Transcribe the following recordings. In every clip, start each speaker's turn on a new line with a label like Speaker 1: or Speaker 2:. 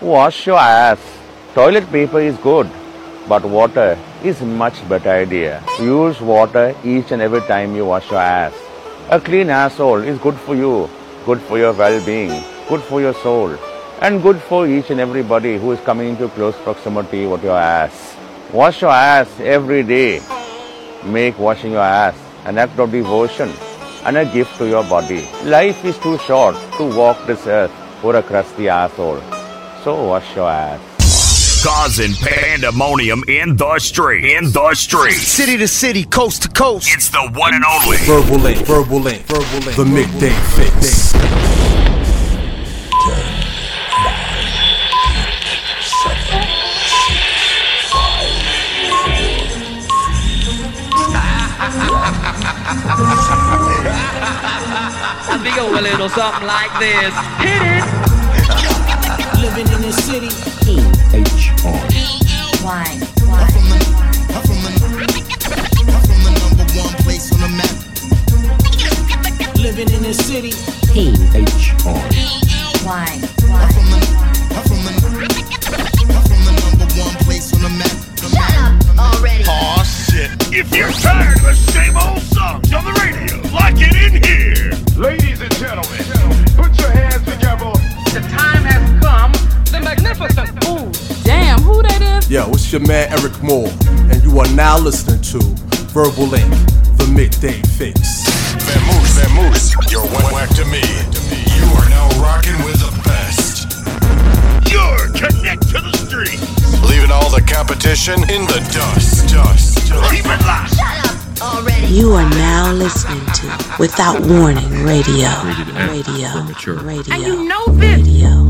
Speaker 1: Wash your ass. Toilet paper is good, but water is much better idea. Use water each and every time you wash your ass. A clean asshole is good for you, good for your well-being, good for your soul, and good for each and everybody who is coming into close proximity with your ass. Wash your ass every day. Make washing your ass an act of devotion and a gift to your body. Life is too short to walk this earth for a crusty asshole. So wash your ass.
Speaker 2: Causing pandemonium in the street. In the street.
Speaker 3: City to city, coast to coast.
Speaker 2: It's the one and only.
Speaker 4: Verbal Ink, verbal ink, verbal ink. The midday fixx.
Speaker 5: I think go a little something like this. Hit it.
Speaker 6: Living in the city.
Speaker 7: Why?
Speaker 3: I'm from the, I'm from the number one place on the map.
Speaker 6: Living in the city.
Speaker 7: Why?
Speaker 3: I'm from the, I'm from the, I'm from the number one place on the map.
Speaker 7: Shut up already.
Speaker 2: Aw, shit. If you're tired of the same old songs on the radio, like it in here.
Speaker 8: Ladies and gentlemen,
Speaker 5: magnificent. Ooh, damn, who that is?
Speaker 4: Yo, it's your man Eryk Moore, and you are now listening to Verbal Link, the midday fixx.
Speaker 9: Vamoose, Vamoose, you're one whack to me. You are now rocking with the best.
Speaker 2: You're connect to the street.
Speaker 9: Leaving all the competition in the dust. Dust.
Speaker 2: Keep it locked.
Speaker 7: Shut up already.
Speaker 10: You are now listening to Without Warning Radio. Radio. Radio.
Speaker 5: And you know this,
Speaker 10: Radio.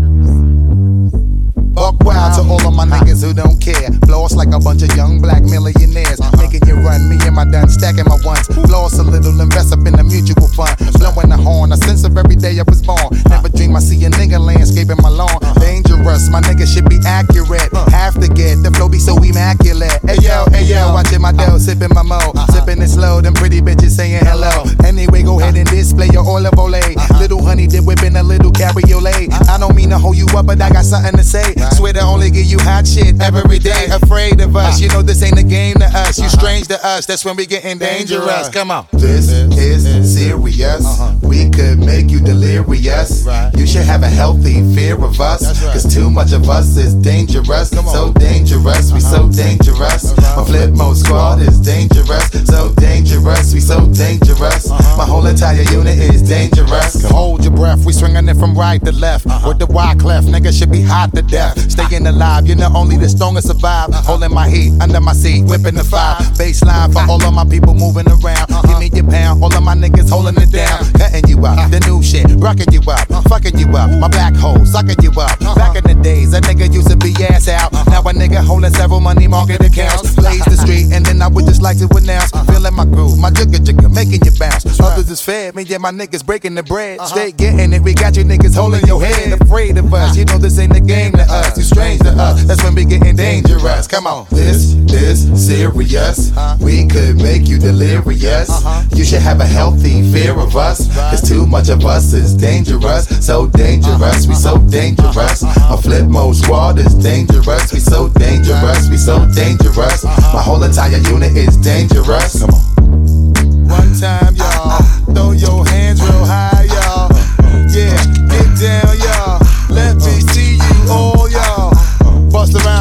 Speaker 3: Buck wild to all of my uh-huh. niggas who don't care. Floss like a bunch of young black millionaires. Uh-huh. Making you run, me and my done stacking my ones. Floss a little, invest up in the mutual fund. Blowing the horn, a sense of every day I was born. Uh-huh. Never dream I see a nigga landscaping my lawn. Dangerous, my nigga should be accurate. Have to get the flow be so immaculate. Hey yo, hey yo, watching my dough, sipping my mo. Sipping it slow, them pretty bitches saying hello. Anyway, go ahead and display your olive ole. Little honey dip whipping a little cabriolet. I don't mean to hold you up, but I got something to say. Swear to only give you hot shit every day. Afraid of us, uh. you know this ain't a game to us. You uh-huh. strange to us, that's when we getting dangerous. Come on. This is serious. Uh-huh. We could make you delirious. You should have a healthy fear of us. Cause too much of us is dangerous. So dangerous, we so uh-huh. dangerous. My flip mode squad is dangerous. So dangerous, we so dangerous. My whole entire unit is dangerous. Hold your breath, we swinging it from right to left. With the wide clef, nigga should be hot to death. Staying alive, you know only the strongest survive. Holding my heat under my seat, whipping the fire. Baseline for all of my people moving around. Give me your pound, all of my niggas holding it down. Cutting you up, the new shit, rocking you up, fucking you up. My black hole, sucking you up. Back in the days, a nigga used to be ass out. Now a nigga holding several money market accounts. Blaze the street, and then I would just like to announce. Feeling my groove, my jigger jigger, making you bounce. Others is fed, me and my niggas breaking the bread. Stay getting it, we got you niggas holding your head. Afraid of us, you know this ain't a game to us. You strange to us, that's when we getting dangerous. Come on, this is serious. We could make you delirious. Uh-huh. You should have a healthy fear of us. Cause too much of us is dangerous. So dangerous, we so dangerous. Uh-huh. A flip mode squad is dangerous. We so dangerous, we so dangerous. Uh-huh. My whole entire unit is dangerous. Come on. One time, y'all. Ah, ah. Throw your hands real high, y'all. Uh, uh, uh, yeah, get down, y'all. Let me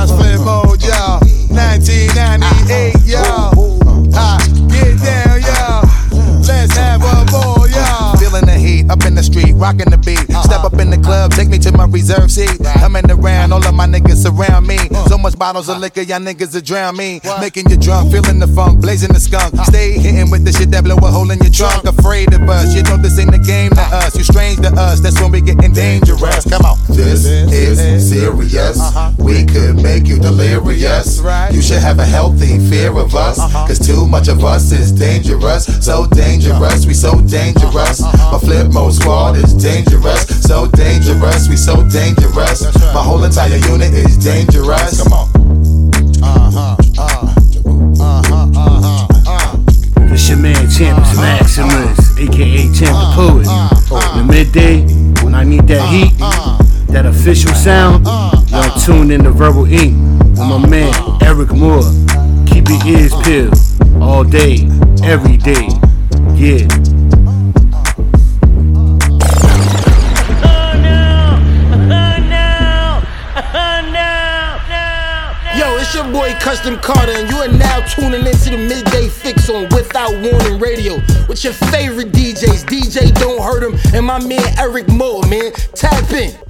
Speaker 3: Around flip mode, y'all. 1998, y'all. Ah, get down, y'all. Let's have a ball, y'all. Feeling the heat up in the street, rocking the beat. Step up in the club, take me to my reserve seat. Coming around, all of my niggas surround me. So much bottles of liquor, y'all niggas are drown me. Making you drunk, feeling the funk, blazing the skunk. Stay hitting with the shit that blow a hole in your trunk. Afraid of us, you know this ain't a game to us. You strange to us, that's when we getting dangerous. Come on. This is serious. Uh-huh. We could make you delirious. You should have a healthy fear of us. Uh-huh. Cause too much of us is dangerous. So dangerous, we so dangerous. Uh-huh. My flip mode squad is dangerous. So dangerous, we so dangerous. My whole entire unit is dangerous. Come on. Uh-huh, uh, uh-huh, uh-huh, uh.
Speaker 11: It's your man Champions Maximus, aka Champ the
Speaker 12: poet. The midday, when I need that heat, that official sound, y'all tune in to Verbal Ink with my man Eryk Moore. Keep your ears peeled all day, every day. Yeah.
Speaker 11: Boy Custom Carter, and you are now tuning into the Midday Fixx on Without Warning Radio with your favorite DJs, DJ Don't Hurt 'em, and my man Eryk Moore, man. Tap in.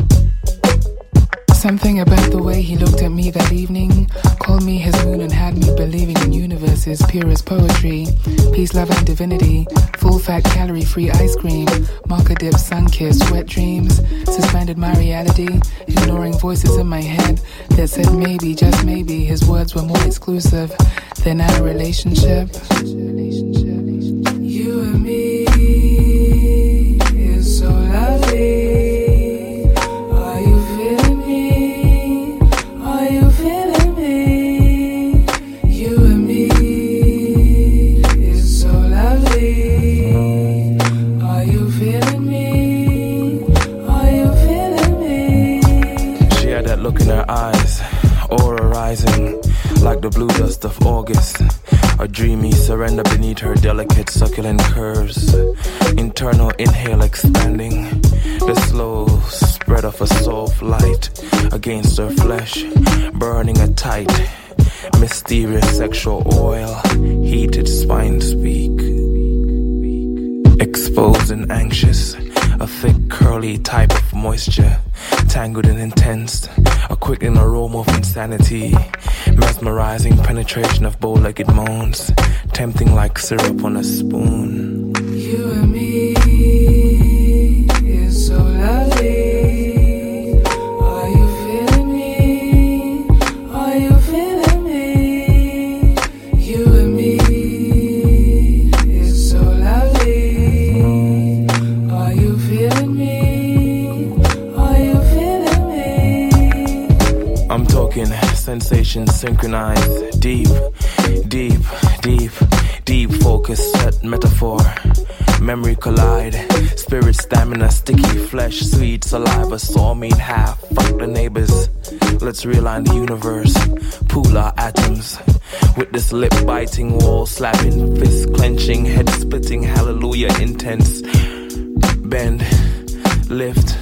Speaker 13: Something about the way he looked at me that evening. Called me his moon and had me believing in universes pure as poetry, peace, love, and divinity, full fat, calorie free ice cream, marker dip, sun kissed, wet dreams, suspended my reality, ignoring voices in my head that said maybe, just maybe, his words were more exclusive than our relationship. You
Speaker 14: look in her eyes, aura rising like the blue dust of August. A dreamy surrender beneath her delicate succulent curves. Internal inhale expanding, the slow spread of a soft light against her flesh, burning a tight, mysterious sexual oil. Heated spine speak, exposed and anxious. A thick, curly type of moisture, tangled and intense. A quickening aroma of insanity, mesmerizing penetration of bow legged moans, tempting like syrup on a spoon. Sensations synchronized, deep, deep, deep, deep focus, set metaphor. Memory collide, spirit stamina, sticky flesh, sweet saliva, saw meat half. Fuck the neighbors, let's realign the universe. Pool our atoms with this lip biting, wall slapping, fist clenching, head splitting, hallelujah intense. Bend, lift,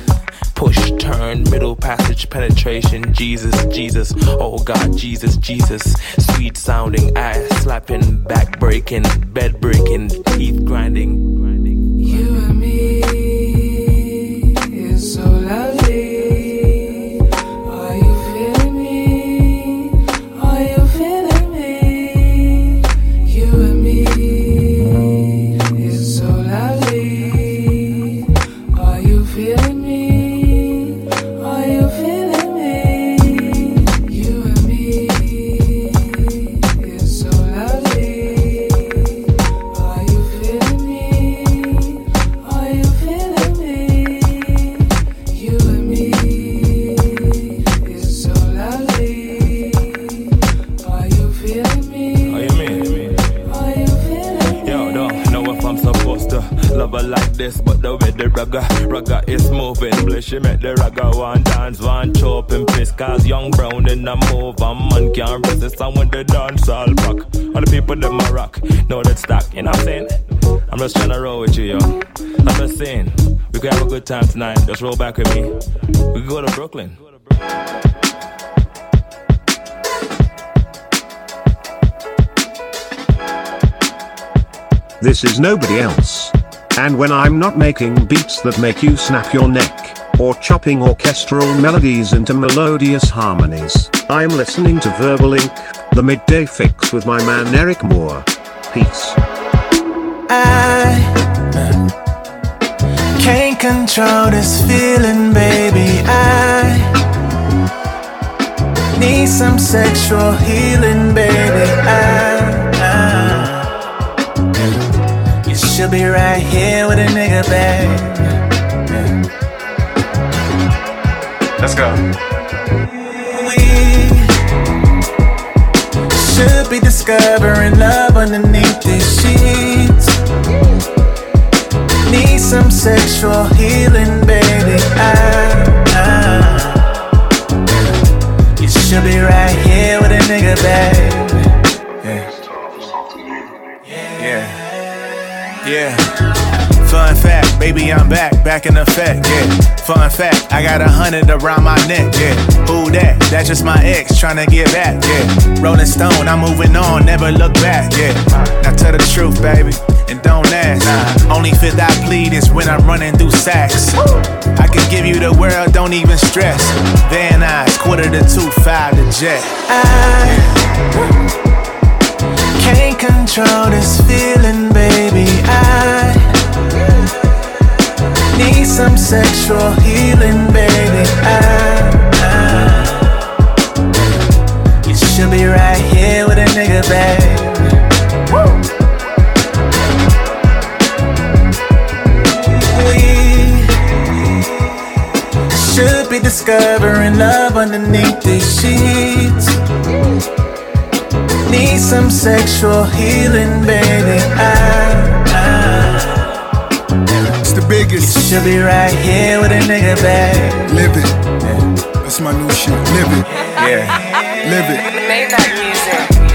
Speaker 14: push, turn, middle passage, penetration. Jesus, Jesus, oh God, Jesus, Jesus. Sweet sounding, ass slapping, back breaking, bed breaking, teeth grinding. Time tonight. Just roll back with me. We could go to Brooklyn.
Speaker 15: This is nobody else. And when I'm not making beats that make you snap your neck, or chopping orchestral melodies into melodious harmonies, I'm listening to Verbal Ink, the midday fixx with my man Eryk Moore. Peace.
Speaker 16: I can't control this feeling, baby. I need some sexual healing, baby. I, I, you should be right here with a nigga, babe.
Speaker 17: Let's go.
Speaker 16: We should be discovering love underneath these sheets. Need some sexual healing, baby. I, I, you should be right here with a nigga, baby. Yeah. Yeah. Yeah. Fun fact, baby, I'm back, back in effect, yeah. Fun fact, I got a hundred around my neck, yeah. Who that? That's just my ex tryna get back, yeah. Rolling Stone, I'm moving on, never look back, yeah. Now tell the truth, baby, and don't ask. Only fifth I plead is when I'm running through sacks. I can give you the world, don't even stress. Van Nuys, quarter to two, five to jet. I can't control this feeling, baby. I need some sexual healing, baby. I, you should be right here with a nigga, baby. Should be discovering love underneath these sheets. Need some sexual healing, baby. I, I,
Speaker 18: it's the biggest.
Speaker 16: You should be right here with a nigga, babe.
Speaker 18: Live it. That's my new shit. Live it.
Speaker 16: Yeah.
Speaker 18: Live it.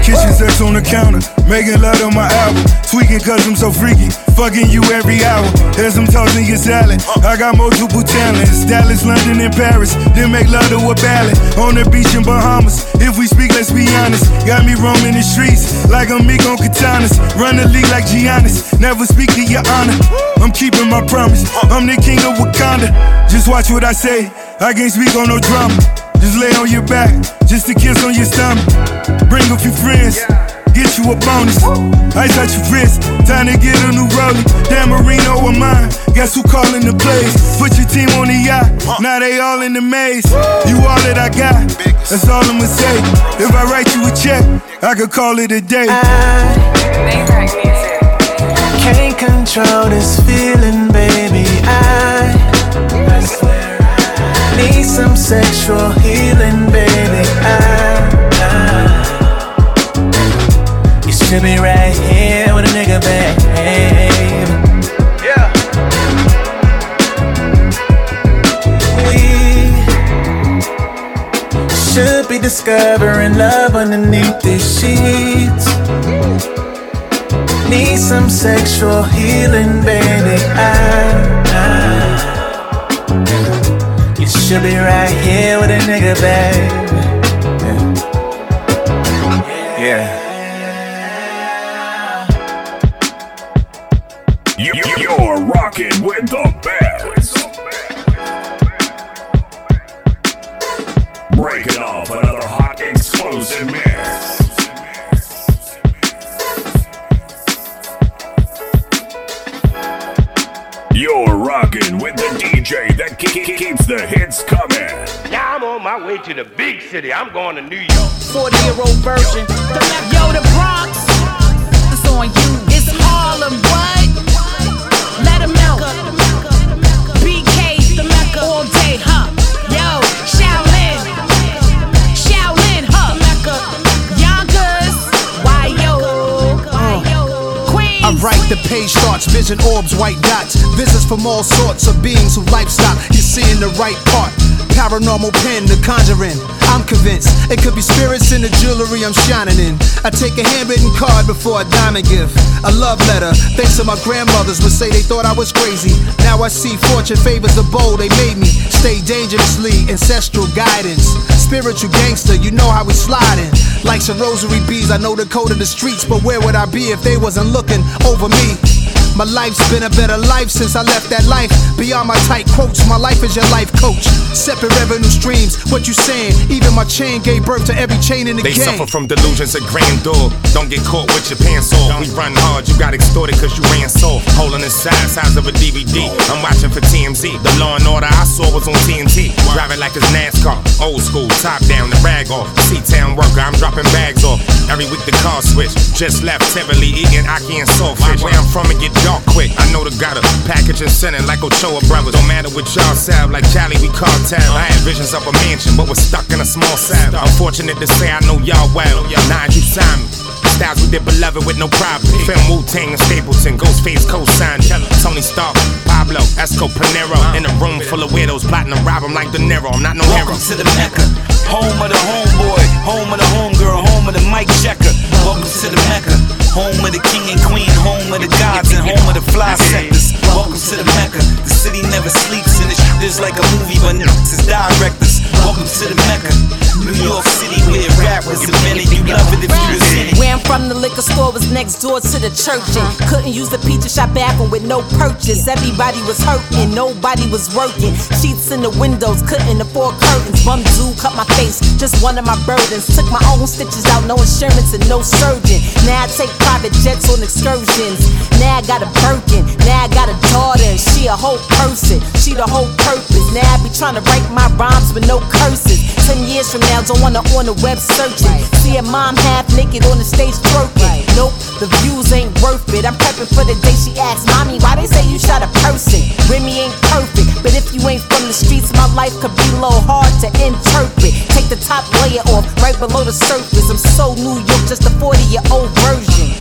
Speaker 18: Kitchen sex on the counter, making love on my album. Tweaking cause I'm so freaky, fucking you every hour. As I'm tossing your salad, I got multiple talents. Dallas, London, and Paris. Then make love to a ballad. On the beach in Bahamas. If we speak, let's be honest. Got me roaming the streets like I'm Meek on katanas. Run the league like Giannis. Never speak to your honor. I'm keeping my promise. I'm the king of Wakanda. Just watch what I say. I can't speak on no drama. Just lay on your back, just a kiss on your stomach. Bring a few friends, get you a bonus. Ice out your wrist, time to get a new rollie. Dan Marino or mine, guess who calling the plays? Put your team on the yacht, now they all in the maze. You all that I got, that's all I'ma say. If I write you a check, I could call it a day.
Speaker 5: Music.
Speaker 16: Can't control this feeling, baby. I, I I need some sexual healing, baby. I, I, you should be right here with a nigga, babe. Yeah. We should be discovering love underneath these sheets. Need some sexual healing, baby. I, Should be right here with a nigga, baby.
Speaker 19: I'm on my way to the big city. I'm going to New York.
Speaker 5: 40 year old version. Yo, the Bronx. It's on you. It's Harlem. What? Let 'em know. BK, the Mecca. All day, huh? Yo, Shaolin. Shaolin, huh? Mecca. Yonkers. Why yo? Why yo? Queens.
Speaker 20: I write the page starts, vision orbs, white dots. Visits from all sorts of beings who lifestyle. You're seeing the right part. Paranormal pen, the conjuring. I'm convinced it could be spirits in the jewelry I'm shining in. I take a handwritten card before a diamond gift. A love letter. Thanks to my grandmothers would say they thought I was crazy. Now I see fortune favors the bold they made me. Stay dangerously, ancestral guidance. Spiritual gangster, you know how we sliding. Like some rosary bees, I know the code of the streets, but where would I be if they wasn't looking over me? My life's been a better life since I left that life. Beyond my tight quotes, my life is your life coach. Separate revenue streams, what you saying? Even my chain gave birth to every chain in the
Speaker 21: They
Speaker 20: game.
Speaker 21: They suffer from delusions of grandeur. Don't get caught with your pants off. We run hard, you got extorted cause you ran soft. Holding the size, size of a DVD. I'm watching for TMZ. The law and order I saw was on TNT. Driving like it's NASCAR. Old school, top down, the rag off. C-Town worker, I'm dropping bags off. Every week the car switch. Just left Tivoli eating ackee and Saltfish. Where I'm from, it get dark quick. I know the got a package and send it like Ochoa brothers. Don't matter what y'all sound like Cali, we call cartel. I had visions of a mansion, but was stuck in a small cell. Unfortunate to say, I know y'all well. Nine, you signed me. Styles with their beloved with no problem. Film Wu Tang and Stapleton, Ghostface co-signed. Tony Stark, Pablo, Esco Panero. Uh-huh. In a room full of weirdos plotting to rob him like De Niro. I'm not no hero.
Speaker 22: Welcome to the Mecca, home of the homeboy, home of the homegirl, home of the mic Checker. Welcome to the Mecca, home of the king and queen, home of the gods, and home of the fly sectors. Welcome to the Mecca, the city never sleeps, and shit is like a movie, but niggas is directors. Welcome to the Mecca, New York City, where rap was invented. You love it if you was in it.
Speaker 5: Where I'm from, the liquor store was next door to the church. And couldn't use the pizza shop bathroom with no purchase. Everybody was hurting, nobody was working. Sheets in the windows, couldn't afford curtains. Bum dude cut my face, just one of my burdens. Took my own stitches out, no insurance and no surgeon. Now I take private jets on excursions. Now I got a Birkin, now I got a daughter, and she a whole person. She the whole purpose. Now I be trying to write my rhymes with no curses. Ten years from now, don't wanna on the web searching. See a mom half naked on the stage twerking. Nope, the views ain't worth it. I'm prepping for the day she asks, Mommy, why they say you shot a person? Remy ain't perfect, but if you ain't from the streets, my life could be a little hard to interpret. Take the top layer off, right below the surface. I'm so New York, just a 40 year old version.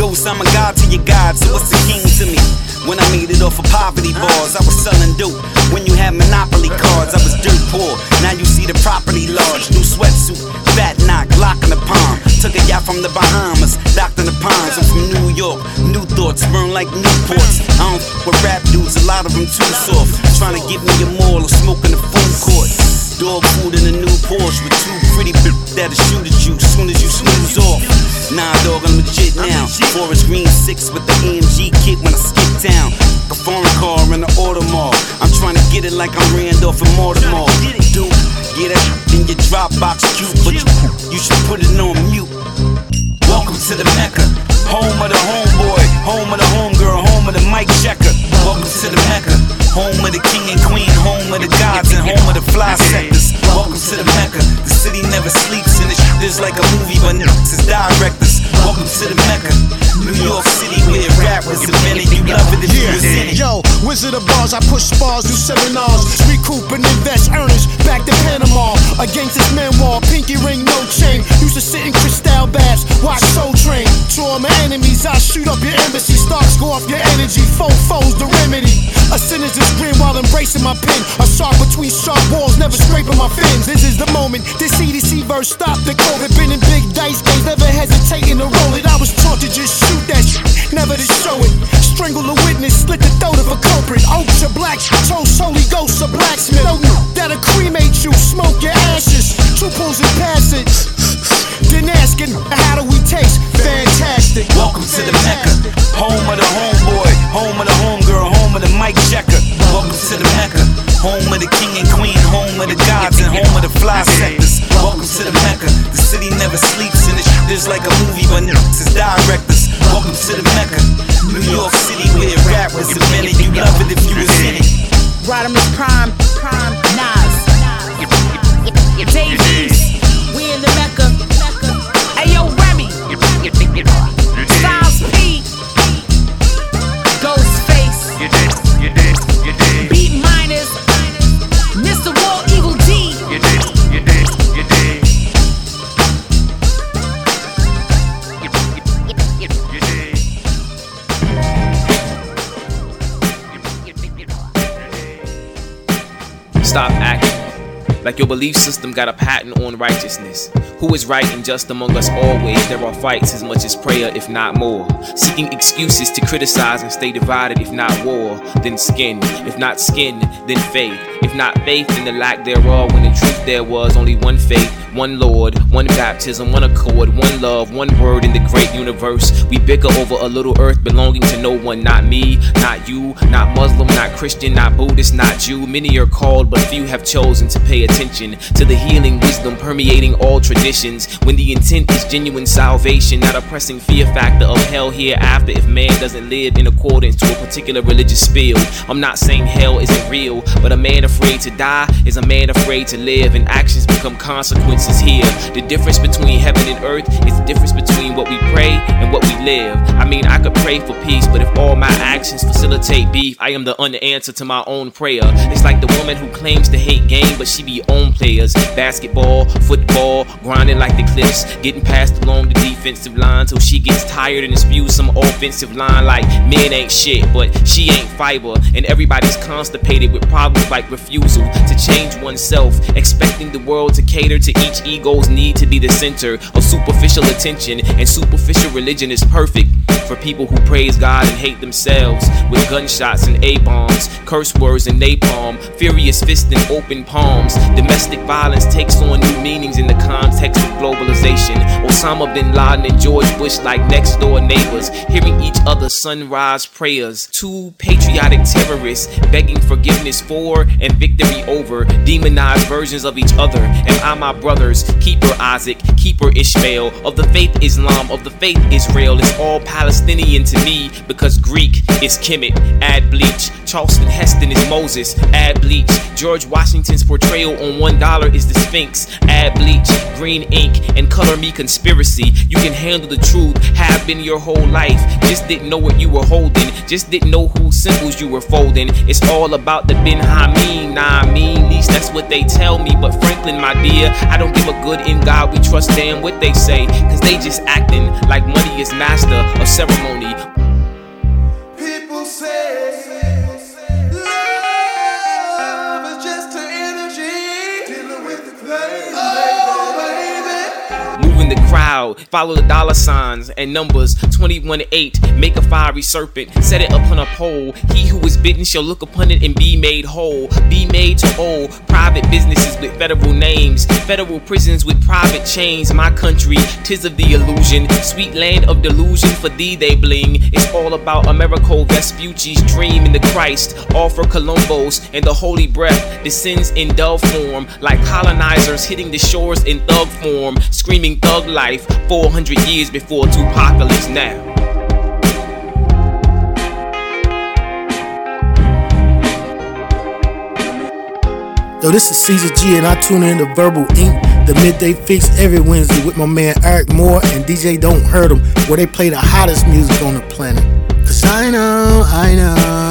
Speaker 22: Ghost, I'm a god to your god, so what's the king to me? When I made it off of poverty bars, I was selling dope. When you had monopoly cards, I was dirt poor. Now you see the property large, new sweatsuit, fat knock, lock in the palm. Took a yacht from the Bahamas, docked in the ponds. I'm from New York, new thoughts burn like Newports. I don't f with rap dudes, a lot of them too soft. Trying to get me a mall or smoking the food court. Dog food in a new Porsche with two pretty bitches that'll shoot at you soon as you snooze off. Nah, dog, I'm legit now. Forest Green 6 with the AMG kit when I skip down. A foreign car in the Audemars. I'm trying to get it like I'm Randolph and Mortimer. Dude, get that in your Dropbox cute, but you, you should put it on mute. Welcome to the Mecca, home of the homeboy, home of the homegirl, home of the Mike Checker. Welcome to the Mecca, home of the king and queen, home of the gods, and home of the fly sectors. Welcome to the Mecca, the city never sleeps, and is like a movie, but niggas is directors. Welcome to the Mecca, New York City, where rap was invented. You love it if you was in it.
Speaker 11: Yo, Wizard of Bars, I push bars, do seminars, recoup and invest earnings back to Panama. Against this man wall, pinky ring, no chain. Used to sit in crystal baths, watch Soul Train. To all my enemies, I shoot up your embassy. Stocks go off your energy, four foes, the remedy. A sinister's grin while embracing my pen. A shark between sharp walls, never scraping my fins. This is the moment. This CDC verse stop the COVID. Been in big dice games, never hesitating to roll it. I was taught to just shoot that shit, never to show it. Strangle a witness, slit the throat of a culprit. Ultra black, toast, holy ghost, a blacksmith. No, that'll cremate you, smoke your ashes. Two pulls and pass it. Then asking, how do we taste? Fantastic.
Speaker 22: Welcome to the Mecca, home of the homeboy, home of the homegirl, home of the Mike Checker. Welcome to the Mecca, home of the king and queen, home of the gods, and home of the fly sectors. Welcome to the Mecca, the city never sleeps, and the shit is like a movie, but niggas is directors. Welcome to the Mecca, New York City, where rap was invented. You love it if you was in it.
Speaker 5: Rodimus Prime, Prime, Nas, Davies,
Speaker 23: Stop acting like your belief system got a patent on righteousness. Who is right and just among us always? There are fights as much as prayer, if not more. Seeking excuses to criticize and stay divided, if not war, then skin. If not skin, then faith. If not faith, then the lack thereof. When in truth there was only one faith, one Lord, one baptism, one accord, one love, one word in the great universe. We bicker over a little earth belonging to no one, not me, not you, not Muslim, not Christian, not Buddhist, not Jew. Many are called, but few have chosen to pay attention to the healing wisdom permeating all traditions. When the intent is genuine salvation, not a pressing fear factor of hell hereafter if man doesn't live in accordance to a particular religious field. I'm not saying hell isn't real, but a man afraid to die is a man afraid to live, and actions become consequences here. The difference between heaven and earth is the difference between what we pray and what we live. I mean, I could pray for peace, but if all my actions facilitate beef, I am the unanswer to my own prayer. It's like the woman who claims to hate game, but she be on players. Basketball, football, grinding like the cliffs, getting passed along the defensive line till she gets tired and spews some offensive line like men ain't shit, but she ain't fiber, and everybody's constipated with problems like refusal to change oneself, expecting the world to cater to each ego's need to be the center of superficial attention, and superficial religion is perfect for people who praise God and hate themselves with gunshots and A bombs, curse words and napalm, furious fists and open palms. Domestic violence takes on new meanings in the context of globalization. Osama bin Laden and George Bush like next door neighbors, hearing each other's sunrise prayers. Two patriotic terrorists begging forgiveness for and victory over demonized versions of each other. Am I my brothers? Keeper Isaac, keeper Ishmael, of the faith Islam, of the faith Israel. It's all Palestinian to me because Greek is Kemet, add bleach. Charlton Heston is Moses, add bleach. George Washington's portrayal on one dollar is the Sphinx, add bleach. Green ink and color me conspiracy. You can handle the truth, have been your whole life. Just didn't know what you were holding, just didn't know whose symbols you were folding. It's all about the Ben Hameen, nah, I mean, least that's what they tell me. But Franklin, my dear, I don't give a good in God, we trust damn what they say. Cause they just acting like money is master of ceremony.
Speaker 24: People say
Speaker 23: crowd, follow the dollar signs and numbers 21 8. Make a fiery serpent, set it upon a pole. He who is bitten shall look upon it and be made whole. Be made to old. Private businesses with federal names, federal prisons with private chains. My country, tis of the illusion. Sweet land of delusion, for thee they bling. It's all about America, Vespucci's dream in the Christ. All for Columbus and the holy breath descends in dove form, like colonizers hitting the shores in thug form, screaming thug life 400 years before Tupacalypse now.
Speaker 25: Yo, this is Caesar G, and I tune in to Verbal Ink, the midday fixx every Wednesday with my man Eryk Moore and DJ Don't Hurt 'em, where they play the hottest music on the planet. Cause I know, I know.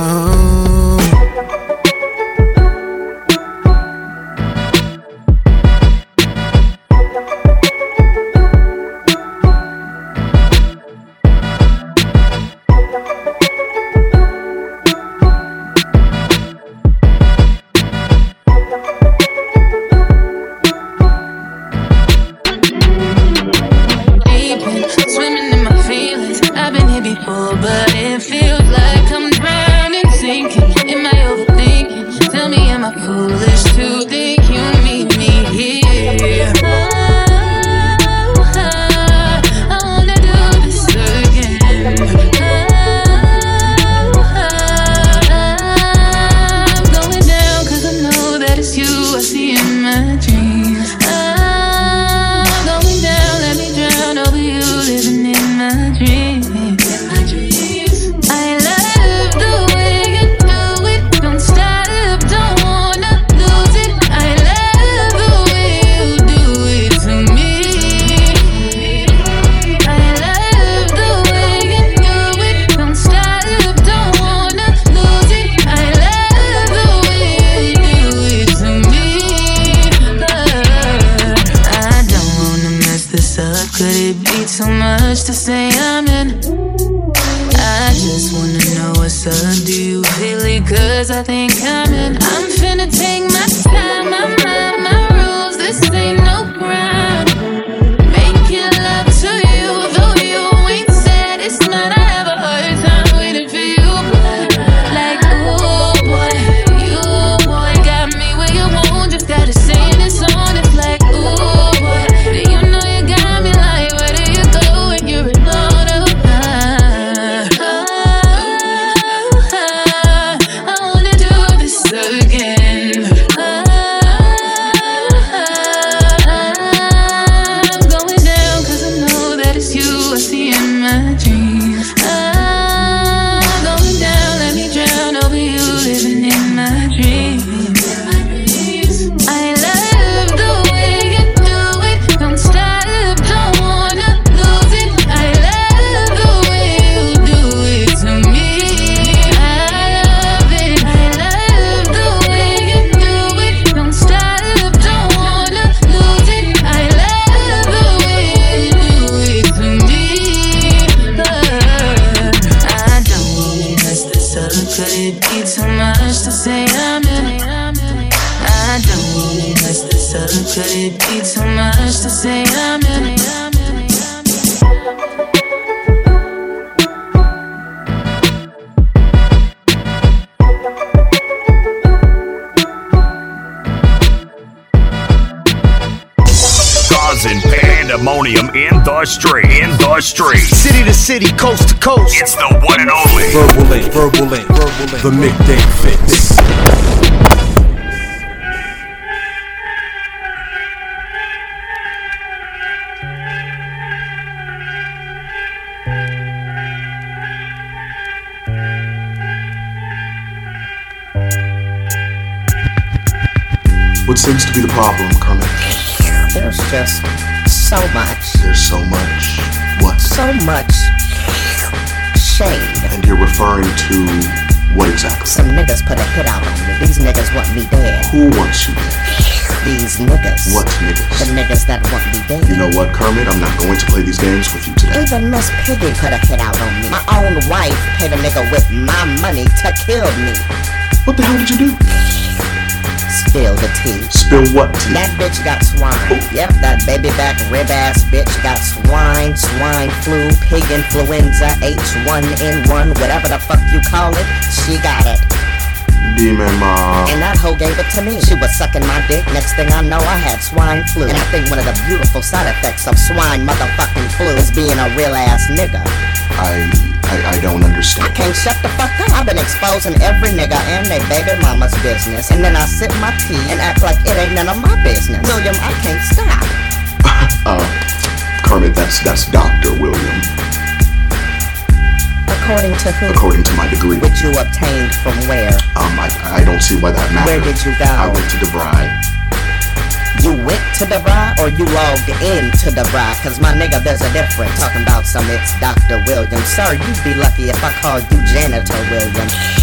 Speaker 26: Causing pandemonium in the street. In the street.
Speaker 27: City to city, coast to coast.
Speaker 26: It's the one and only.
Speaker 28: Verbal Ink, verbal ink, verbal ink. The midday fixx.
Speaker 29: What seems to be the problem, Kermit?
Speaker 30: There's just so much.
Speaker 29: There's so much. What?
Speaker 30: So much shade.
Speaker 29: And you're referring to what exactly?
Speaker 30: Some niggas put a hit out on me. These niggas want me dead.
Speaker 29: Who wants you dead?
Speaker 30: These niggas.
Speaker 29: What niggas?
Speaker 30: The niggas that want me dead.
Speaker 29: You know what, Kermit? I'm not going to play these games with you today.
Speaker 30: Even Miss Piggy put a hit out on me. My own wife paid a nigga with my money to kill me.
Speaker 29: What the hell did you do?
Speaker 30: Spill the tea.
Speaker 29: Spill what tea?
Speaker 30: That bitch got swine. Yep, that baby back rib ass bitch got swine, swine flu, pig influenza, H1N1, whatever the fuck you call it. She got it.
Speaker 29: Demon mom.
Speaker 30: And that hoe gave it to me. She was sucking my dick. Next thing I know, I had swine flu. And I think one of the beautiful side effects of swine motherfucking flu is being a real ass nigga.
Speaker 29: I, I I don't understand.
Speaker 30: I can't shut the fuck up. I've been exposing every nigga and they baby mama's business. And then I sip my tea and act like it ain't none of my business. William, I can't stop.
Speaker 29: uh, Kermit, that's that's Doctor William.
Speaker 30: According to who?
Speaker 29: According to my degree.
Speaker 30: Which you obtained from where?
Speaker 29: Um, I, I don't see why that matters.
Speaker 30: Where did you go?
Speaker 29: I went to DeVry.
Speaker 30: You went to the DeVry or you logged in to the DeVry? Cause my nigga, there's a difference. Talking about some it's Dr. William. Sir, you'd be lucky if I called you Janitor William.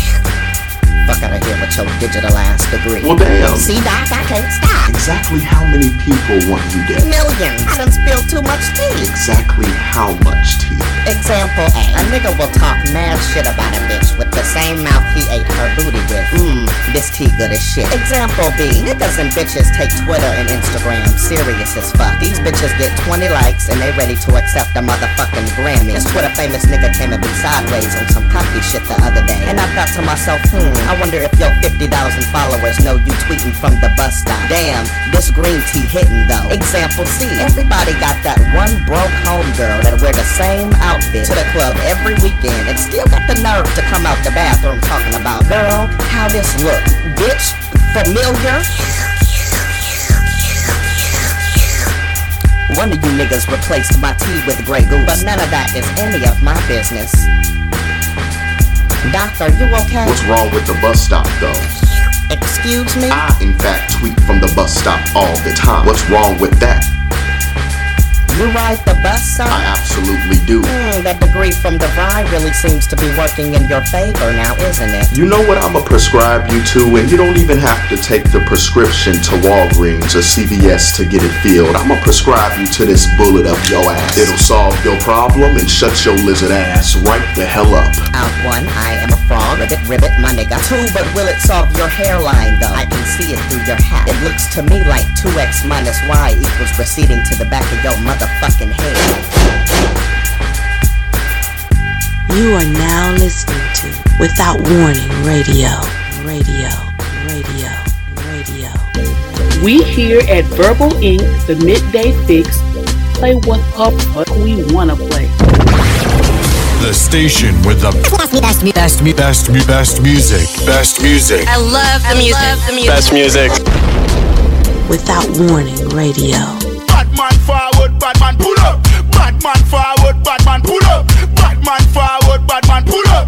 Speaker 30: Fuck out of here with your digital ass degree.
Speaker 29: Well, damn.
Speaker 30: See, Doc, I can't stop.
Speaker 29: Exactly how many people want you dead?
Speaker 30: Millions. I done spilled too much tea.
Speaker 29: Exactly how much tea?
Speaker 30: Example A. A nigga will talk mad shit about a bitch with the same mouth he ate her booty with. Mmm, this tea good as shit. Example B. Niggas and bitches take Twitter and Instagram serious as fuck. These bitches get 20 likes and they ready to accept a motherfucking Grammy. This Twitter famous nigga came at me sideways on some cocky shit the other day. And I thought to myself, hmm, I wonder if your 50,000 followers know you tweeting from the bus stop. Damn, this green tea hitting though. Example C. Everybody got that one broke homegirl that wear the same outfit to the club every weekend and still got the nerve to come out the bathroom talking about, girl, how this look? Bitch, familiar? One of you niggas replaced my tea with Grey Goose, but none of that is any of my business. Doc, are you okay?
Speaker 29: What's wrong with the bus stop, though?
Speaker 30: Excuse me?
Speaker 29: I, in fact, tweet from the bus stop all the time. What's wrong with that?
Speaker 30: You ride the bus, sir?
Speaker 29: I absolutely do.
Speaker 30: Hmm, that degree from DeVry really seems to be working in your favor now, isn't it?
Speaker 29: You know what I'ma prescribe you to, and you don't even have to take the prescription to Walgreens or CVS to get it filled. I'ma prescribe you to this bullet up your ass. It'll solve your problem and shut your lizard ass right the hell up.
Speaker 30: Out one, I am a frog. Ribbit, ribbit, my nigga. Two, but will it solve your hairline though? I can see it through your hat. It looks to me like 2x minus y equals receding to the back of your motherfucking head.
Speaker 31: You are now listening to Without Warning Radio. Radio. Radio. Radio.
Speaker 32: We here at Verbal Ink., the Midday Fixx, play what the fuck we wanna play.
Speaker 9: The station with the best, best, best, best, best, best music. Best music.
Speaker 33: I love the music. the music.
Speaker 9: Best music.
Speaker 31: Without Warning Radio.
Speaker 3: Batman man pull up. Bad man forward, bad man pull up. Bad man forward, bad man pull up.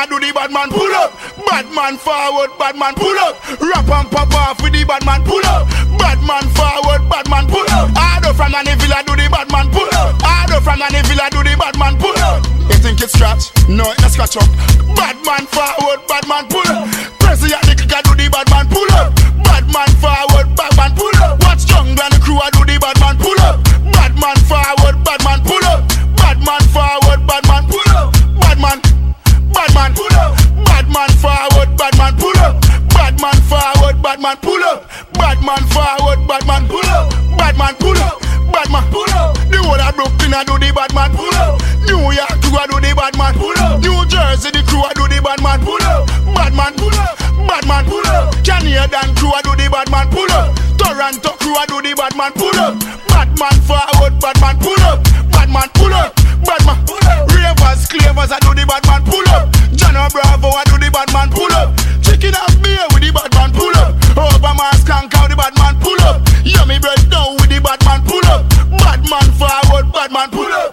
Speaker 3: I do the bad man pull up. Bad man forward, bad man pull up. Rap and pop off with the bad man pull up. Bad man forward, bad man pull up. I do from any villa do the bad man pull up. I do from any villa do the bad man pull up. You think it's scratch? No, it's scratch up. Bad man forward, bad man pull up. President the clicker do the bad man pull up. Bad man forward, bad man pull up. Watch jungle and the crew I do the bad man pull up. Bad man forward. Bad man forward, bad man pull up. Bad man pull up. Bad man pull up. The whole of Brooklyn I do the bad man pull up. New York crew I do the bad man pull up. New Jersey the crew I do the bad man pull up. Bad man pull up. Bad man pull up. Canadian crew I do the bad man pull up. Toronto crew I do the bad man pull up. Bad man forward, bad man pull up. Bad man pull up. Bad man pull up. Ravers, clavers I do the bad man pull up. Jano Bravo I do the bad man pull up. Chicken and beer with the bad man pull up. Obama skank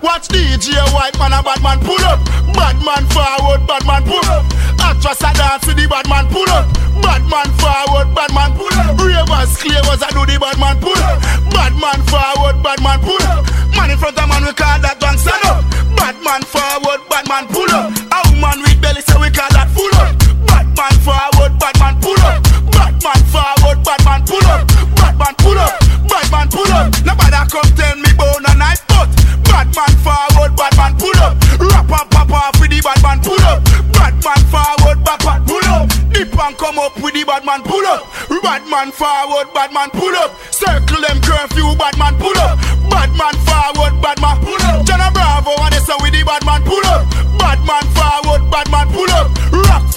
Speaker 3: Watch DJ White man a bad man pull up. Bad man forward, bad man pull up. Actress a dance with the bad man pull up. Bad man forward, bad man pull up. Ravers, clavers a do the bad man pull up. Bad man forward, bad man pull up. Man in front of man we call that gang stand up. Bad man forward, bad man pull up. And come up with the bad man pull up. Bad man forward, bad man pull up. Circle them curfew, bad man pull up. Bad man forward, bad man pull up. Jenna Bravo and they say with the bad man pull up. Bad man forward, bad man pull up. Rockford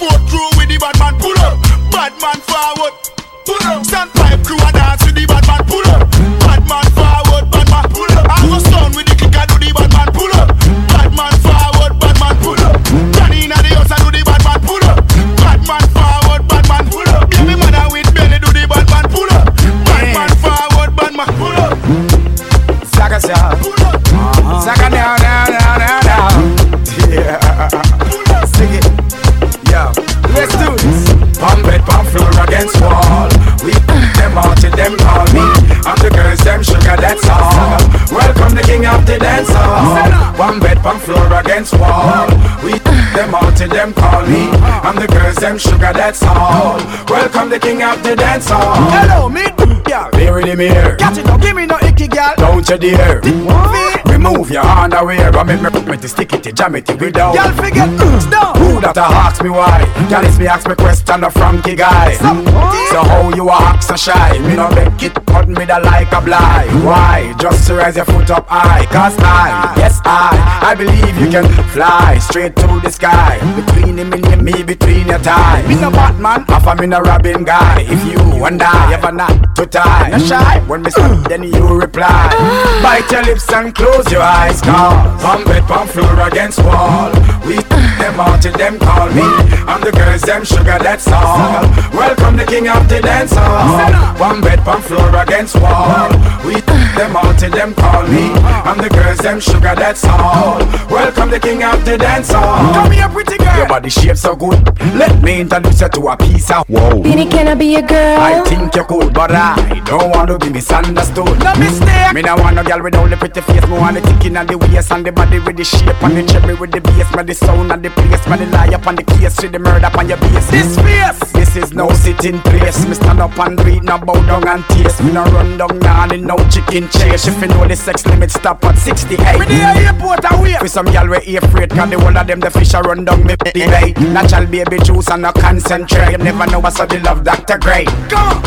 Speaker 34: them sugar, that's all. Welcome the king of the dance hall.
Speaker 35: Hello, me,
Speaker 34: Yeah, Mary the mirror.
Speaker 35: Catch it, don't give me no icky, girl.
Speaker 34: Don't you dare Remove your underwear I make me me to stick it, to jam it with down.
Speaker 35: Y'all forget mm. stop.
Speaker 34: Who that a ask me why? It's me ask me question a Frankie guy. So how you a act so shy? Me no make it cut me da like a blind. Why? Just to raise your foot up high Cause I, yes I I believe you can fly Straight to the sky. Between him and me, between your thighs Me no Batman, half a me no Robin guy. If you and I ever not to tie No shy, when me stop then you reply. Bite your lips and close your eyes Cause pump it, pump floor against wall. We took them out till them call me. I'm the girls, them sugar, that's all. Welcome the king of the dance hall. One bed, pump floor against wall. We them out till them call me. I'm the girls, them sugar, that's all. Welcome the king of the dance hall.
Speaker 35: Come here, pretty girl.
Speaker 34: Your body shape so good. Let me introduce you to a piece of Whoa
Speaker 36: Beanie, can I be your girl?
Speaker 34: I think you're cool, but I don't want to be misunderstood.
Speaker 35: No mistake.
Speaker 34: Me no want no girl with only pretty face. Me want the thinking and the waist and the body with the shape and the cherry with the bass. Me the sound and the place. Me the lie up on the case with the murder on your base.
Speaker 35: This face.
Speaker 34: This is no sitting place. Me stand up and read, no bow down and taste. Me no run down yarn in no chicken chase. If you know the sex limit stop at 68.
Speaker 35: Me the airport away.
Speaker 34: With some y'all we afraid Cause the whole of them the fish a run down me the bay Natural baby juice and no concentrate You never know what's the love Dr. Grey
Speaker 35: Come.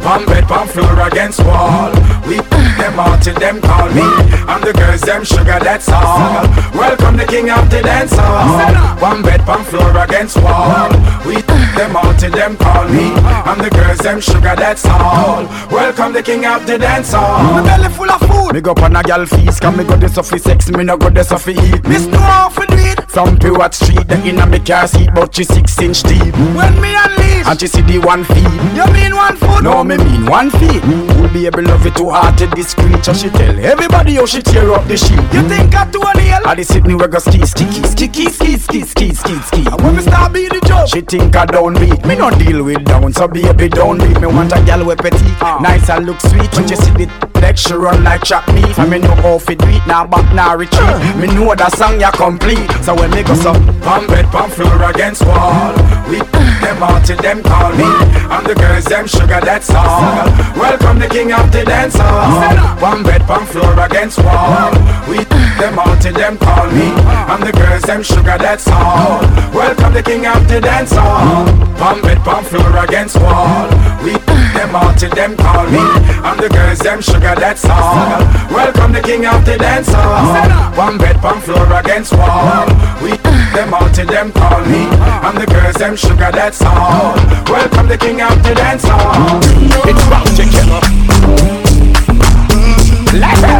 Speaker 34: Pump bed, pump floor against wall We put them out till them call me I'm the girls, them sugar, that's all Welcome the king of the dance hall One bed, pump floor against wall We took them out till them call me I'm the girls, them sugar, that's all Welcome the king of the dance hall
Speaker 35: My belly full of food.
Speaker 34: Me go on a gal feast, can me go this off sex, me no go this off eat.
Speaker 35: Miss no to do it.
Speaker 34: From Pivot Street, the inna me car seat, but she six inch deep.
Speaker 35: When me unleash.
Speaker 34: And she see the one feet.
Speaker 35: You mean one foot?
Speaker 34: No, me mean one feet. Will be able love it too hard to discreet. So she tell everybody how she tear up the sheet.
Speaker 35: You think I do a nail?
Speaker 34: I the Sydney we go ski, ski, ski, ski, ski, ski, ski, ski, ski.
Speaker 35: And when me start beat the joke.
Speaker 34: She think I don't beat. Me no deal with down, so baby don't beat. Me want a gal with petite, ah. nice and look sweet. When she see the she run like chop meat. And me know how fi do it, now back now retreat. Uh. Me know that song ya complete. So when me go so, pump bed, pump floor against wall. We uh. them out till them call me. I'm the girls,
Speaker 37: them sugar, that's all. Welcome the king of the dance hall. One bed, one floor against wall. We them all till them call me. I'm the girls, them sugar, that's all. Welcome the king of the dance hall. One bed, one floor against wall. We them all till them call me. I'm the girls, them sugar, that's all. Welcome the king of the dance hall. One bed, one floor against wall. We them all till them call me. I'm the girls, them sugar, that's all. Welcome the king of the dance hall. It's Bounty Killer. Let's Cross,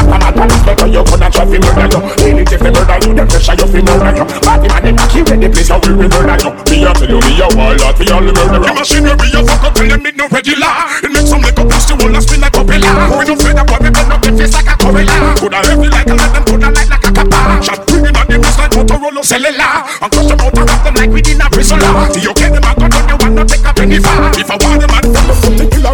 Speaker 37: A expect you gonna try fi murder you. Ain't it if they murder you, them pressure you fi murder you. Body man, they knock you in the place, how we will murder you. Me a tell you, me a wild warlord, fi only murderer. The machinery you fuck up, tell them it no regular. It makes some liquor push the whole and spin like a pillar. We don't fear the boy, we bend up the face like a gorilla. Coulda heavy like a lead, them coulda light like a copper. Shot bringing on the wrist like Motorola cellular. And crush them out and wrap them like we did a prison. See you get them a gun on you and not take a penny far. If I want them, I'd from the foot, the killer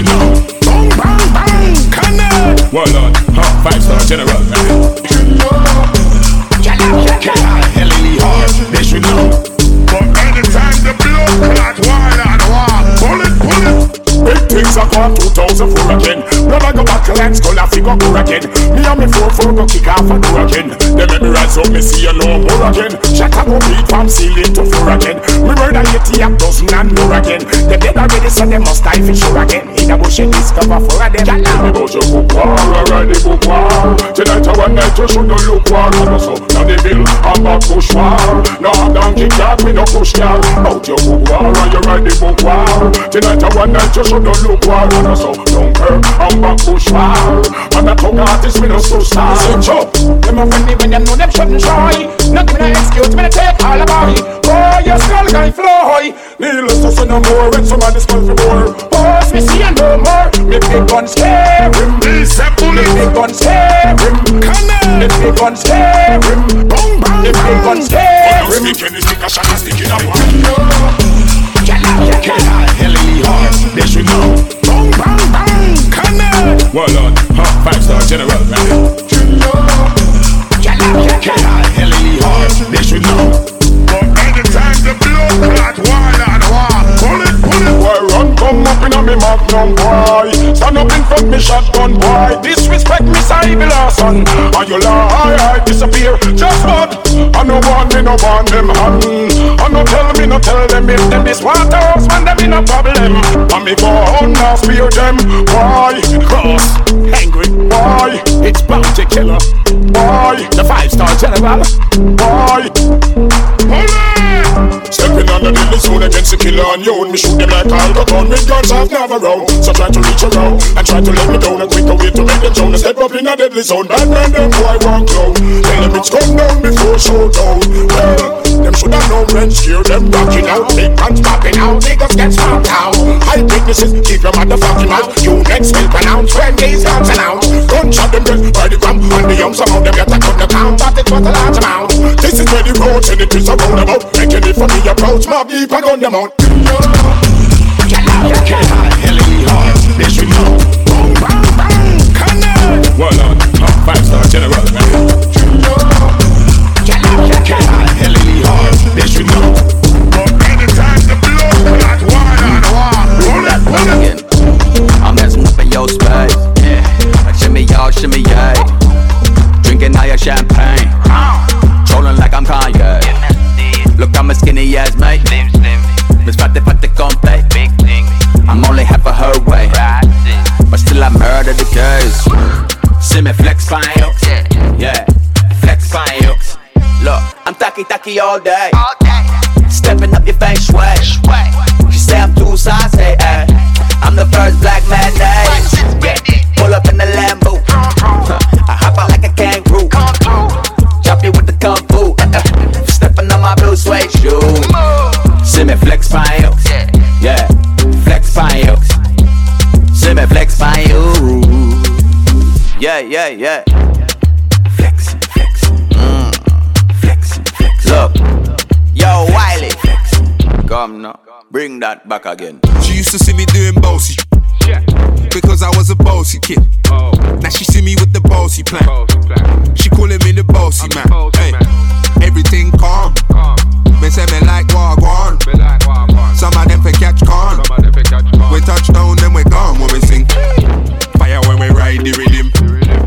Speaker 37: you know. Bang, bang, bang, connect. Warlord, huh, five star general. Yes, you know. Things are gone 2004 again. Never go back, let's go, figure go again. Me and me four four go kick off and do again. They make me rise up, me see you no more again. Shut up, go beat from ceiling to floor again. Me murder 80 a dozen and more again. They dead already, so they must die for sure again. In a bush and discover four of them. Me go to book war, alright, the book war. Tonight or one night, you should not look war. And so, now they bill, I'm back push war. Now I'm down kick yard, me no push yard. Out your book war, you ride the book war. Tonight or one night, you should not look war. And so, don't care, I'm back push war. And that tongue artist, me no so star. Switch up. Them a friendly when them know them shouldn't try. Not give me no excuse, me no take all about it. Oh, your skull guy fly. Needless to say no more, when somebody skull for more. Boss, me see and no more. Me big gun scare him. Me big gun scare him. Me big gun scare him. Bang bang. Me big gun scare him. Speak any stick a shot a stick in a one. They should know. Bang bang bang. Connect. Warlord, huh, five star general. Should know. But anytime the blood it, pull it. Boy, run, come up me magnum, boy. Stand up in front me shotgun, boy. Disrespect me, Cybele son. And you lie, I disappear. Just what? I no want me, no want them hand. I no tell me, no tell them if them this water man, in a problem. And me go now, spear them. Why? Cross, angry, why? It's bounty killer. Why? The five star general. Why? Stepping on the middle zone against the killer on you Me shoot them like Al Capone with guns off Navarone So try to reach around and try to let me down. A quicker way to make them down Step up in a deadly zone. Bad man, them boy walk low Tell them it's come down before showdown. Well, them should have known when scare them rocking out. Big guns popping out, niggas get smoked out. High witnesses, keep your motherfucking mouth. You next will pronounce when these guns announce. Gunshot them dead by the gram And the young some of them get a cut the count But it was a large amount. This is where the road and it is a roundabout for me approach, Mobb Deep and gun them out. They
Speaker 38: me flex fine hooks. Yeah. Flex fine hooks. Look, I'm tacky tacky all day. Stepping up your feng shui. She say I'm too saucy. Eh. I'm the first black man. Yeah. Pull up in the Lambo. I hop out like a kangaroo. Chop you with the kung fu. Uh, uh. Stepping on my blue suede shoes. See me flex fine hooks. Yeah. Flex fine hooks. See me flex fine hooks.
Speaker 39: Yeah, yeah, yeah. Flexing, flexing. Mm. Flexing, flexing. Look, yo, Wiley. Come now, bring that back again.
Speaker 20: She used to see me doing bossy. Because I was a bossy kid. Now she see me with the bossy plan. She calling me the bossy man. Hey, everything calm. Me say me like wagwan. Some of them fi catch con. We touch down, then we gone when we sing. Fire when we ride the rhythm.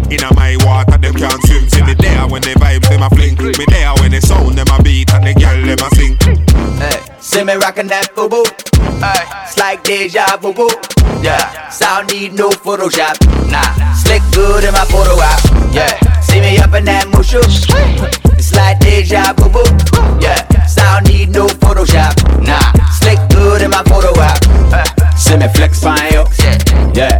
Speaker 20: Inna my water, them can't swim. See me there when they vibes them a fling. Me there when they sound them a beat and the girl them a sing.
Speaker 39: Hey, see me rockin' that boo boo. Hey, it's like deja vu boo. Yeah, sound need no Photoshop. Nah, slick good in my photo app. Yeah, see me up in that mushu. It's like deja vu boo. Yeah, sound need no Photoshop. Nah, slick good in my photo app. Uh, see me flex fine yo. Yeah,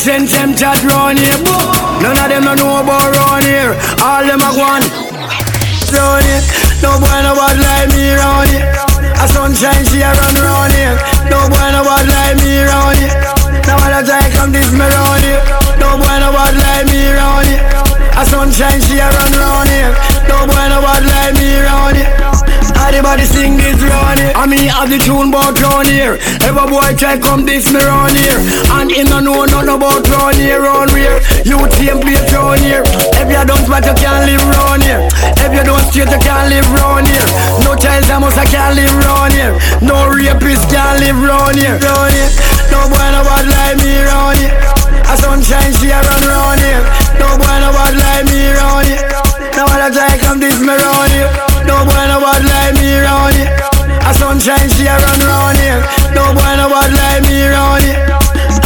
Speaker 40: Sense them chat round here. None of them don't know about round here. All them are one round here. No boy no bad like me round here. A sunshine she a run round here. No boy no bad like me round here. Now when I try come this me round here. No boy no bad like me round here. A sunshine she a run round here. No boy no bad like me round here. Everybody sing this round here. I mean, have the tune about round here. Every boy try come this me round here. And him no know nothing about round here, round here. You team round here. If you don't but you can't live round here. If you don't straight, you can't live round here. No child almost I can't live round here. No rapist can't live round here. Round here. No boy no bad like me round here. A sunshine she a run round here. No boy no bad like me round here. Now when I try come this me round here. No boy no bad like me round here. A sunshine she a run round here. No boy no bad like me round here.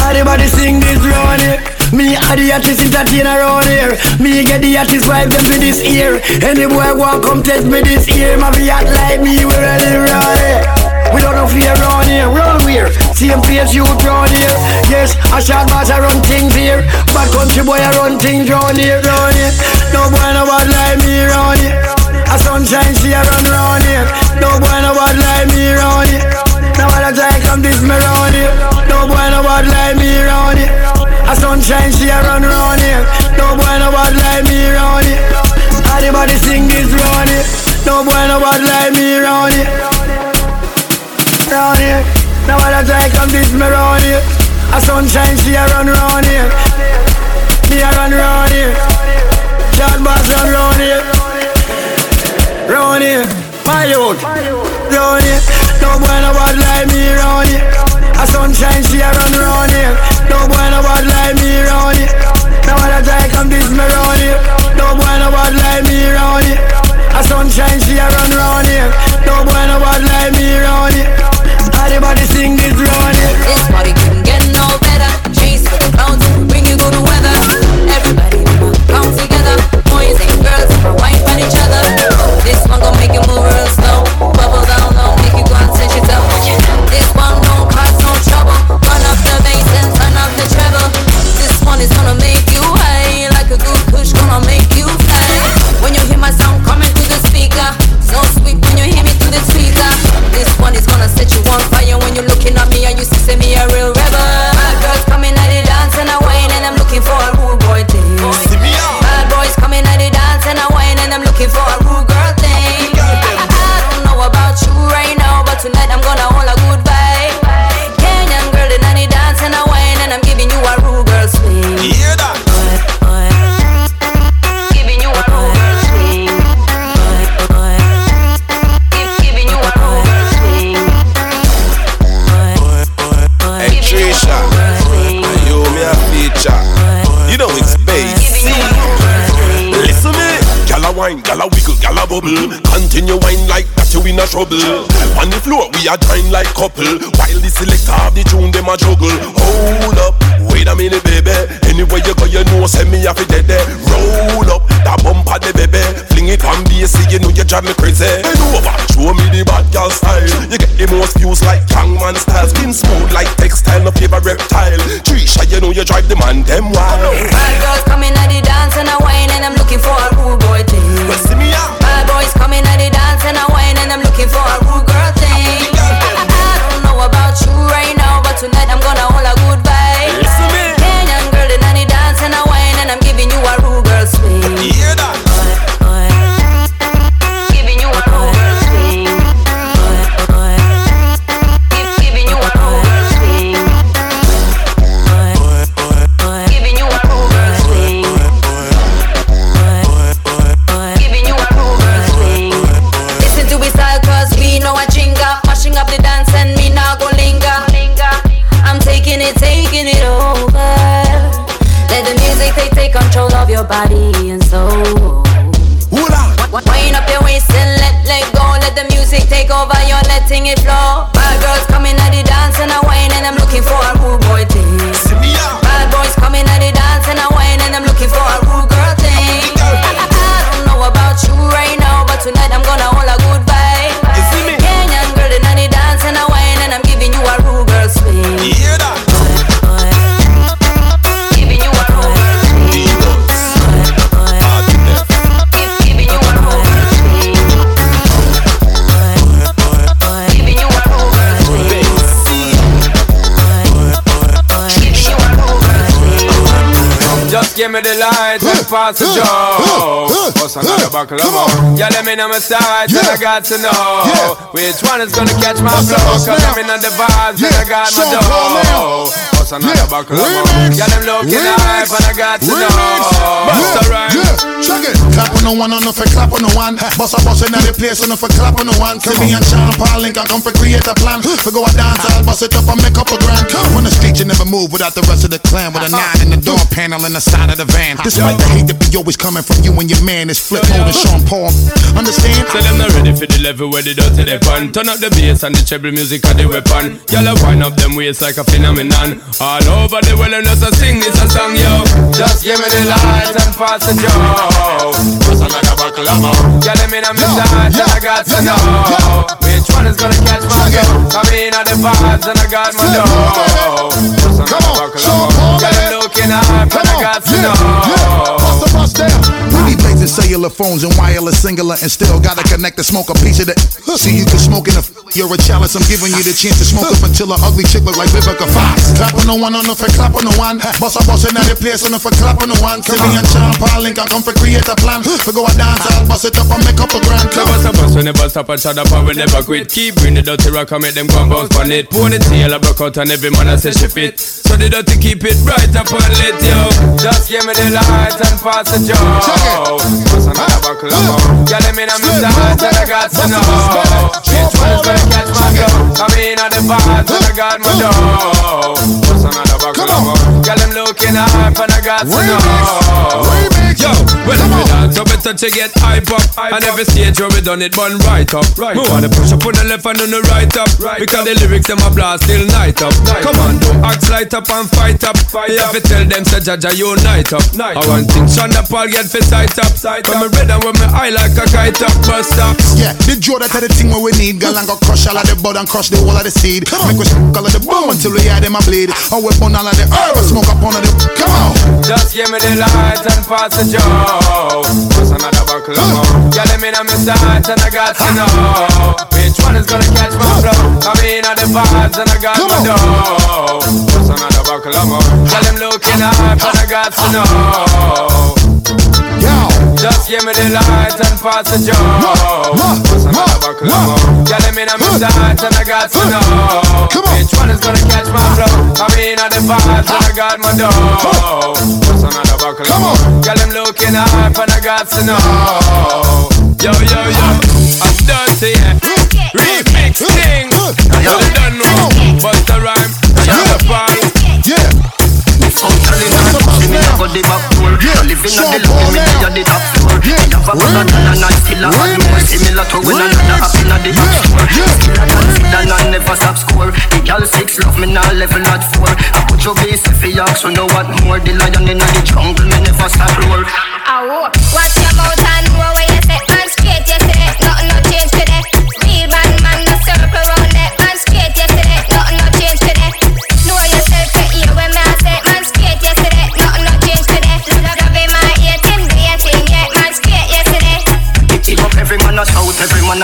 Speaker 40: Everybody sing this round here. Me are the artist entertainer around here. Me get the artist vibe them for this ear. Any boy want come test me this ear. My act like me, we ready round here. We don't know fear round here, round here. Same place you round here. Yes, a short boss I run things here. Bad country boy I run things round here, round here. No boy no bad like me round here. A sunshine she a run round here. No boy no bad like me round here. Now when I try come this me round here. No boy no bad like me round here. A sunshine she a run round here. No boy no bad like me round here. Everybody sing this round here. No boy no bad like me round here. Round here. Now when I try come this me round here. A sunshine she a run round here. Me a run round here. Shot boss run round here. Round here. My youth. Round here. No boy no bad like me round here. A sunshine she a run round here. No boy no bad like me round here. Now when I try come this me round here. No boy no bad like me round here. A sunshine she a run round here. No boy no bad like me round here. Everybody sing this round.
Speaker 41: This party couldn't get no better. Chase for the clouds, bring you good weather. Everybody come together. Boys and girls, wine on each other. This one gon' make you move real slow. Bubble down low, make you go and touch yourself. This one don't cause no trouble. Run up the bass and turn up the treble. This one is gonna make
Speaker 42: pass the joe. What's another buckle of more? Yeah, let me know my sides and I got to know Yeah. which one is gonna catch my flow. Cause I'm in the vibes and I got Show my dough. Another buckle of more? Yeah, them looking hype and I got to know. Bust a rhyme.
Speaker 3: Check it. Clap on the one, on for clap on the one. Boss a boss in the place, on for clap on the one. See me and Sean Paul Link, I come for create a plan. For go a dance, I'll bust it up and make up a grand. On the street, you never move without the rest of the clan. With a uh-huh. nine in the door panel in the side of the van. Uh-huh. Despite the hate that be always coming from you and your man, it's Flipmode and Sean Paul. Understand?
Speaker 42: Tell them not ready for the level where they dirty they fun. Turn up the bass and the treble music and the weapon. Y'all wind up them waist like a phenomenon. All over the world and just a sing this a song, yo. Just give me the light and pass the joe. What's another buckle of? Yeah, a me sides and I got to know which one is gonna catch my flow. Come in on the vibes and I got my dough. What's another buckle of? Yeah, them looking hype and I got to know.
Speaker 3: We be blazing cellular phones and wireless singular and still gotta connect to smoke a piece of that. See, you can smoke in a you're a chalice. I'm giving you the chance to smoke up until a ugly chick look like Vivica Fox. Clap on the one, on the for clap on the one. Boss a boss in the place on the for clap on the one. Me and Link, I come for create a plan. For go a dance, I'll bust it up and make up a grand.
Speaker 42: Never stop us, we never stop and shut up and we never quit. Keep bring the dirty rock and make them and bounce on it. Ponytail a broke out and every man a say she fit. So the dirty keep it right up and lit, yo. Just give me the light and pass the joe. What's another buckle of more? Yeah, them in a me sides and I got to know one is gonna catch my flow. Come in on the vibes and I got my dough. What's another buckle of more? Yeah, them looking hype and I got to know. Yo, well, we dance, so better to get hype up. And every stage where we done it, bun right up. Right. Me wanna push up on the left and on the right up. Because the lyrics them a blast till night up. Come on, do axe light up and fight up. You have to tell them say Jaja unite up. I want things Sean Da Paul get for sight up. When me red and when me eye like a kite up, bust up.
Speaker 3: Yeah, the draw that the thing where we need. Girl and go crush all of the bud and crush the whole of the seed. Come Make us all of the bomb until we hear them a bleed. And we burn all of the herb and smoke up on of the. Come on.
Speaker 42: Just give me the light and pass the joe. What's another buckle of more? Yeah, them in me sides and I got to know which one is gonna catch my flow. Come in on the vibes and I got my dough. What's another buckle of more? Tell them looking hype and I got to know. Just give me the light and pass the joe. What's another buckle of more? Yeah, them in on me and I got to know which one is gonna catch my flow. Come in on the vibes and I got my dough. What's another buckle of more? Yeah, them looking hype and I got to know. Yo, yo, yo, I'm dirty, yeah. Remix thing. You don't know. Bust a yeah, living on
Speaker 3: the
Speaker 43: low, me tired the
Speaker 44: top floor. Yeah, never gonna done and I still a hot more. Similar to when I done up in the top
Speaker 45: store. Still a done, and a never stop score. The girl six love me now, level at four. I put your base if you ask, so know what more. The lion in the jungle, me never
Speaker 44: stop roar. Ah, what?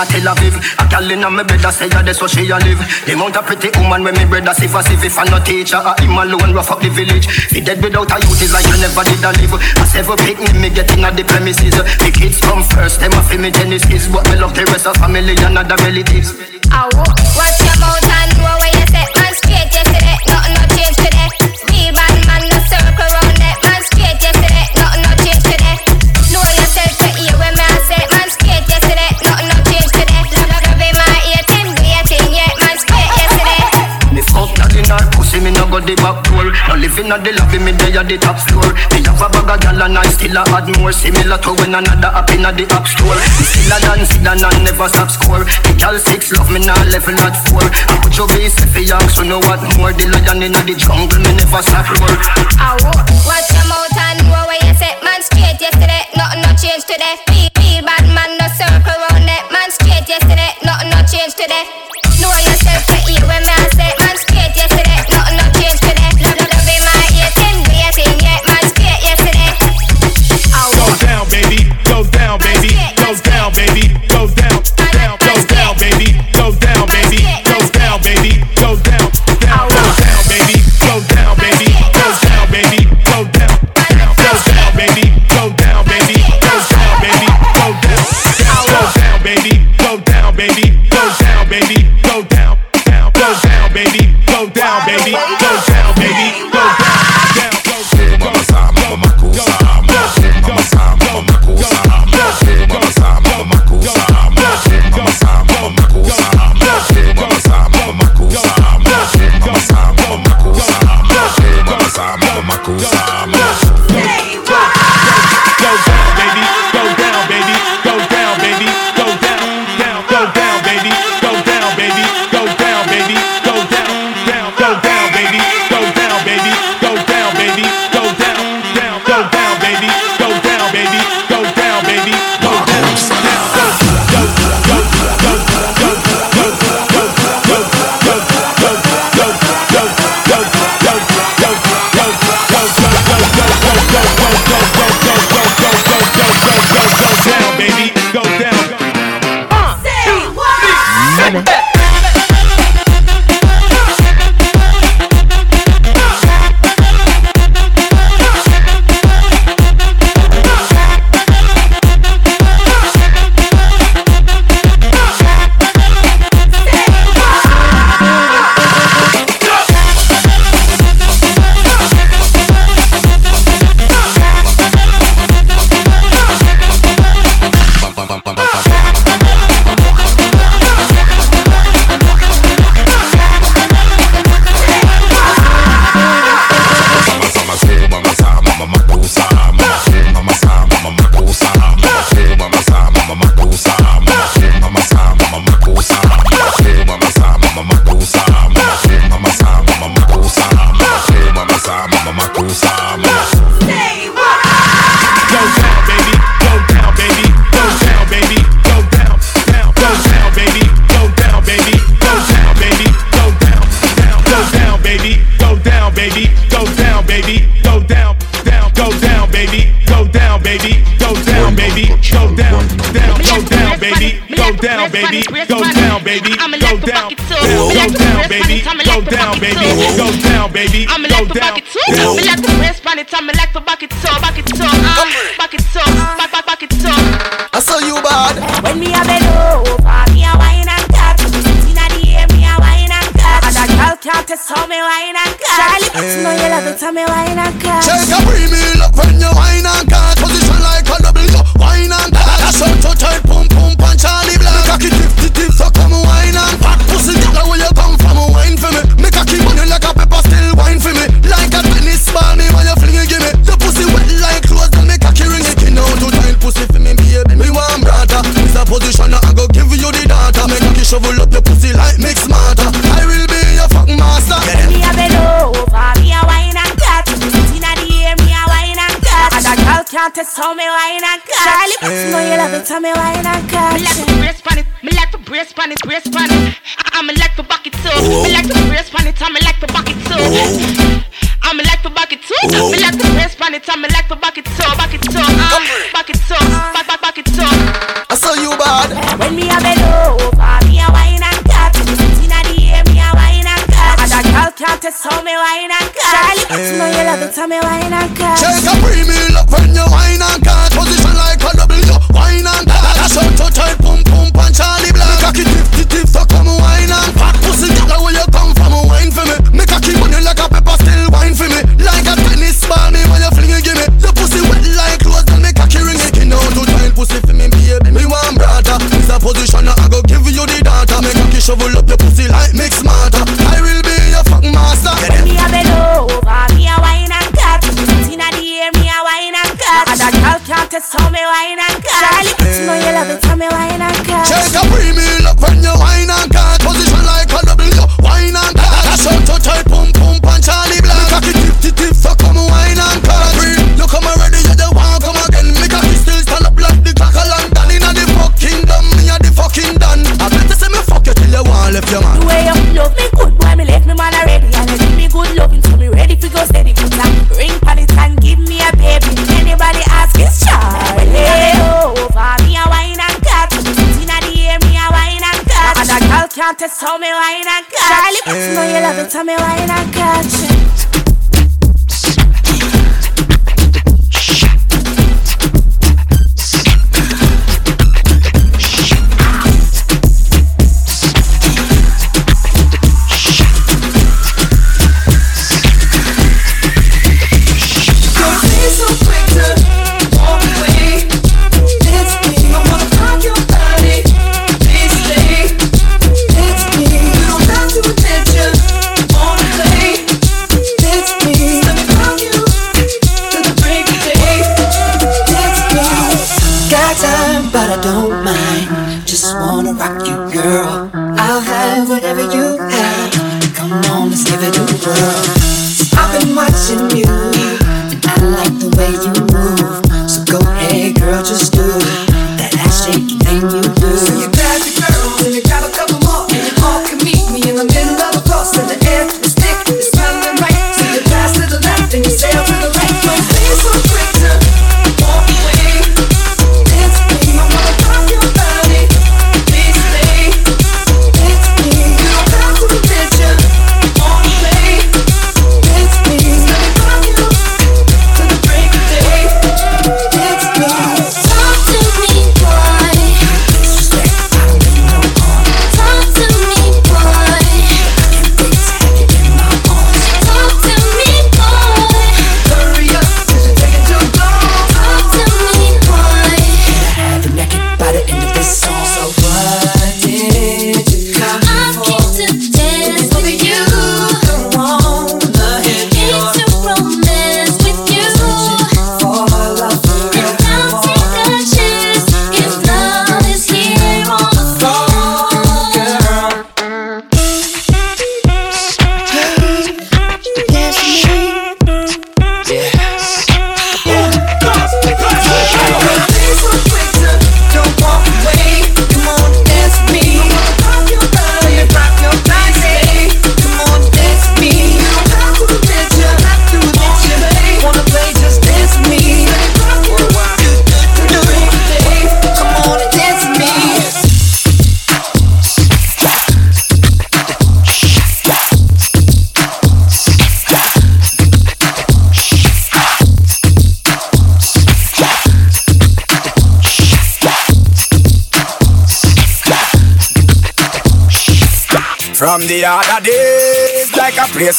Speaker 44: a Tel Aviv. A girl inna me bed a say yeah, that's how she a live. The mount a pretty woman when me brother see for see if I no teacher a him alone rough up the village. He dead without a youth is like you never did a live. I several pick me me get inna the premises. The kids come first, them a fi me tennis kids, but me love the rest of family and other relatives.
Speaker 45: I what's your mouth.
Speaker 44: Living on the lobby, me day at the top store. Me have a bag of gal and I still a add more. Similar to when another up in the app store. Me still a dance, it and I never stop score. The gal six love me now level at four. I put your base if you young, so know what more. The lion in the jungle, me never stop roar.
Speaker 45: I walk. Watch your mouth and know where you set man straight yesterday. Nothing no change today.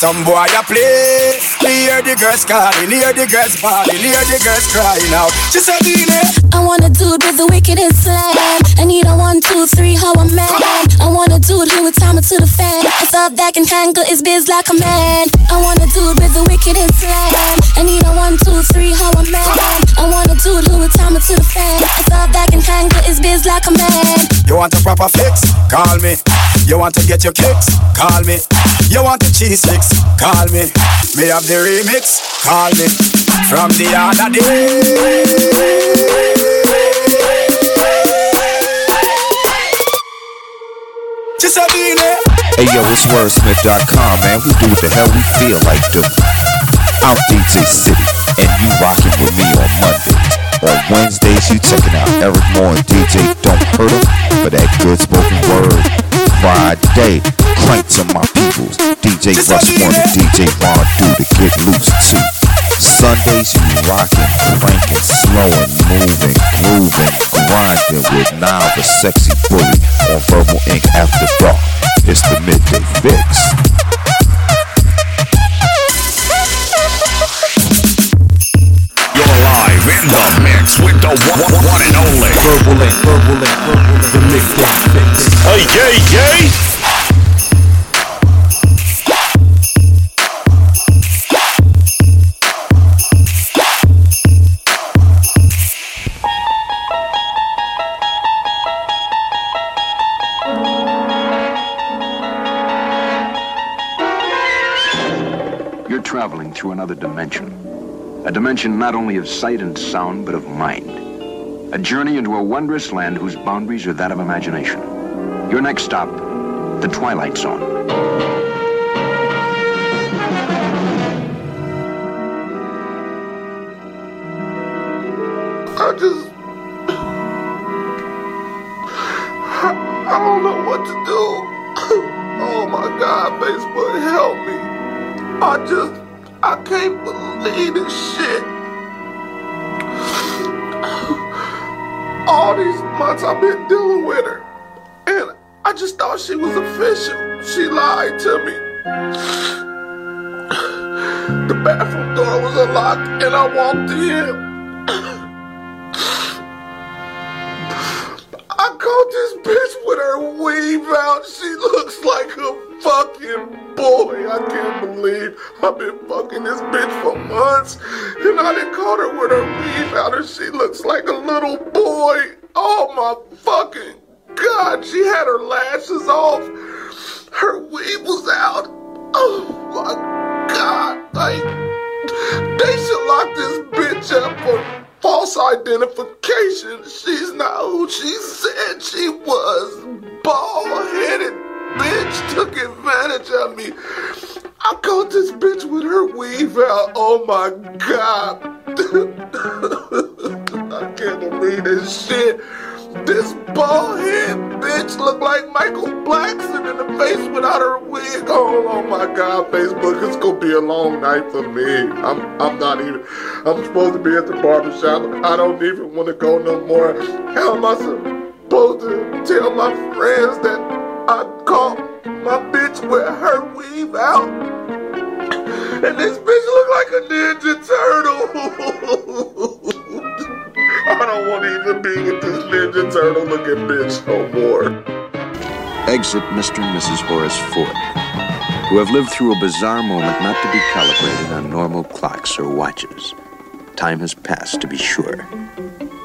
Speaker 46: Some boy a
Speaker 47: play.
Speaker 34: We hear the girls calling, hear the girls bawling, hear the girls crying out. She said,
Speaker 48: I want a dude with the wickedest slam. I need a one, two, three, how a man. I want a dude who would time it to the fan. It's up that can tangle his biz like a man. I want a dude with the wickedest slam. I need a one, two, three, how a man. I want a dude who would time it to the fan. It's up that can tangle his biz like a man.
Speaker 34: You
Speaker 37: want a proper fix? Call me. You want to get your kicks? Call me. You want the cheese sticks? Call me. Me have the remix? Call me. From the other day.
Speaker 49: Hey yo, it's wordsmith.com, man. We do what the hell we feel like doing. I'm DJ City, and you rockin' with me on Monday. On Wednesdays, you checking out Eryk Moore and DJ Don't Hurt 'Em for that good spoken word. Friday, crank to my peoples. DJ Russ One and DJ Ron Do to get loose too. Sundays, you rockin', crankin', slowin', movin', groovin', grindin' with now the sexy bully on Verbal Ink After Dark. It's the midday fixx.
Speaker 50: You're live in the mix with the one, one, one and only
Speaker 49: Verbal Ink, Verbal Ink, Verbal Ink, the midday fixx.
Speaker 50: Hey, yay, yay!
Speaker 51: Through another dimension. A dimension not only of sight and sound, but of mind. A journey into a wondrous land whose boundaries are that of imagination. Your next stop, the Twilight Zone.
Speaker 52: I walked in. I caught this bitch with her weave out. She looks like a fucking boy. I can't believe I've been fucking this bitch for months. And I done caught her with her weave out and she looks like a little boy. Oh my god, Facebook, it's gonna be a long night for me. I'm I'm not even I'm supposed to be at the barbershop. I don't even wanna go no more. How am I supposed to tell my friends that I caught my bitch with her weave out? And this bitch look like a Ninja Turtle. I don't want to even be with this Ninja Turtle looking bitch no more.
Speaker 51: Exit Mr. and Mrs. Horace Ford, who have lived through a bizarre moment not to be calibrated on normal clocks or watches. Time has passed, to be sure.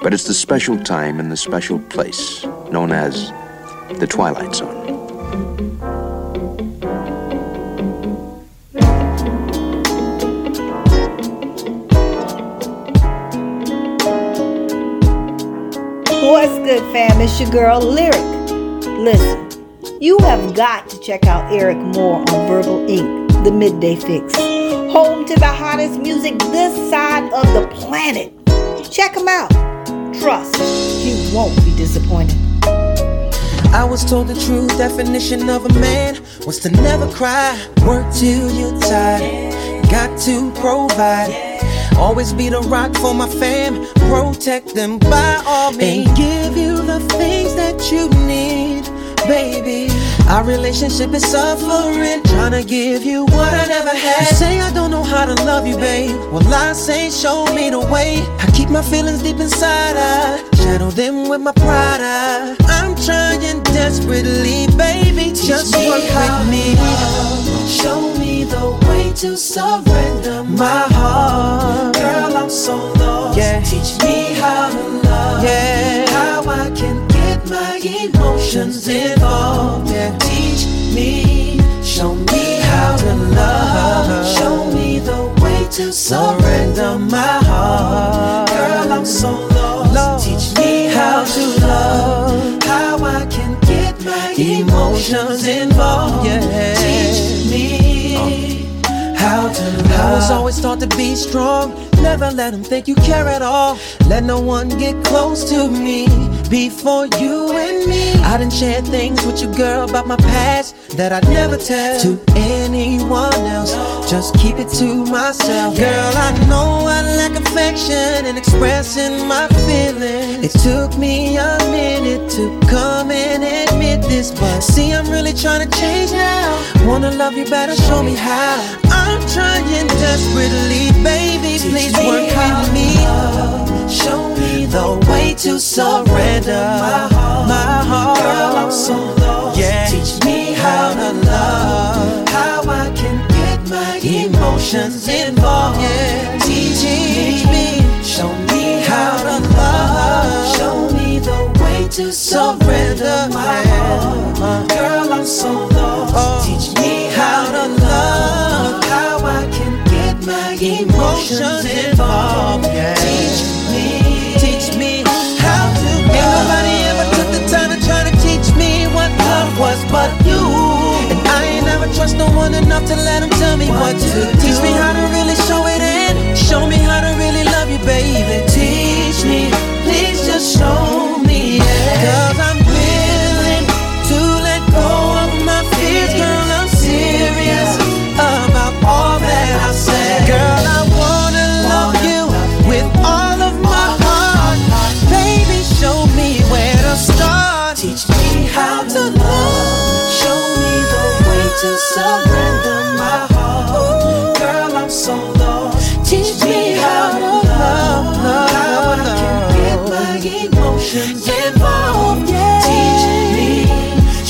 Speaker 51: But it's the special time in the special place known as the Twilight Zone.
Speaker 53: What's good, fam? It's your girl, Lyric. Listen, you have got to check out Eryk Moore on Verbal Ink, the Midday Fixx. Home to the hottest music this side of the planet. Check him out. Trust, you won't be disappointed.
Speaker 16: I was told the true definition of a man was to never cry, work till you're tired, got to provide. Always be the rock for my fam, protect them by all means, and give you the things that you need, baby. Our relationship is suffering, trying to give you what I never had. You say I don't know how to love you, babe. Well, I say show me the way. I keep my feelings deep inside, I shadow them with my pride. I, I'm trying desperately, baby, just
Speaker 54: Teach me
Speaker 16: work with me.
Speaker 54: Show me the way to surrender
Speaker 16: My heart.
Speaker 54: Girl, I'm so lost.
Speaker 16: Yeah.
Speaker 54: Teach me how to love.
Speaker 16: Yeah. My emotions involved. Yeah. Teach me, show me how to love. Show me the way to surrender my heart. Girl, I'm so lost. Teach me how to love. How I can get my emotions involved. Yeah. Teach me how to love. I was always taught to be strong. Never let them think you care at all. Let no one get close to me before you and me. I done shared things with you, girl, about my past that I'd never tell to anyone else. Just keep it to myself. Girl, I know I lack affection and expressing my feelings. It took me a minute to come and admit this, but see, I'm really trying to change now. Wanna love you better, show me how. I'm trying desperately, baby, please work with me. Show me the way to surrender my heart. My heart. Girl, I'm so lost. Yeah. Teach me how to love. How I can get my emotions involved. Yeah. Teach me. Show me how to love. Show me the way to surrender my heart. Girl, I'm so lost. Oh. Teach me my emotions involved. Teach me, teach me how to love. Ain't nobody ever took the time to try to teach me what love was but you. And I ain't never trust no one enough to let him tell me what, to do. Teach me how to really show it and show me how to really love you, baby. Teach me, please just show me. Yeah. Cause I'm surrender my heart. Girl, I'm so lost. Teach me how to love. How I can get my emotions involved. Teach me.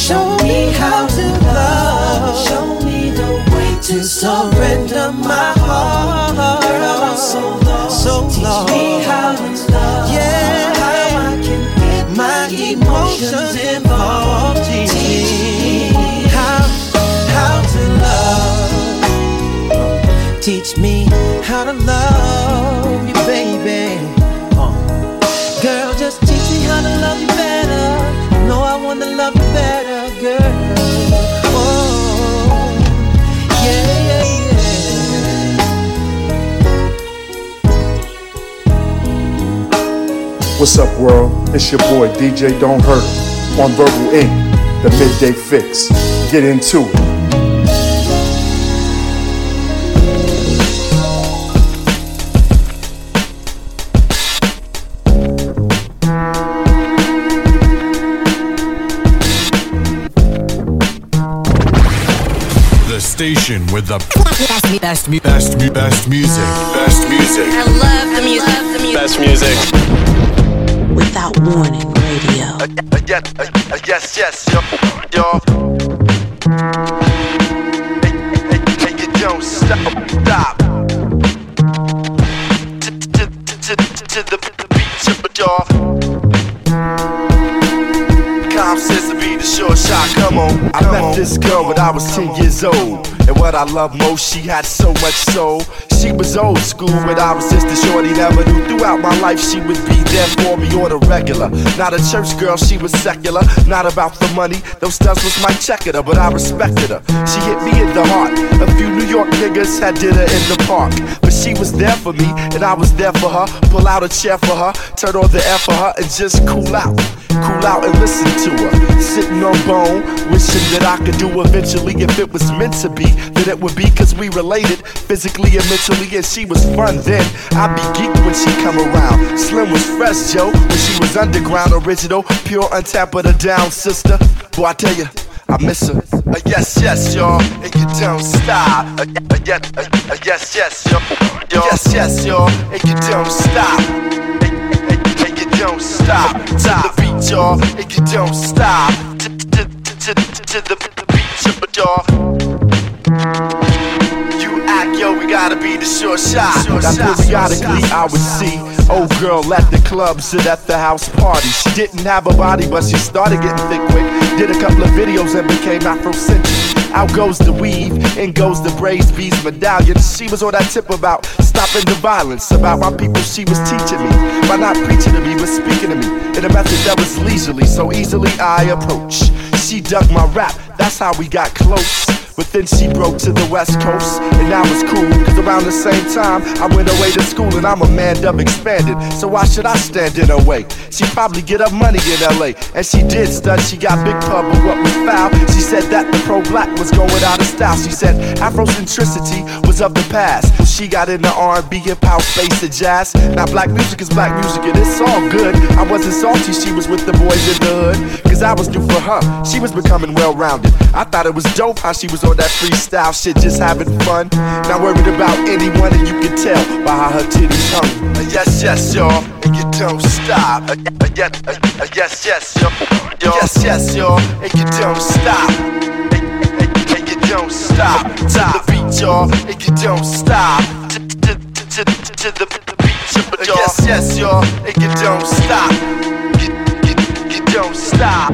Speaker 16: Show me how to love. Show me the way to surrender my heart. Girl, I'm so lost. So Teach me how to love. Yeah. How I can get my emotions involved. Teach me how to love you, baby. Uh. Girl, just teach me how to love you better. Know I wanna love you better, girl. Oh, yeah, yeah, yeah.
Speaker 55: What's up, world? It's your boy DJ Don't Hurt on Verbal Ink, the midday fixx. Get into it.
Speaker 26: Station with the best, best, best, best, best music. Best music.
Speaker 10: I love the music. Love the music.
Speaker 26: Best music.
Speaker 10: Without warning, radio.
Speaker 56: Uh, yes, uh, uh, yes, yes, yo, yo. Hey, hey, hey, you don't stop, stop. Short shot, come on.
Speaker 41: I met this girl when I was 10 years old. And what I love most, she had so much soul. She was old school but I was just a shorty, never knew. Throughout my life, she would be there for me on a regular. Not a church girl, she was secular. Not about the money, those studs was my checker, her, but I respected her. She hit me in the heart. A few New York niggas had dinner in the park. But she was there for me, and I was there for her. Pull out a chair for her, turn on the air for her, and just cool out. Cool out and listen to her. Sitting on bone, wishing that I could do eventually. If it was meant to be, then it would be cause we related physically and mentally. And she was fun then. I'd be geeked when she come around. Slim was fresh, Joe, when she was underground, original, pure, untapped, but a down sister. Boy, I tell you. I miss her. Uh, yes, yes, y'all, and you don't stop. Uh, uh, yes, uh, uh, yes, yes, y'all. Yes, yes, y'all, and you don't stop. And you don't stop. To the beat, y'all, and you don't stop. To, the beat, y'all. Gotta be the sure shot. Now periodically I would see old girl at the club, sit at the house party. She didn't have a body, but she started getting thick quick. Did a couple of videos and became Afrocentric. Out goes the weave, in goes the braids, beads, medallions. She was on that tip about stopping the violence, about my people she was teaching me. By not preaching to me, but speaking to me in a method that was leisurely, so easily I approach. She dug my rap, that's how we got close. But then she broke to the west coast, and I was cool. Cause around the same time, I went away to school, and I'm a man dumb expanded. So why should I stand in her way? She probably get her money in LA, and she did stud. She got big pub, but what was foul? She said that the pro black was going out of style. She said Afrocentricity was of the past. She got into R&B, hip hop, space, and jazz. Now black music is black music, and it's all good. I wasn't salty, she was with the boys in the hood. Cause I was new for her, she was becoming well rounded. I thought it was dope how she was on that freestyle shit, just having fun. Not worried about anyone, and you can tell by how her titties hung. Uh, yes, yes, y'all, and you don't stop. Uh, uh, yes, uh, uh, yes, yes, y'all. Yes, yes, y'all, and you don't stop. And, and, and you don't stop. To the beat, y'all, and you don't stop. To, the beat, y'all. Yes, yes, y'all, and you don't stop. Don't stop.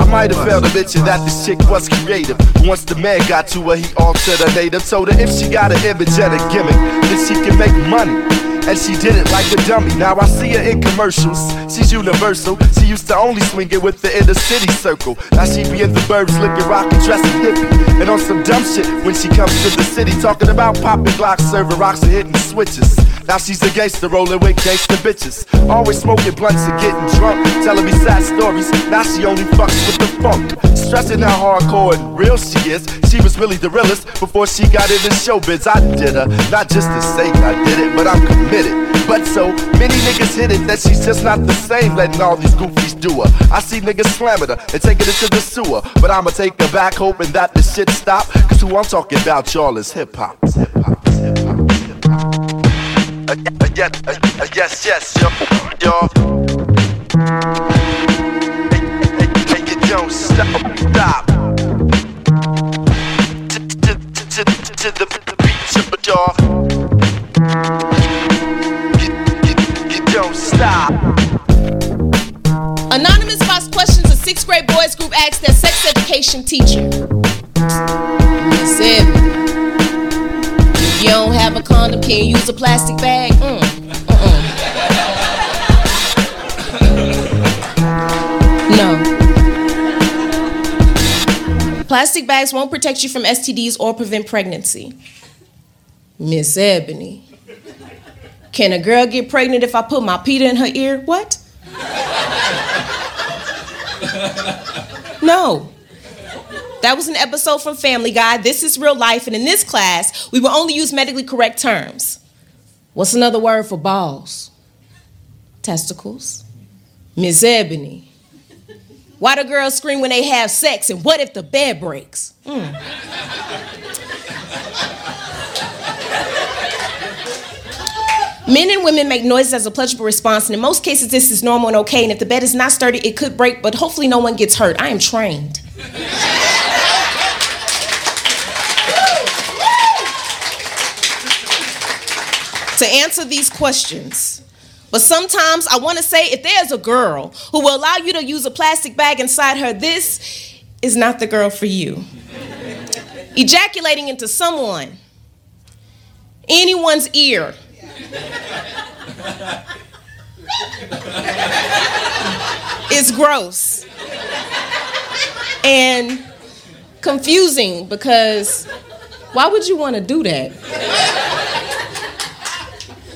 Speaker 41: I might have failed to mention that this chick was creative. Once the man got to her, he altered her native. Told her if she got an image and a gimmick, then she can make money. And she did it like a dummy. Now I see her in commercials. She's universal. She used to only swing it with the inner city circle. Now she be in the burbs looking rockin', dressing hippie. And on some dumb shit when she comes to the city. Talking about popping blocks, serving rocks, and hitting switches. Now she's a gangster rolling with gangster bitches. Always smoking blunts and getting drunk. Telling me sad stories. Now she only fucks with the funk. Stressing how hardcore and real she is. She was really the realest before she got into showbiz. I did her, not just to say I did it, but I'm committed. But so many niggas hit it that she's just not the same, letting all these goofies do her. I see niggas slamming her and taking it to the sewer. But I'ma take her back, hoping that the shit stop. Cause who I'm talking about, y'all, is hip hop. Uh, yes, uh, uh, yes, yes, yo. And, you don't stop, stop. To, to, the beat, y'all. Stop.
Speaker 57: Anonymous Fox questions a sixth grade boys group asked their sex education teacher. He said, if you don't have a condom, can you use a plastic bag? Mm. Uh-uh. No. Plastic bags won't protect you from STDs or prevent pregnancy. Miss Ebony. Can a girl get pregnant if I put my pita in her ear? What? No. That was an episode from Family Guy. This is real life, and in this class, we will only use medically correct terms. What's another word for balls? Testicles. Miss Ebony. Why do girls scream when they have sex, and what if the bed breaks? Mm. Men and women make noises as a pleasurable response, and in most cases, this is normal and okay. And if the bed is not sturdy, it could break, but hopefully, no one gets hurt. I am trained. to answer these questions. But sometimes I want to say if there's a girl who will allow you to use a plastic bag inside her, this is not the girl for you. Ejaculating into someone, anyone's ear, is gross and confusing because why would you want to do that?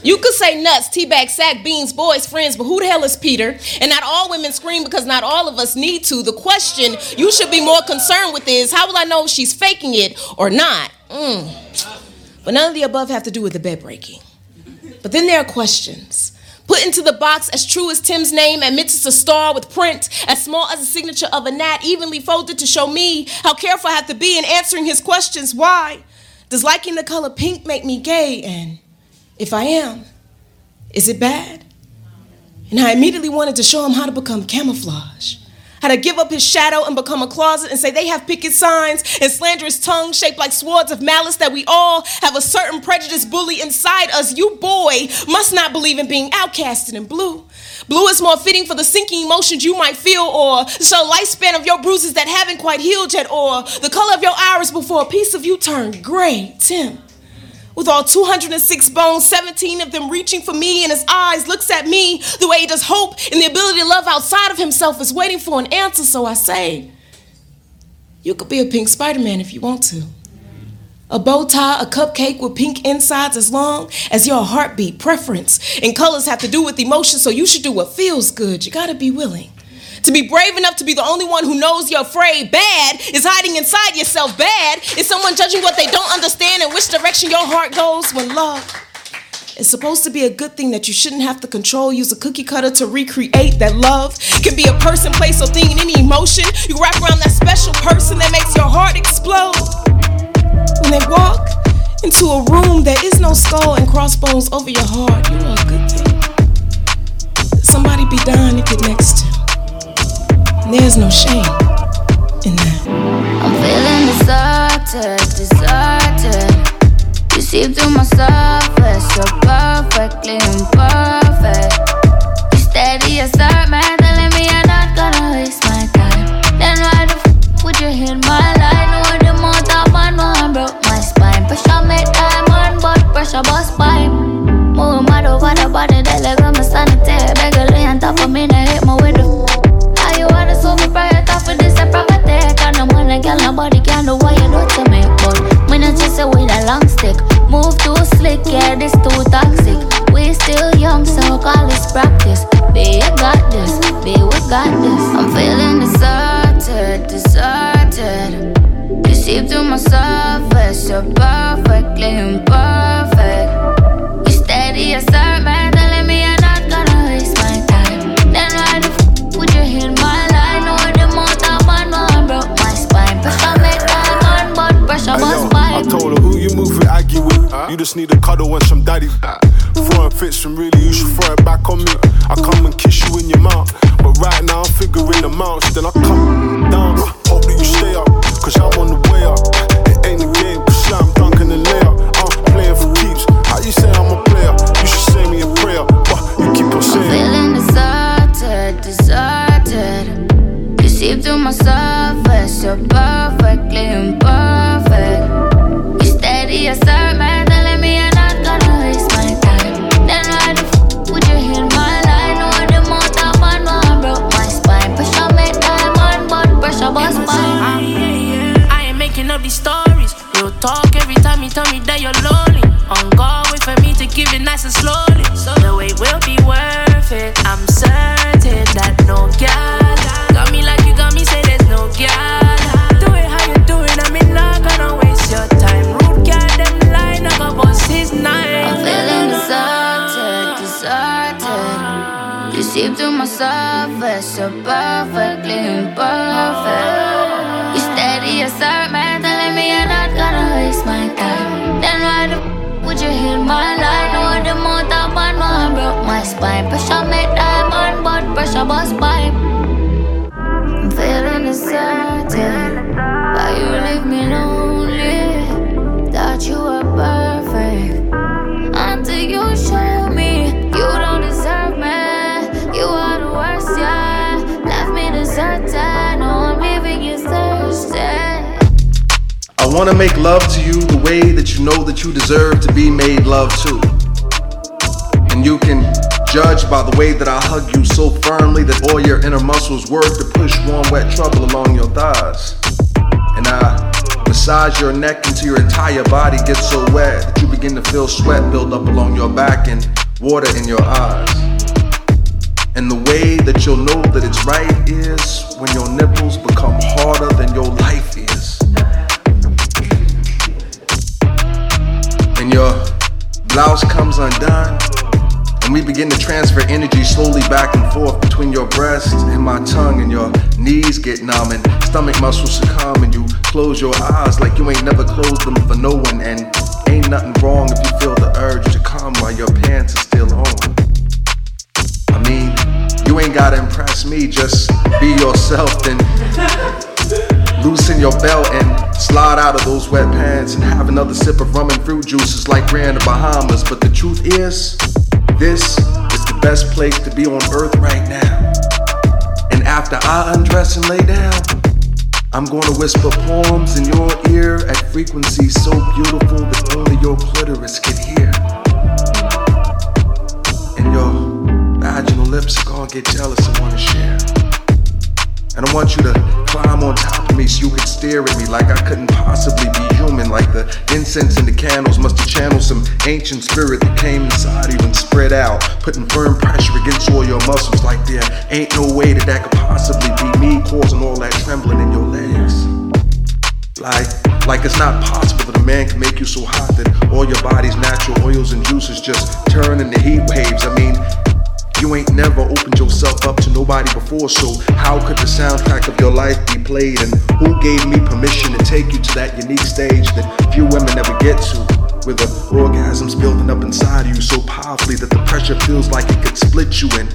Speaker 57: You could say nuts, teabag, sack, beans, boys, friends, but who the hell is Peter? And not all women scream because not all of us need to. The question you should be more concerned with is how will I know if she's faking it or not? Mm. But none of the above have to do with the bed breaking. But then there are questions. Put into the box as true as Tim's name, admits it's a star with print as small as the signature of a gnat, evenly folded to show me how careful I have to be in answering his questions. Why? Does liking the color pink make me gay? And if I am, is it bad? And I immediately wanted to show him how to become camouflage. How to give up his shadow and become a closet and say they have picket signs and slanderous tongues shaped like swords of malice that we all have a certain prejudice bully inside us. You, boy, must not believe in being outcasted in blue. Blue is more fitting for the sinking emotions you might feel, or the lifespan of your bruises that haven't quite healed yet, or the color of your iris before a piece of you turned gray. Tim. With all 206 bones, 17 of them reaching for me, and his eyes looks at me the way he does hope and the ability to love outside of himself is waiting for an answer. So I say, you could be a pink Spider-Man if you want to. A bow tie, a cupcake with pink insides as long as your heartbeat, preference, and colors have to do with emotion, so you should do what feels good. You gotta be willing. To be brave enough to be the only one who knows you're afraid. Bad is hiding inside yourself. Bad is someone judging what they don't understand and which direction your heart goes when love is supposed to be a good thing that you shouldn't have to control. Use a cookie cutter to recreate that love can be a person, place, or thing in any emotion. You wrap around that special person that makes your heart explode. When they walk into a room, there is no skull and crossbones over your heart. You know a good thing. Somebody be dying to get next to. There's no shame in that.
Speaker 58: I'm feeling deserted, deserted. You see through my surface, you're perfectly imperfect. You steady as assert, man, telling me you're not gonna waste my time. Then why the f would you hit my line? No, the motor man, no, I broke my spine. Pressure make diamond, but pressure bust pipe. Move mad over the body, they like I'm a sanity. Beg on top of me, they you're perfectly imperfect. You steady, assert, man, telling me you're not gonna waste my time. Then why the f would you hit my line? No, the motor man, no, I broke my spine. Pressure make diamond, but pressure bust
Speaker 20: yo. I told her who you move with, Aggie with. You just need a cuddle and some daddy. Throwing fits and really you should throw it back on me. I come and kiss you in your mouth. But right now I'm figuring the amounts. Then I come
Speaker 58: My spine. Pressure make diamond, but pressure bust pipe. I'm feeling deserted. Why you leave me lonely? Thought you were perfect. Until you show me you don't deserve me. You are the worst, yeah. Left me deserted. No, I'm leaving you thirsty.
Speaker 41: I wanna make love to you the way that you know that you deserve to be made love to. And you can judge by the way that I hug you so firmly that all your inner muscles work to push warm, wet trouble along your thighs. And I massage your neck until your entire body gets so wet that you begin to feel sweat build up along your back and water in your eyes. And the way that you'll know that it's right is when your nipples become harder than your life is. And your blouse comes undone. And we begin to transfer energy slowly back and forth between your breasts and my tongue, and your knees get numb, and stomach muscles succumb, and you close your eyes like you ain't never closed them for no one. And ain't nothing wrong if you feel the urge to come while your pants are still on. I mean, you ain't gotta impress me, just be yourself, then loosen your belt and slide out of those wet pants and have another sip of rum and fruit juices like we're in the Bahamas. But the truth is, this is the best place to be on earth right now. And after I undress and lay down, I'm gonna whisper poems in your ear at frequencies so beautiful that only your clitoris can hear. And your vaginal lips are gonna get jealous and wanna share. And I want you to climb on top of me so you could stare at me like I couldn't possibly be human. Like the incense and the candles must have channeled some ancient spirit that came inside you and spread out, putting firm pressure against all your muscles. Like there ain't no way that that could possibly be me causing all that trembling in your legs. Like, like it's not possible that a man can make you so hot that all your body's natural oils and juices just turn into heat waves. I mean, you ain't never opened yourself up to nobody before, so how could the soundtrack of your life be played? And who gave me permission to take you to that unique stage that few women ever get to? Where the orgasm's building up inside of you so powerfully that the pressure feels like it could split you. And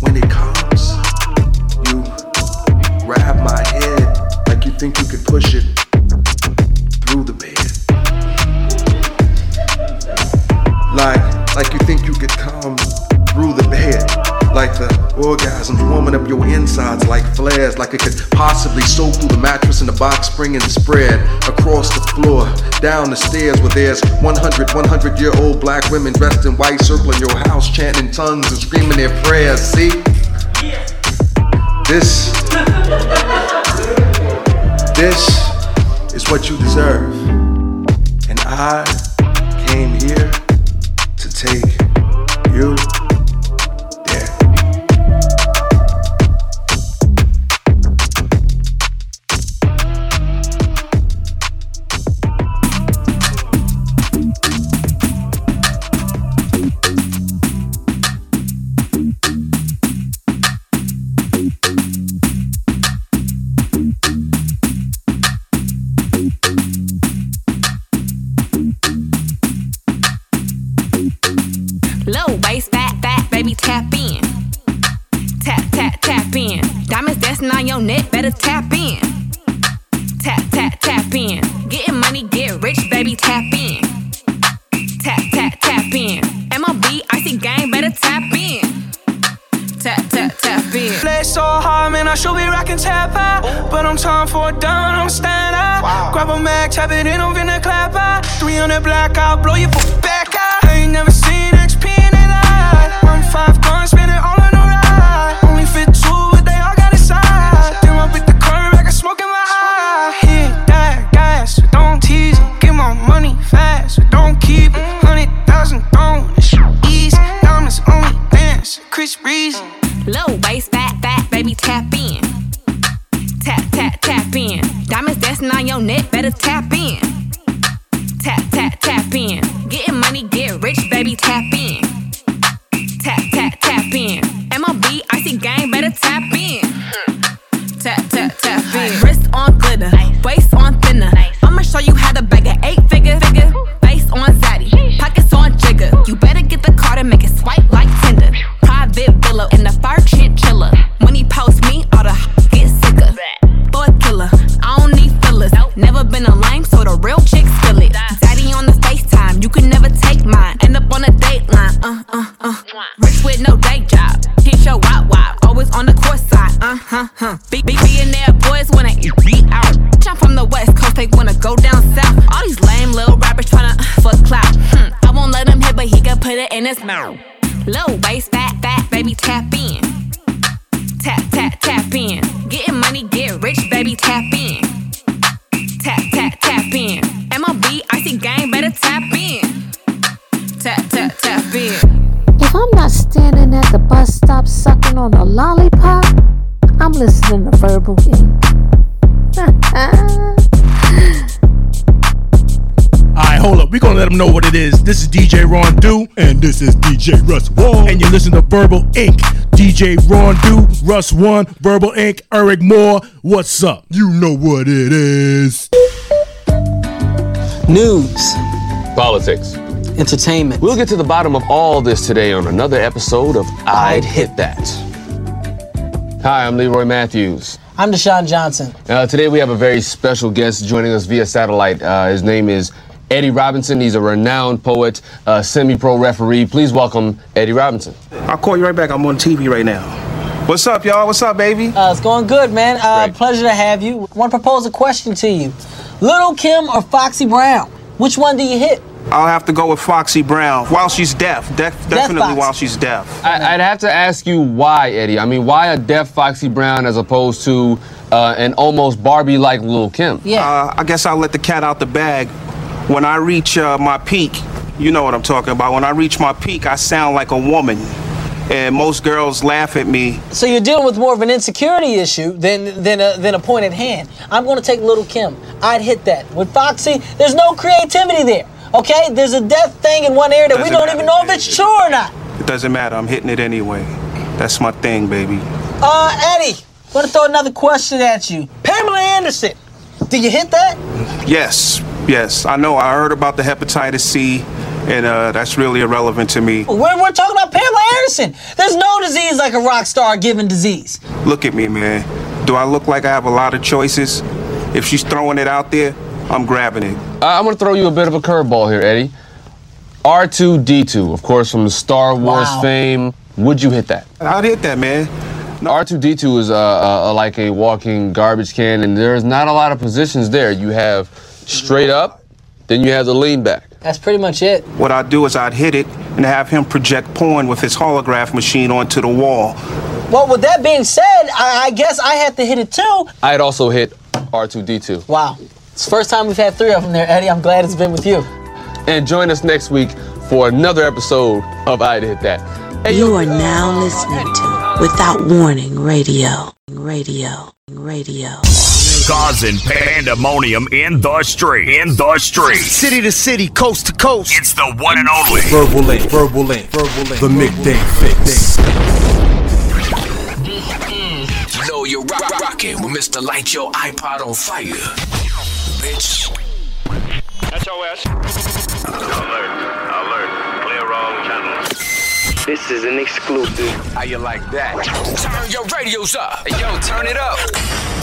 Speaker 41: when it comes, you grab my head like you think you could push it through the bed. Like, like you think you could come. Like the orgasms warming up your insides like flares, like it could possibly soak through the mattress and the box spring and spread across the floor, down the stairs where there's 100, 100 year old black women dressed in white circling your house, chanting tongues and screaming their prayers. See? This, this is what you deserve. And I came here to take you
Speaker 59: your neck, better tap in. Tap, tap, tap in. Getting money, get rich, baby, tap in. Tap, tap, tap in. MLB, icy gang, better tap in. Tap, tap, tap in.
Speaker 60: Play so hard, man, I should be rocking tap out. But I'm time for a down, I'm stand out. Grab a mag, tap it in, I'm finna clap out. 300 black out, blow your back out. I ain't never seen
Speaker 4: DJ Russ One. And you listen to Verbal Ink. DJ Ron Do, Russ One, Verbal Ink., Eryk Moore. What's up? You know what it is.
Speaker 61: News,
Speaker 62: Politics.
Speaker 61: entertainment.
Speaker 62: We'll get to the bottom of all this today on another episode of I'd Hit That. Hi, I'm Leroy Matthews.
Speaker 61: I'm Deshaun Johnson.
Speaker 62: Uh, today we have a very special guest joining us via satellite. Uh, his name is Eddie Robinson. He's a renowned poet, uh, semi-pro referee. Please welcome Eddie Robinson.
Speaker 63: I'll call you right back. I'm on TV right now. What's up, y'all? What's up, baby?
Speaker 61: Uh, it's going good, man. Uh, pleasure to have you. Want to propose a question to you. Little Kim or Foxy Brown? Which one do you hit?
Speaker 63: I'll have to go with Foxy Brown while she's deaf. Def- definitely
Speaker 61: Foxy.
Speaker 63: while she's deaf.
Speaker 62: I, I'd have to ask you why, Eddie. I mean, why a deaf Foxy Brown as opposed to uh, an almost Barbie-like Lil Kim?
Speaker 63: Uh, I guess I'll let the cat out the bag. When I reach uh, my peak, you know what I'm talking about. When I reach my peak, I sound like a woman. And most girls laugh at me.
Speaker 61: So you're dealing with more of an insecurity issue than than a, than a point at hand. I'm going to take Little Kim. I'd hit that. With Foxy, there's no creativity there. Okay, there's a death thing in one area that we don't
Speaker 63: matter.
Speaker 61: even know if it's true or not.
Speaker 63: It doesn't matter. I'm hitting it anyway. That's my thing, baby.
Speaker 61: Uh, Eddie, want to throw another question at you. Pamela Anderson, do you hit that?
Speaker 63: Yes, yes. I know. I heard about the hepatitis C, and uh, that's really irrelevant to me.
Speaker 61: We're, we're talking about Pamela Anderson. There's no disease like a rock star given disease.
Speaker 63: Look at me, man. Do I look like I have a lot of choices? If she's throwing it out there, I'm grabbing it.
Speaker 62: Uh, I'm going to throw you a bit of a curveball here, Eddie. R2D2, of course, from the Star Wars
Speaker 63: Wow.
Speaker 62: fame. Would you hit that?
Speaker 63: I'd hit that, man.
Speaker 62: R2D2 is uh, uh, like a walking garbage can, and there's not a lot of positions there. You have straight up, then you have the lean back.
Speaker 61: That's pretty much it.
Speaker 63: What I'd do is I'd hit it and have him project porn with his holograph machine onto the wall.
Speaker 61: Well, with that being said, I, I guess I had to hit it too.
Speaker 62: I'd also hit R2D2.
Speaker 61: Wow. It's the first time we've had three of them there, Eddie. I'm glad it's been with you.
Speaker 62: And join us next week for another episode of I'd Hit That.
Speaker 10: You are now listening to Without Warning Radio. Radio. Radio.
Speaker 2: Causing pandemonium in the street. In the street.
Speaker 4: City to city, coast to coast.
Speaker 2: It's the one and only.
Speaker 4: Verbal Ink, verbal ink, verbal ink. The midday fixx.
Speaker 22: You know you're rock- rocking with Mr. Light Your iPod on Fire. Bitch.
Speaker 41: SOS. Alert. Alert. Clear all channels.
Speaker 22: This is an exclusive. How you like that? Turn your radios up. Hey, yo, turn it up.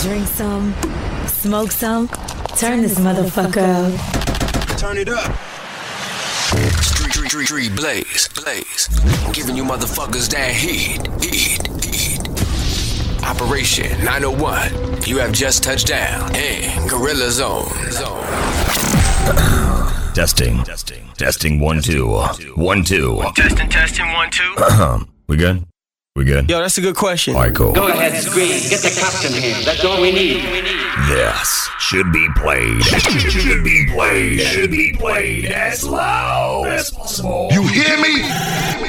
Speaker 64: Drink some, smoke some, turn this motherfucker up.
Speaker 22: Turn it up. Street, street, street, street, blaze, blaze. I'm giving you motherfuckers that heat, heat, heat. Operation 901. You have just touched down in Gorilla Zone. Zone.
Speaker 2: Testing. Testing. Testing. One, two. One, two.
Speaker 41: Testing, testing, one, two.
Speaker 2: we good? We good?
Speaker 4: Yo, that's a good question.
Speaker 2: All right, cool.
Speaker 41: Go ahead, scream. Get the captain here. That's all we need.
Speaker 2: This should be played. Should be played. Should be played as loud as possible. You hear me?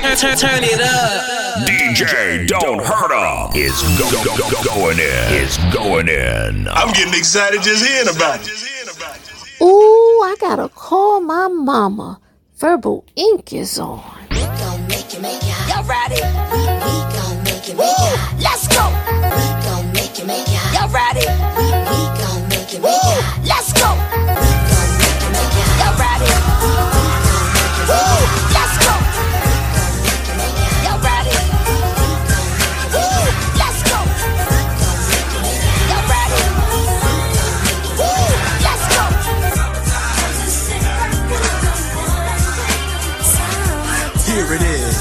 Speaker 61: Turn, turn, turn it up.
Speaker 2: DJ Don't Hurt 'em is go, go, go, go, going in. Is going in.
Speaker 20: I'm getting excited just hearing about it.
Speaker 65: Ooh, I gotta call my mama. Verbal ink is on.
Speaker 66: We gon' make it, make it. Y'all ready? We, we gon' make it, make it. Let's go. We gon' make it, make it. Y'all ready? We, we gon' make it, make it. Let's go.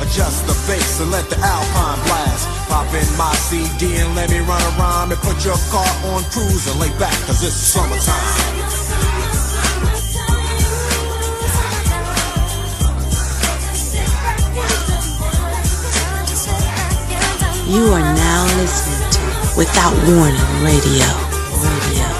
Speaker 67: Adjust the bass and let the alpine blast. Pop in my CD and let me run around and put your car on cruise and lay back, cause it's summertime.
Speaker 10: You are now listening to Without Warning. Radio. Radio.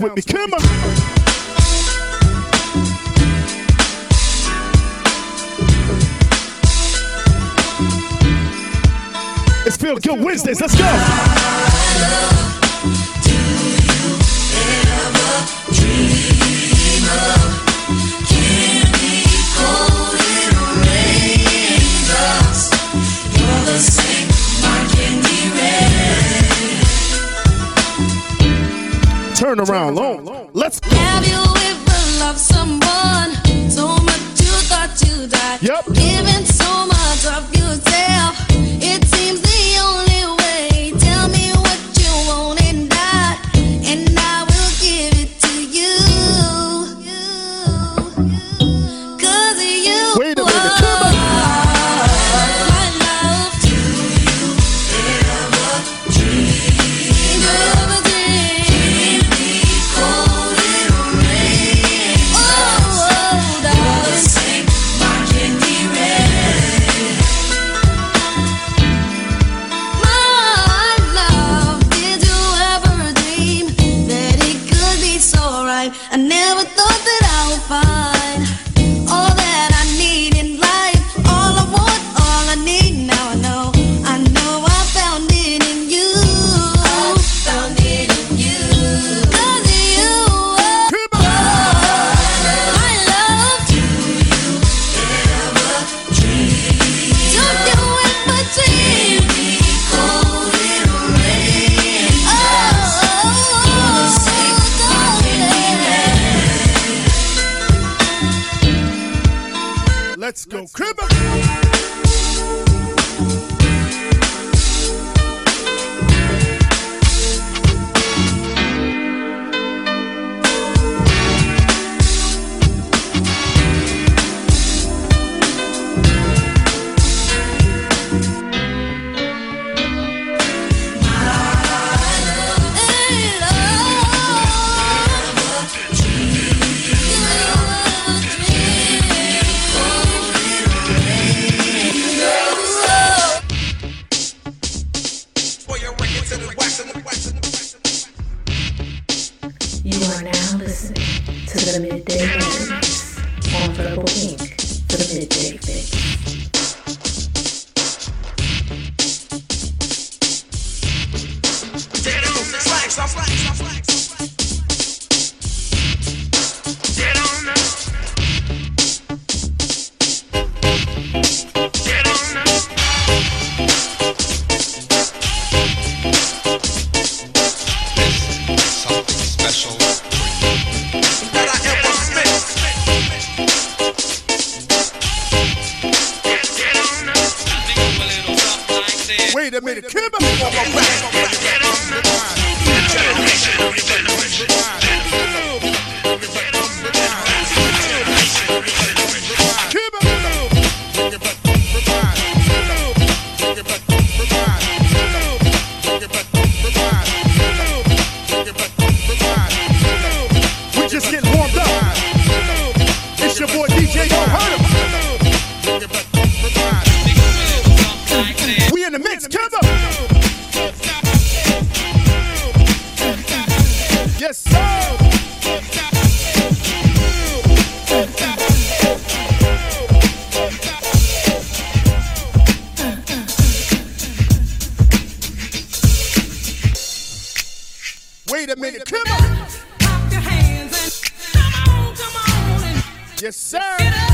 Speaker 20: With me, come on. It's Feel Good Wednesdays. Let's go. Turn around, long. Let's go.
Speaker 68: Have you ever loved someone so much you thought you died?
Speaker 20: Yep.
Speaker 68: Giving so much of
Speaker 20: Wait a minute, come on.
Speaker 68: Yes, sir.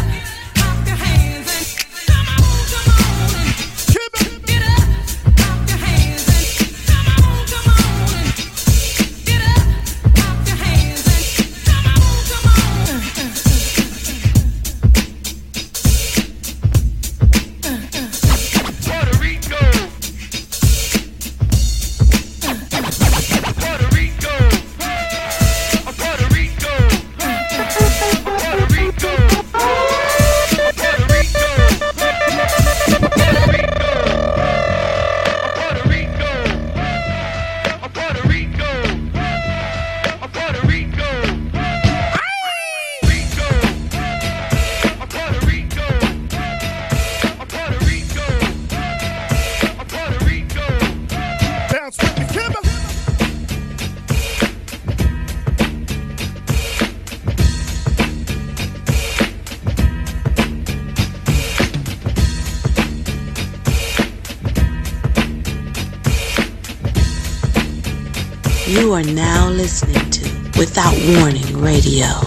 Speaker 10: Without Warning Radio.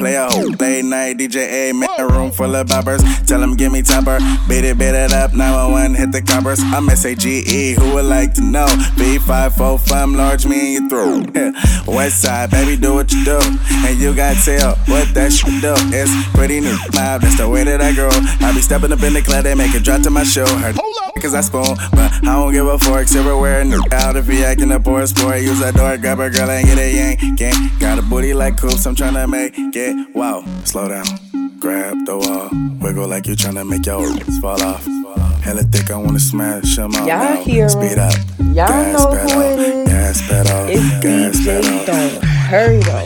Speaker 69: Play a whole late night DJ, amen. A room full of boppers. Tell them give me topper. Beat it, beat it up. 911, hit the coppers. I'm S-A-G-E. Who would like to know? B545, large me in your throat. West side, baby, do what you do. And you got tell what that shit do. It's pretty new. Live, that's the way that I grow. I be stepping up in the club, they make it drop to my show. Heard Cause I spoon, but I don't give a fork. Silverware, new out if he acting up a sport. Use that door, grab a girl and get a yank. Gang. Got a booty like coops, I'm trying to make it. Wow, slow down, grab the wall, wiggle like you're trying to make your ribs fall off. Hella thick, I wanna smash smash 'em out
Speaker 3: Y'all hear.
Speaker 69: Speed up,
Speaker 3: Y'all
Speaker 69: gas
Speaker 3: know
Speaker 69: pedal,
Speaker 3: who it is.
Speaker 69: gas pedal,
Speaker 3: It's
Speaker 69: gas
Speaker 3: DJ
Speaker 69: pedal.
Speaker 3: Don't Hurry though.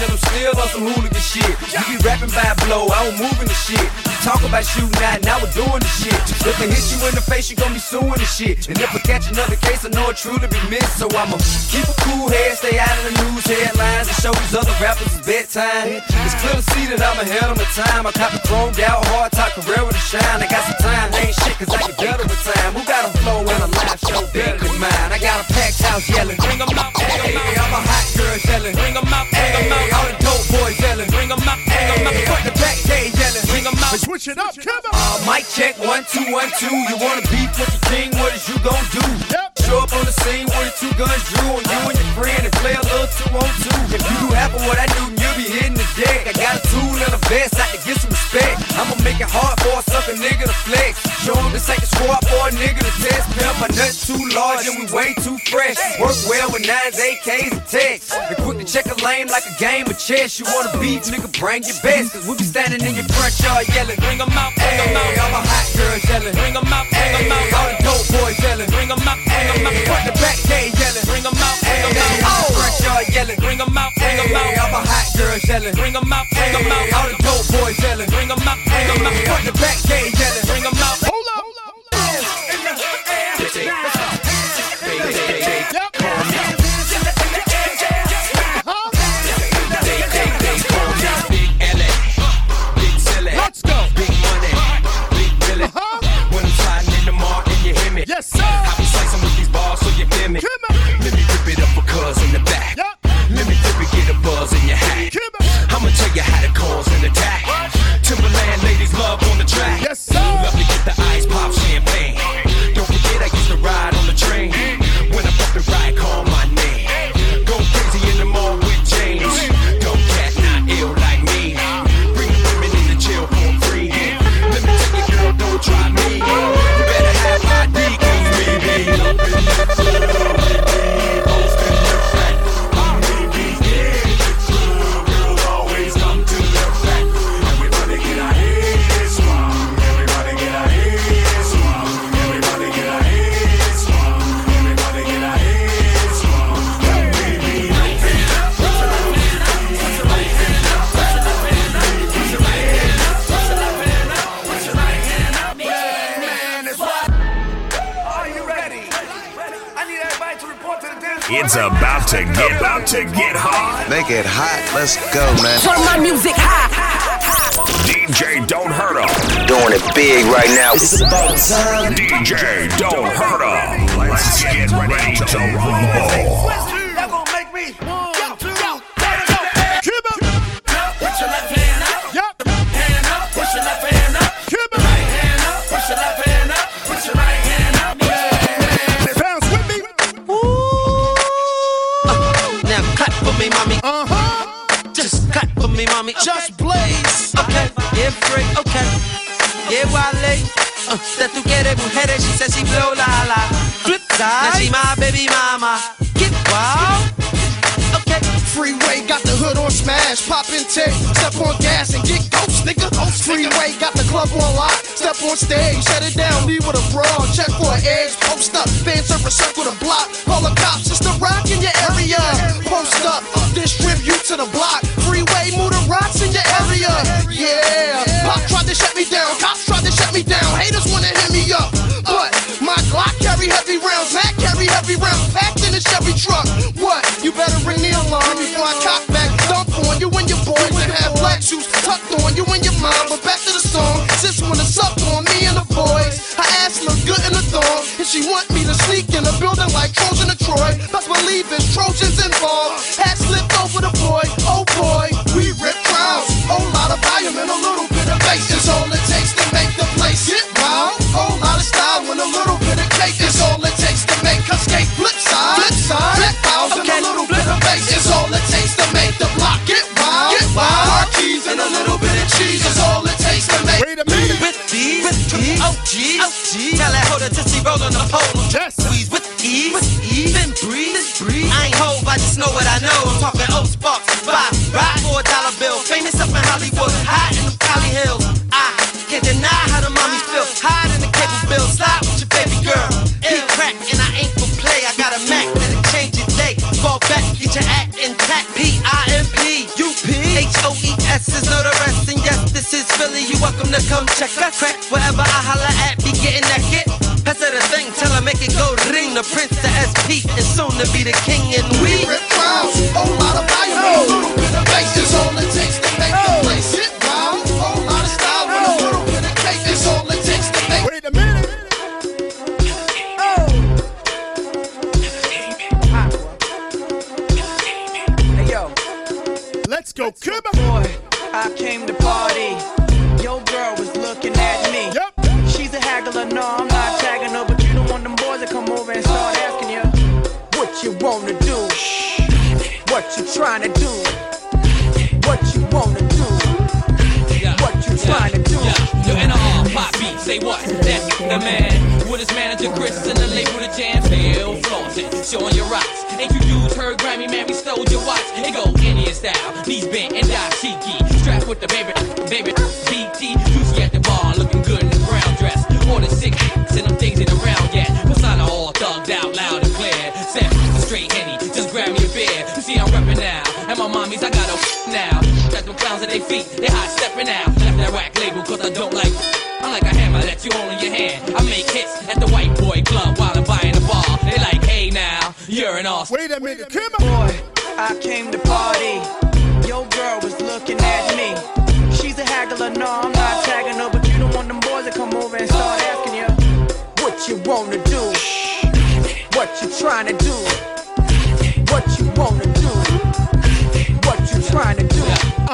Speaker 69: I'm
Speaker 70: still on some hooligan shit. You be rapping by blow, I don't move in the shit. Talk about shooting out, now we're doing the shit. If I hit you in the face, you gon' be suing the shit. And if I catch another case, I know it truly be missed. So I'ma keep a cool head, stay out of the news headlines, and show these other rappers it's bedtime. It's clear to see that I'm ahead of my time. I cop a chromed out, hard top career with a shine. I got some time, they ain't shit, cause I get better with time. Who got a flow and a live show better than mine? I got a packed house yelling.
Speaker 23: Bring Bring 'em out, bring 'em
Speaker 70: Hey,
Speaker 23: out.
Speaker 70: I'm a hot girl yelling.
Speaker 23: Bring 'em out, bring 'em
Speaker 70: Hey,
Speaker 23: out.
Speaker 70: all the dope boys yelling.
Speaker 23: Bring 'em out, bring 'em
Speaker 70: Hey,
Speaker 23: out.
Speaker 70: front the back, they yelling.
Speaker 23: Bring 'em out.
Speaker 22: Switch it up, come on.
Speaker 70: Uh, mic check, one, two, one, two. You wanna beef with the king, what is you gon' do? Show up on the scene with two guns drew on you and your friend and play a little two on two. If you do half of what I do, you'll be hitting the deck. I got a tool and a vest, I can get some respect. I'ma make it hard for a sucker nigga to flex. Show him this ain't the squad for a nigga to test. Pimp, my nuts too large and we way too fresh. Work well with nines, AKs, and texts. And quick to check a lane like a game of chess. You wanna beef, nigga, bring your best. Cause we be standing in your front yard yelling.
Speaker 23: Bring 'em out, bring 'em
Speaker 70: Hey, all my hot girls yelling.
Speaker 23: Bring 'em out, bring 'em
Speaker 70: Hey, all
Speaker 23: out.
Speaker 70: the dope boys yelling.
Speaker 23: Bring 'em out, bring 'em
Speaker 70: Hey,
Speaker 23: out.
Speaker 70: front the back, they yelling.
Speaker 23: Bring 'em out, bring 'em
Speaker 70: Hey,
Speaker 23: out.
Speaker 70: all the front yard yelling.
Speaker 23: Bring 'em out, bring 'em
Speaker 70: Hey, all
Speaker 23: out.
Speaker 70: my hot girls yelling.
Speaker 23: Bring 'em out, bring 'em
Speaker 70: Hey, all
Speaker 23: out.
Speaker 70: the dope boys yelling.
Speaker 23: Bring 'em out, bring 'em
Speaker 70: Hey, front
Speaker 23: out.
Speaker 70: the back, they yelling.
Speaker 23: Bring 'em out.
Speaker 22: Hold up. Let's go.
Speaker 70: Big money, big Billy. When I'm sliding in the mall and you hear me.
Speaker 22: Yes, sir.
Speaker 70: Balls
Speaker 2: It's about to get about to get hot.
Speaker 49: Make it hot. Let's go, man.
Speaker 57: Turn my music high.
Speaker 2: DJ Don't Hurt 'Em.
Speaker 49: Doing it big right now. It's about time.
Speaker 2: DJ Don't Hurt 'Em. Let's get ready to rumble.
Speaker 71: me,
Speaker 70: mommy.
Speaker 22: Okay.
Speaker 70: Just
Speaker 22: blaze.
Speaker 70: Okay. Get free. Okay. Yeah, Wale. Uh, that tu quieres mujeres. She says she blow la la. Flip side. Now she my baby mama. Get wild. Okay. Freeway
Speaker 3: got the hood on smash. Pop in tape. Step on gas and get ghost, nigga. Ghost, Freeway got the club on lock. Step on stage. Shut it down. Leave with a bra. Check for an edge. Post up. Fans are a circle to block. Call the cops. It's the rock in your area. Post up. Distribute to the block. Me down, cops tried to shut me down. Haters wanna hit me up. But my Glock carry heavy rounds, Mac carry heavy rounds, packed in a Chevy truck. What? You better ring the alarm before I cock back, dump on you and your boys and have black shoes tucked on you and your mom. But back to the song, sis wanna suck on me and the boys. Her ass look good in the thong, and she want me to sneak in the building like Trojan or Troy. Best believe it's Trojans involved. Hat
Speaker 72: hoe to just on the pole.
Speaker 20: Yes.
Speaker 72: Squeeze with ease, with ease. Then breathe, breathe. I ain't hoe, I just know what I know. I'm talking old sparks, five, ride for a dollar bill. Famous up in Hollywood, high in the Valley Hills. I can't deny how the mommies feel. Hide in the cable bill, slide with your baby girl. Eat crack and I ain't for play. I got a Mac that'll change your day. Fall back, get your act intact. P I M P U P H O E S is know the rest. And yes, this is Philly. You welcome to come check us. Crack wherever I holla at, be getting that thing, make it go ring. The prince, the SP, and soon to be the king. And we
Speaker 3: rip crowds, whole lot of volume a little bit of bass is all it takes to make the place wild. Whole lot of style a little bit of cake is all it takes to make.
Speaker 20: Wait a minute.
Speaker 72: Hey yo,
Speaker 20: Let's go, Kim.
Speaker 72: Wanna do, what you trying to do, what you wanna do, what you trying to do.
Speaker 73: You're Yo, NR, pop beat, say what? That's the man. With his manager Chris and the label the jam, still flaunting, showing your rocks. Ain't you dudes heard Grammy, man, we stole your watch. It go Indian style, knees bent and dashiki. Strapped with the baby, baby, Mommies, I got a now. Got them clowns at their feet, they high stepping out. Left that rack label, cause I don't like. I'm like a hammer that you hold in your hand. I make hits at the white boy club while I'm buying a bar. They like, hey now, you're an awesome.
Speaker 20: Wait a minute, Kim.
Speaker 72: Boy, I came to party. Your girl was looking at me. She's a haggler, no, I'm not tagging her, but you don't want them boys to come over and start asking you what you wanna do, what you trying to do, trying to do.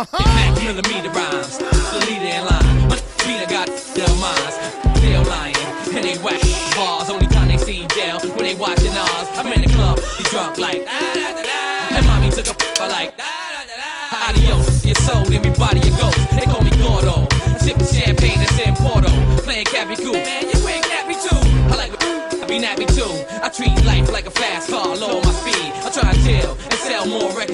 Speaker 72: Uh-huh.
Speaker 73: Mac millimeter rhymes, the leader in line. My beater got their minds, they're lying, and they whack bars. Only time they see jail when they watching ours. I'm in the club, you drunk like, da, da, da. and mommy took a f- like, ah, da, da, da. adios, your soul, in me body, your ghost. They call me Gordo, sipping champagne in Porto, playing Cappy Cool. Man, you ain't Cappy too. I like I be nappy too. I treat life like a fast car, lower my speed. I try to chill and sell more records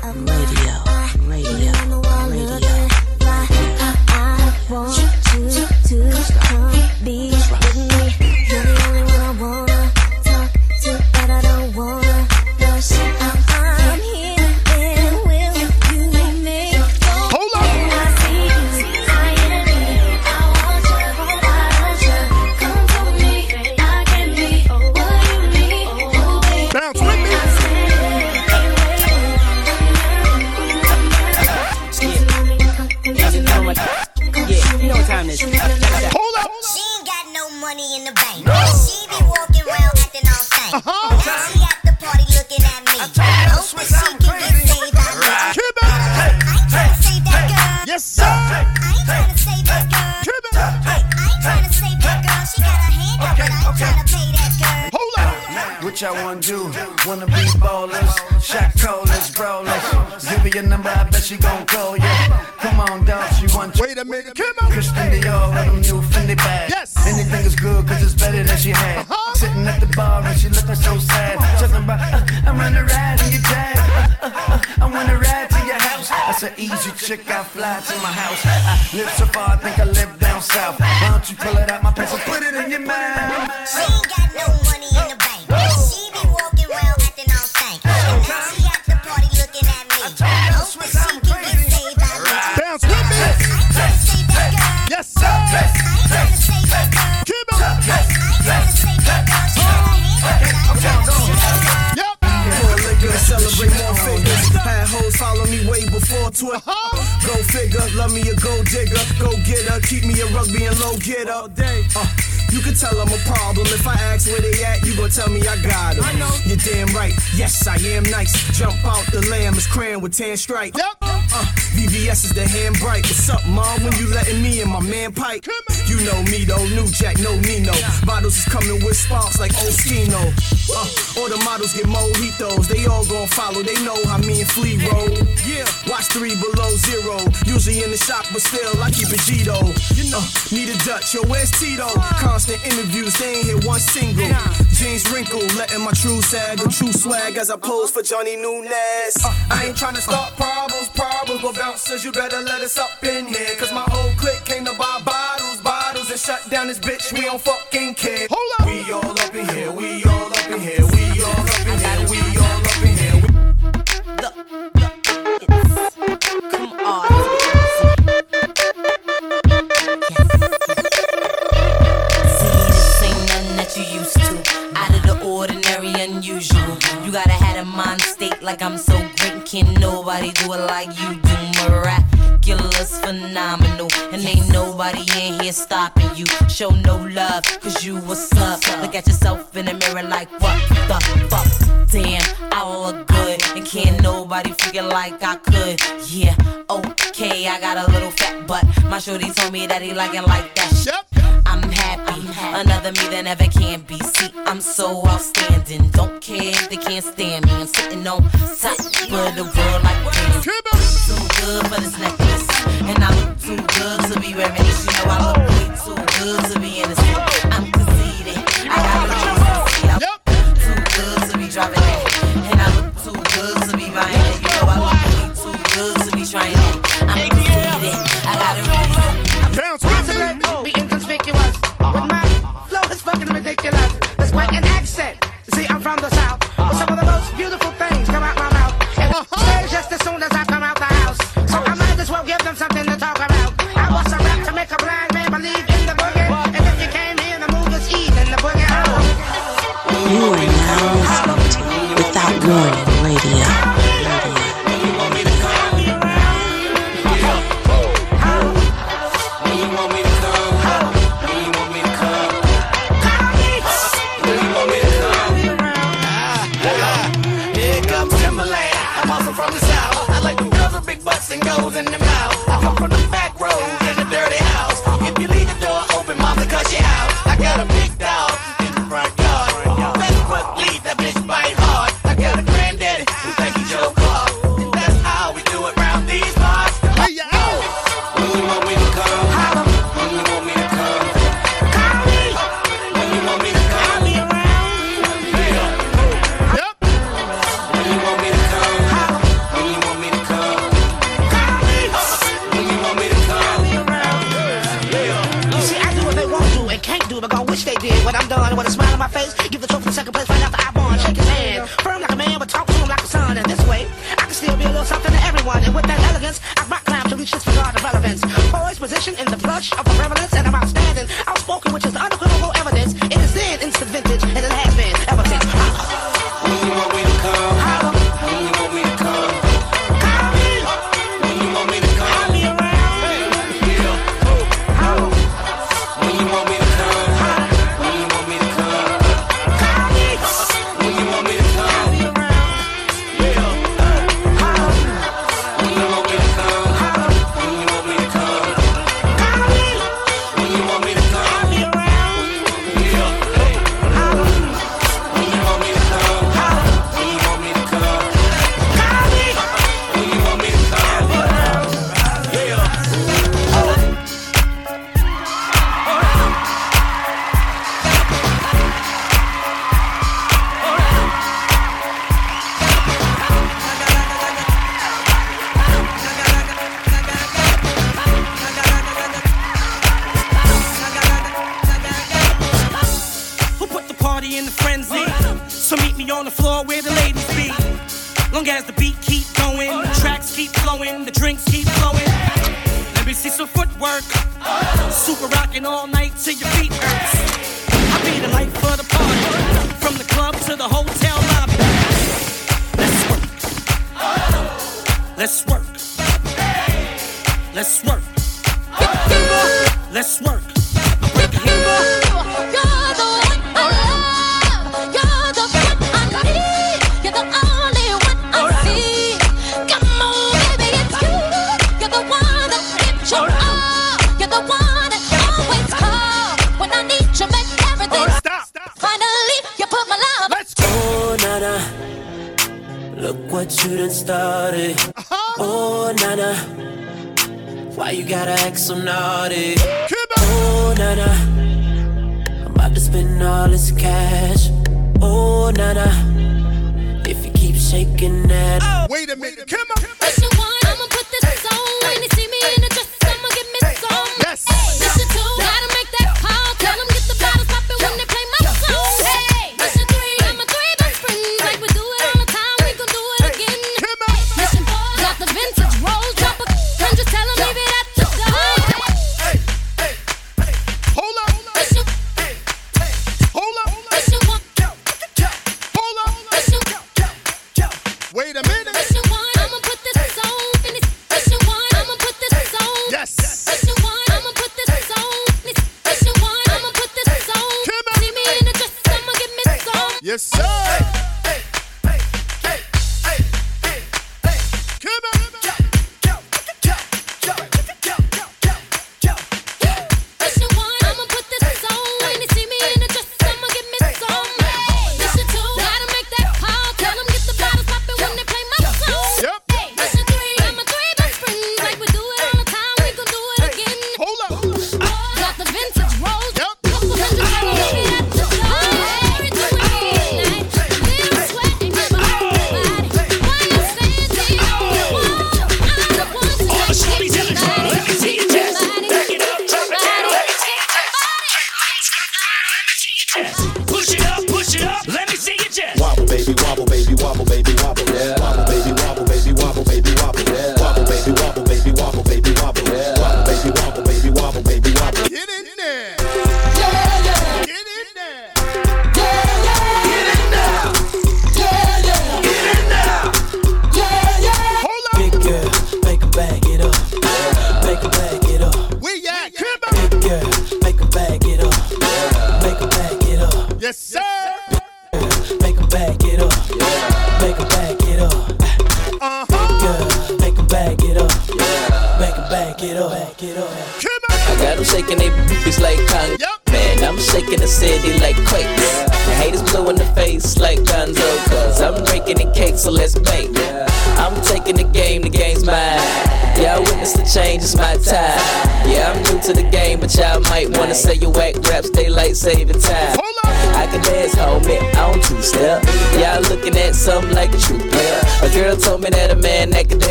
Speaker 39: chick got fly to my house.
Speaker 74: with
Speaker 39: tan stripe.
Speaker 74: Yep.
Speaker 39: Uh, VVS is the hand bright. What's up, mom? When you letting me and my man Pike? You know me though, new jack, no Nino. Bottles is coming with sparks like Oskino. Uh, all the models get mojitos, they all gon' follow, they know how me and Flea roll. Yeah, watch three below zero. Usually in the shop, but still, I keep it G though. You know, uh, need a Dutch, yo, where's Tito? Constant interviews, they ain't hit one single. Jeans wrinkled, letting my true sag, the true swag as I pose for Johnny Nunez. Uh, I ain't trying to start problems, problems, but bouncers, you better let us up in here. Cause my old clique came to buy bottles, bottles, and shut down this bitch, we don't fucking care.
Speaker 74: Hold up!
Speaker 39: We all up in here, we all lying like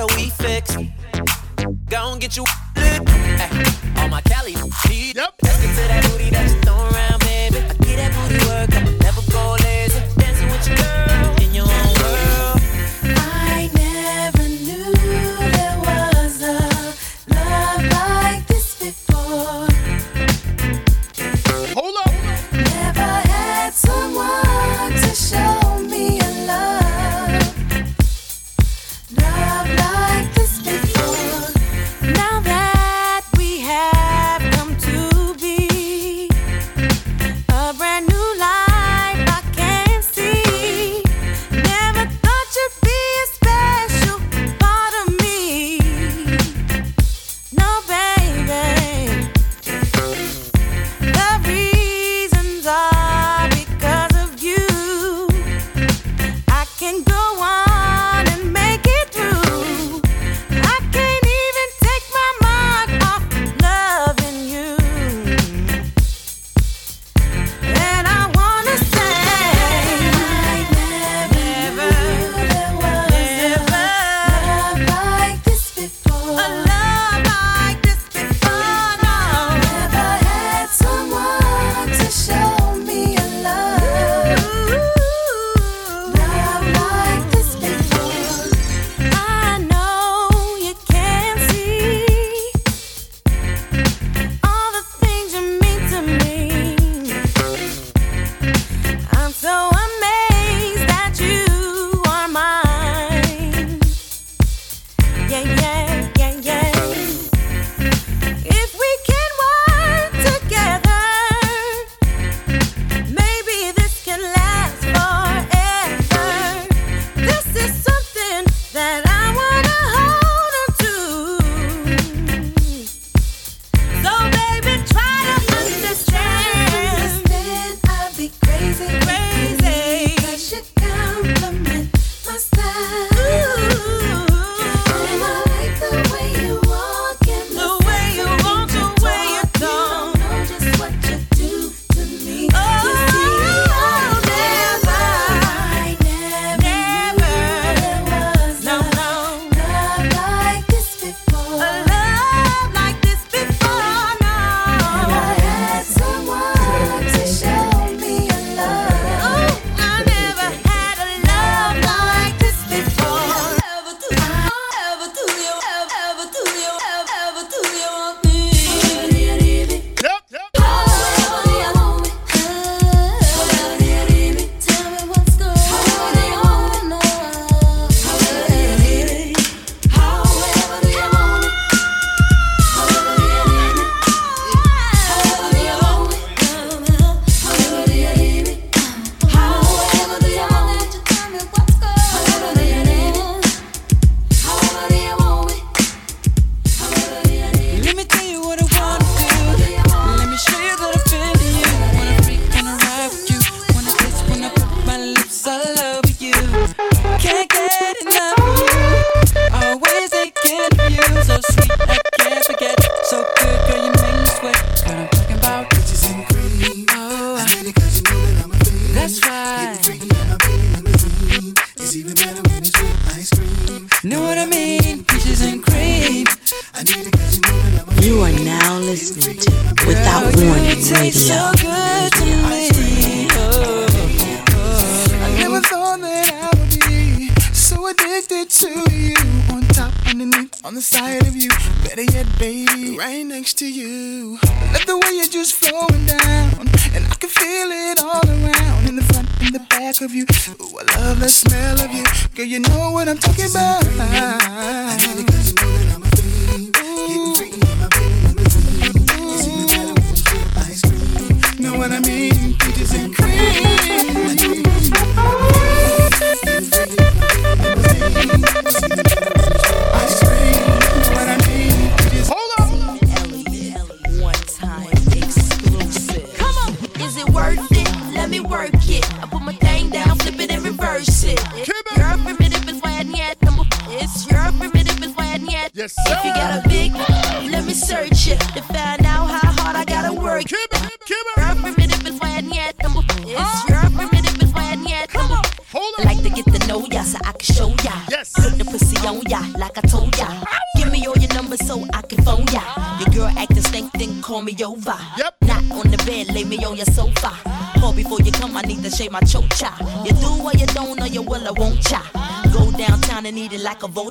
Speaker 75: a
Speaker 68: wee fix. Go and get you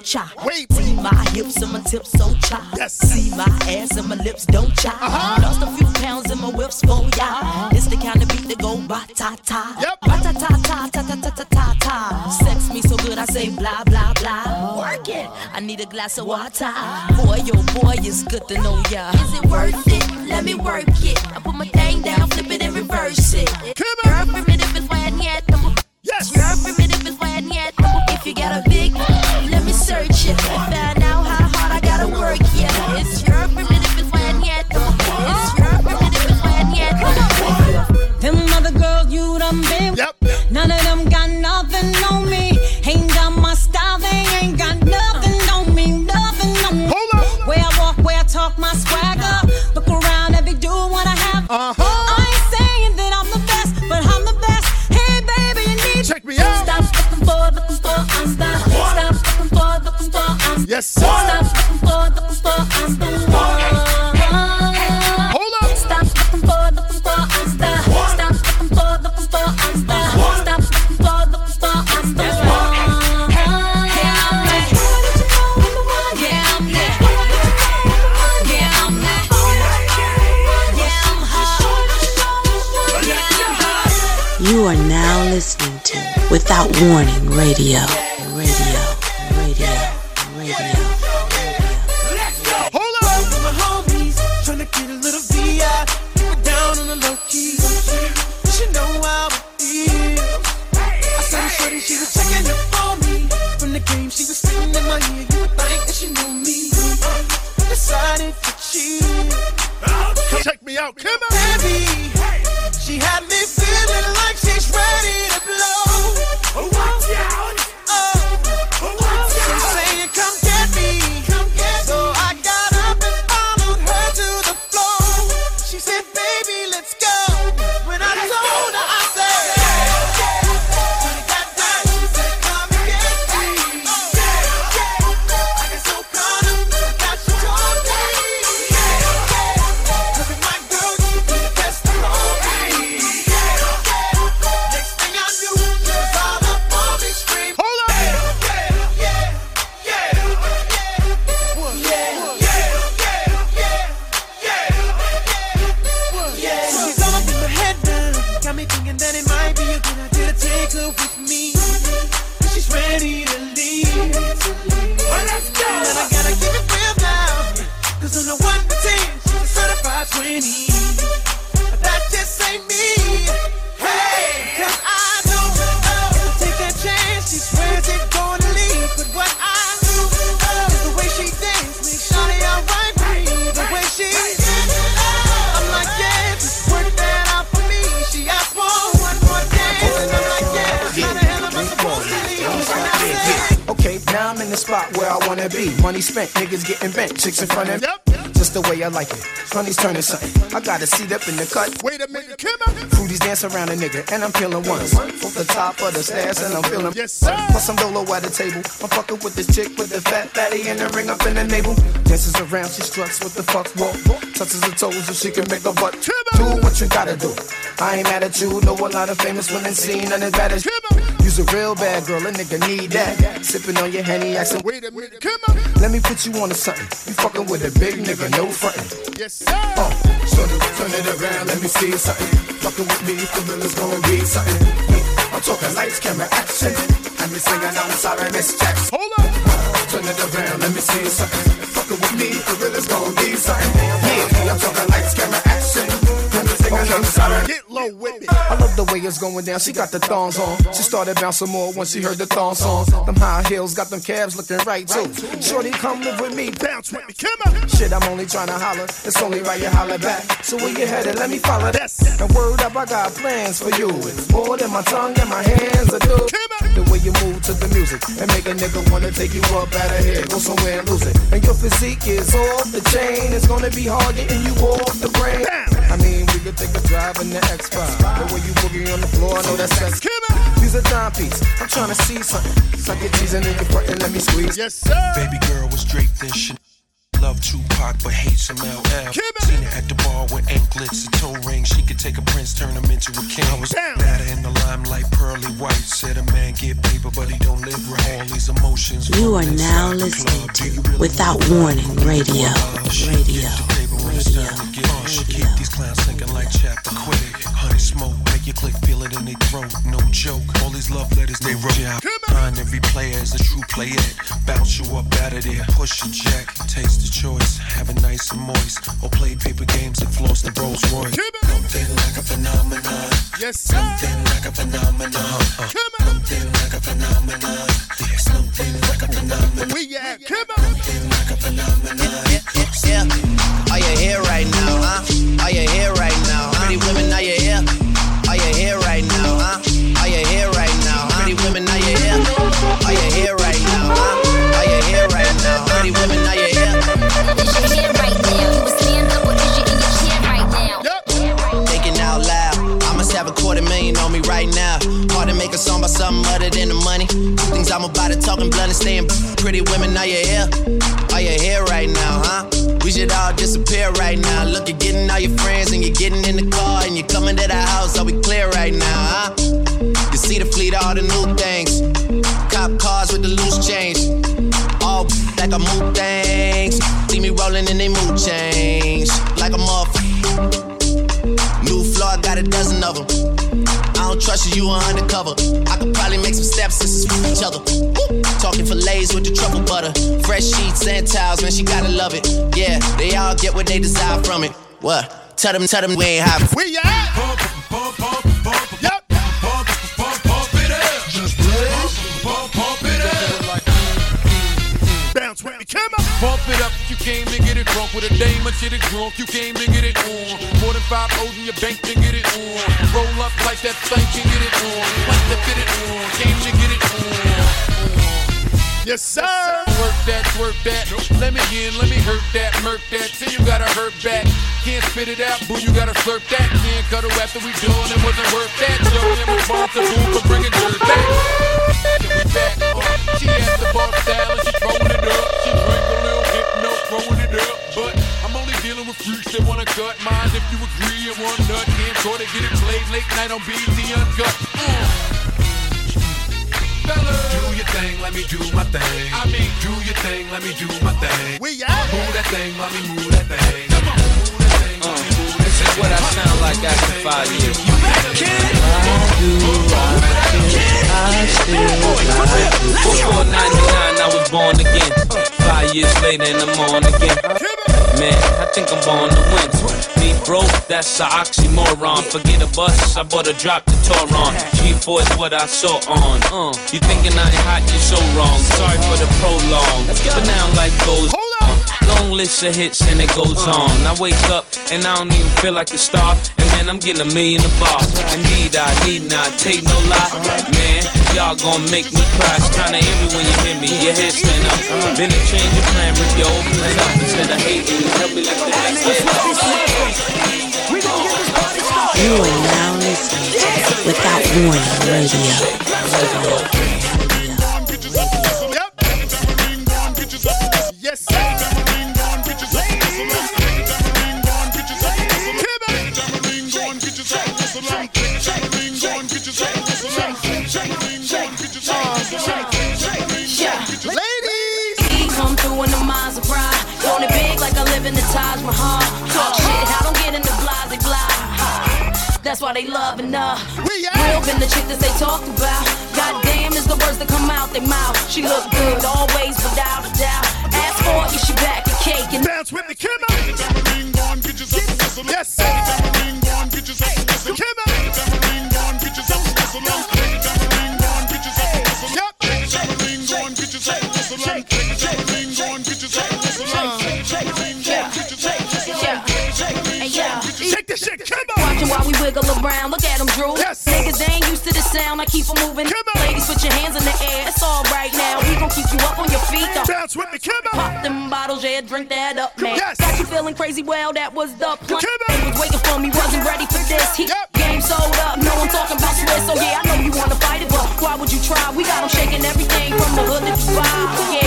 Speaker 5: eat it like a vulture. Wait, see my hips and my tips so cha. Yes. See my ass and my lips don't cha. Uh-huh. Lost a few pounds in my whips for ya. It's the kind of beat that go ba ta ta. Yep. Ba ta ta ta ta ta ta ta ta ta. Sex me so good I say blah blah blah. Work it. I need a glass of water. Boy, yo, boy, it's good to know
Speaker 10: Warning Radio. Radio.
Speaker 76: Money's turning something. I got a seat up in the cut.
Speaker 77: Wait a minute, come on.
Speaker 76: Fruities dance around a nigga, and I'm feeling ones. Off the top of the stairs, and I'm feeling.
Speaker 77: Yes, sir.
Speaker 76: Plus I'm dolo at the table. I'm fucking with this chick with the fat fatty and the ring up in the navel. Dances around, she struts with the fuck walk. Touches her toes so she can make a butt. Do what you gotta do. I ain't mad at you. Know a lot of famous women seen and as bad as. You's a real bad girl, a nigga need that. Sipping on your henny, asking.
Speaker 77: Wait a minute, come on.
Speaker 76: Let me put you on to something. You fucking with a big nigga, no frontin'.
Speaker 77: Yes, sir.
Speaker 76: Uh, so turn it around, let me see something. Fucking with me, for real is gonna be something. I'm talking lights, camera, action. And me singing, I'm sorry, Miss Jackson.
Speaker 77: Hold up.
Speaker 76: Turn it around, let me see something. Fucking with me, for real is gonna be something. Yeah, I'm talking lights, camera, action. And me singing, I'm sorry.
Speaker 77: Get low with.
Speaker 76: I love the way it's going down. She got the thongs on. She started bouncing more once she heard the thong songs. Them high heels got them calves looking right too. Shorty, come live with me.
Speaker 77: Bounce with me, come on.
Speaker 76: Shit, I'm only trying to holler. It's only right you holler back. So where you headed? Let me follow that. And word up, I got plans for you. It's more than my tongue and my hands are do. The way you move to the music and make a nigga wanna take you up out of here. Go somewhere and lose it. And your physique is off the chain. It's gonna be hard getting you off the brain. I mean, we could take a drive in the X5. The way you boogie on the floor, I know that's sex. These are timepieces. I'm trying to see something. Suck your tease and nigga front and let me squeeze.
Speaker 78: Yes, sir.
Speaker 70: Baby girl was draped in Chanel. Love Tupac, but hates some LL. Seen her at the bar with anklets and toe rings. She could take a prince, turn him into a king. I was mad in the limelight, pearly white. Said a man get paper, but he don't live right. All these emotions.
Speaker 10: You are now listening to Without Warning Radio. Radio.
Speaker 70: Uh, she keep these clowns thinking like Chappaquiddick. Honey smoke, make your click feel it in their throat. No joke, all these love letters they wrote. Yeah, find every player is a true player. Bounce you up out of there, push your jack, taste the choice, have it nice and moist, or play paper games and floss the Rolls Royce. Something like a phenomenon.
Speaker 78: Yes,
Speaker 70: Something like a phenomenon. Something uh-huh. like a phenomenon. Something like a phenomenon.
Speaker 78: We at come on.
Speaker 70: Something like a phenomenon.
Speaker 75: Yeah. Are you here right now, huh? Are you here right now? Huh? Pretty women, are you here? You here right now, huh? Are you here right now? Pretty women, are you here? Are you here right now, huh? Are you here right now? Pretty women, are you here?
Speaker 79: Is you here right now? You would stand up or is you in your chair right now?
Speaker 75: Thinking out loud. I must have a quarter million on me right now. Hard to make a song about something other than the money. I'm about to talking blunt and staying. Pretty women, are you here? Are you here right now, huh? We should all disappear right now. Look, you're getting all your friends and you're getting in the car and you're coming to the house. Are we clear right now, huh? You see the fleet, all the new things. Cop cars with the loose change. All like I move things. See me rolling in they mood change. Like a motherfucker. New floor, I got a dozen of them. I trust you, you are undercover. I could probably make some stepsisters with each other. Woo. Talking fillets with the truffle butter. Fresh sheets and towels, man, she gotta love it. Yeah, they all get what they desire from it. What? Tell them, tell them we ain't happy.
Speaker 78: We at. Bounce with me, come on.
Speaker 80: Pump it up, you came to get it drunk with a dame and shit it drunk. You came to get it on. More than five O's in your bank to get it on. Roll up like that thing can get it on. Like to fit it on. Came to get it on.
Speaker 78: Yes, sir.
Speaker 80: Work that, work that. Let me in, let me hurt that, murk that. Till you gotta hurt back. Can't spit it out, boo, you gotta slurp that. Can't cuddle after we done, it wasn't worth that. Yo, I'm responsible for bringing dirt back. Dealing with wanna cut mine. If you agree, and one nut can't try to get it played late night on BT Uncut. Uh.
Speaker 70: Do your thing, let me do my thing. I mean, do your thing, let me do my thing.
Speaker 78: We out.
Speaker 70: Move that thing, let me move that thing. Come on.
Speaker 81: This is what I sound like after five years. I do, I still Before 99, I was born again. Five years later, and I'm on again. Man, I think I'm born to win. Be broke, that's a oxymoron. Forget a bus, I bought a drop to Toron. G4 is what I saw on. Uh, you thinking I ain't hot, you're so wrong. Sorry for the prolong. But now life goes on. Long list of hits and it goes on. I wake up and I don't even feel like a star. And I'm getting a million a bar. I need, I need not take no lie. Man, y'all gon' make me cry. It's kinda eerie when you hear me. Your head stand up. Then a change your plan, rip your old plan up. Instead of hating, help me lift the next head up.
Speaker 10: You are now listening to Without Warning Radio. Radio.
Speaker 5: That's why they loving her. Real been the chick that they talked about. Goddamn is the words that come out their mouth. She look good always without a doubt. Ask for it, she back a cake and
Speaker 78: bounce with come on. Yes, sir.
Speaker 5: Watching while we wiggle around. Look at them, Drew. Niggas, they ain't used to the sound. I keep them moving. Ladies, put your hands in the air. It's all right now. We gon' keep you up on your feet. Though.
Speaker 78: Bounce with me, come on.
Speaker 5: Pop them bottles, yeah, drink that up, man. Got you feeling crazy? Well, that was the plan. They was waiting for me, wasn't ready for this. He game sold up. No, I'm talking about swear. So yeah, I know you wanna fight it, but why would you try? We got them shaking everything from the hood to Dubai. Yeah,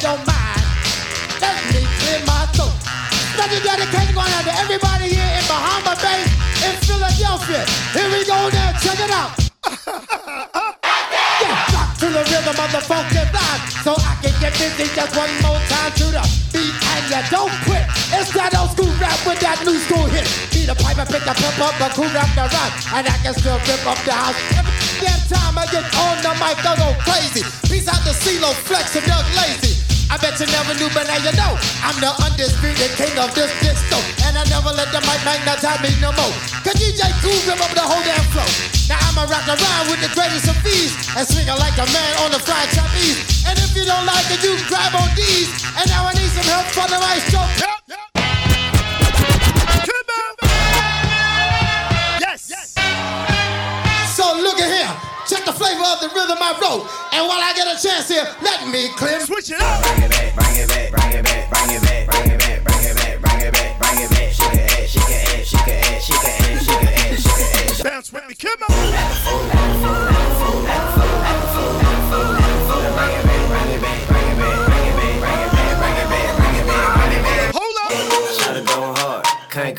Speaker 77: don't mind. Let me clear my throat. Special dedication going out to everybody here in Bahama Bay, in Philadelphia. Here we go now. Check it out. Yeah, rock to the rhythm of the funky vibe, so I can get busy just one more time to the beat, and you don't quit. It's that old school rap with that new school hit. Beat a pipe and pick the pep up, the cool rap the rhyme, and I can still rip up the house. Every damn time I get on the mic, I go crazy. Peace out to CeeLo, Flex, and Doug Lazy. I bet you never knew, but now you know. I'm the undisputed king of this disco. And I never let the mic magnetize me no more. Cause DJ Kool up the whole damn flow. Now I'ma rock around with the greatest of ease. And swingin' like a man on the fried Chinese. And if you don't like it, you grab on these. And now I need some help for the right stroke. Yes. So look at here. Check the flavor of the rhythm I wrote. And while I get a chance here, let me clear. Switch it up.
Speaker 75: Bring it back, bring it back, bring it back, bring it back, bring it back, bring it back, bring it back, bring it back. Shake it, ass, shake it, ass, shake it, ass, shake it, ass, shake it, ass, shake it, ass.
Speaker 77: Bounce with me, come on.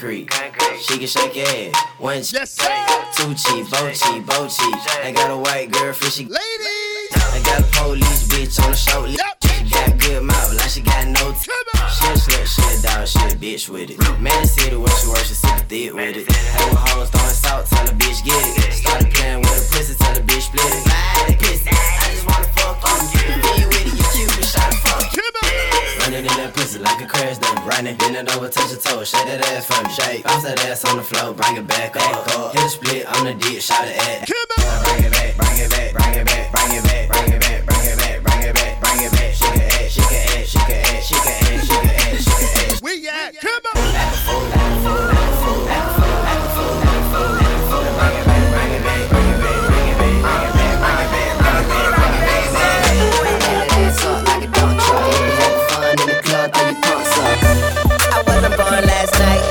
Speaker 75: Concrete. She can shake it, one cheek,
Speaker 77: yes, sir.
Speaker 75: two cheek, both cheek, both cheek. I got a white girl, fishy ladies. I got a police bitch on the short list. Got good mouth, like she got no teeth. She a slut, she a dog, she a bitch with it. Man, see the way she works, she super thick with it. Hey, with hoes throwing salt, tell the bitch get it. Started playing with a pussy, tell the bitch split it. Bye, pussy, I just wanna fuck on you. Be with it, you cute, but shot fuck. Running in that pussy like a crash dump. Running, bend it over, touch your toes, shake that ass for me. Shake, bounce that ass on the floor, bring it back up. Hit a split on the dick, shot it at. Bring it back, bring it back, bring it back, bring it back, bring it back, bring it back, bring it back, bring it back. Shake it ass, shake it ass, shake it ass, shake it ass, shake it ass, shake it ass.
Speaker 77: We at, come on.
Speaker 82: I wasn't born last night.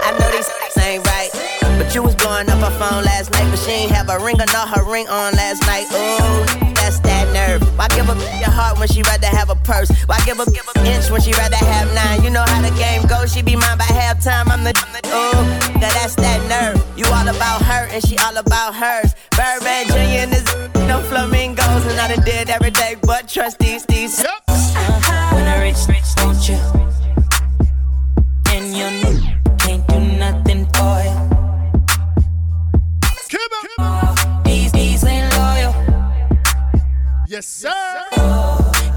Speaker 82: I know these ain't right. But you was blowing up her phone last night, but she ain't have a ring or not her ring on last night. Ooh, that's that nerve. Why give a your heart when she rather have a purse? Why give a give a inch when she rather have nine? You know how the game goes. She be mine by halftime. I'm the ooh, now that's that nerve. You all about her and she all about hers. Birdman Jr. and this no flamingos, and I done did every day, but trust these these.
Speaker 39: When I reach, reach, don't you? And you
Speaker 77: Yes, sir.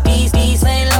Speaker 39: These, these ain't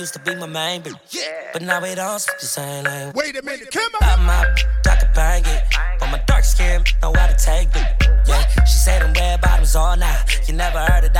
Speaker 14: used to be my main bitch. Yeah. But now we don't speak the same language.
Speaker 78: Wait a minute, come
Speaker 14: on. my I could bang it. But my dark skin know how to take it. Yeah, she said them red bottoms all night. You never heard a dollar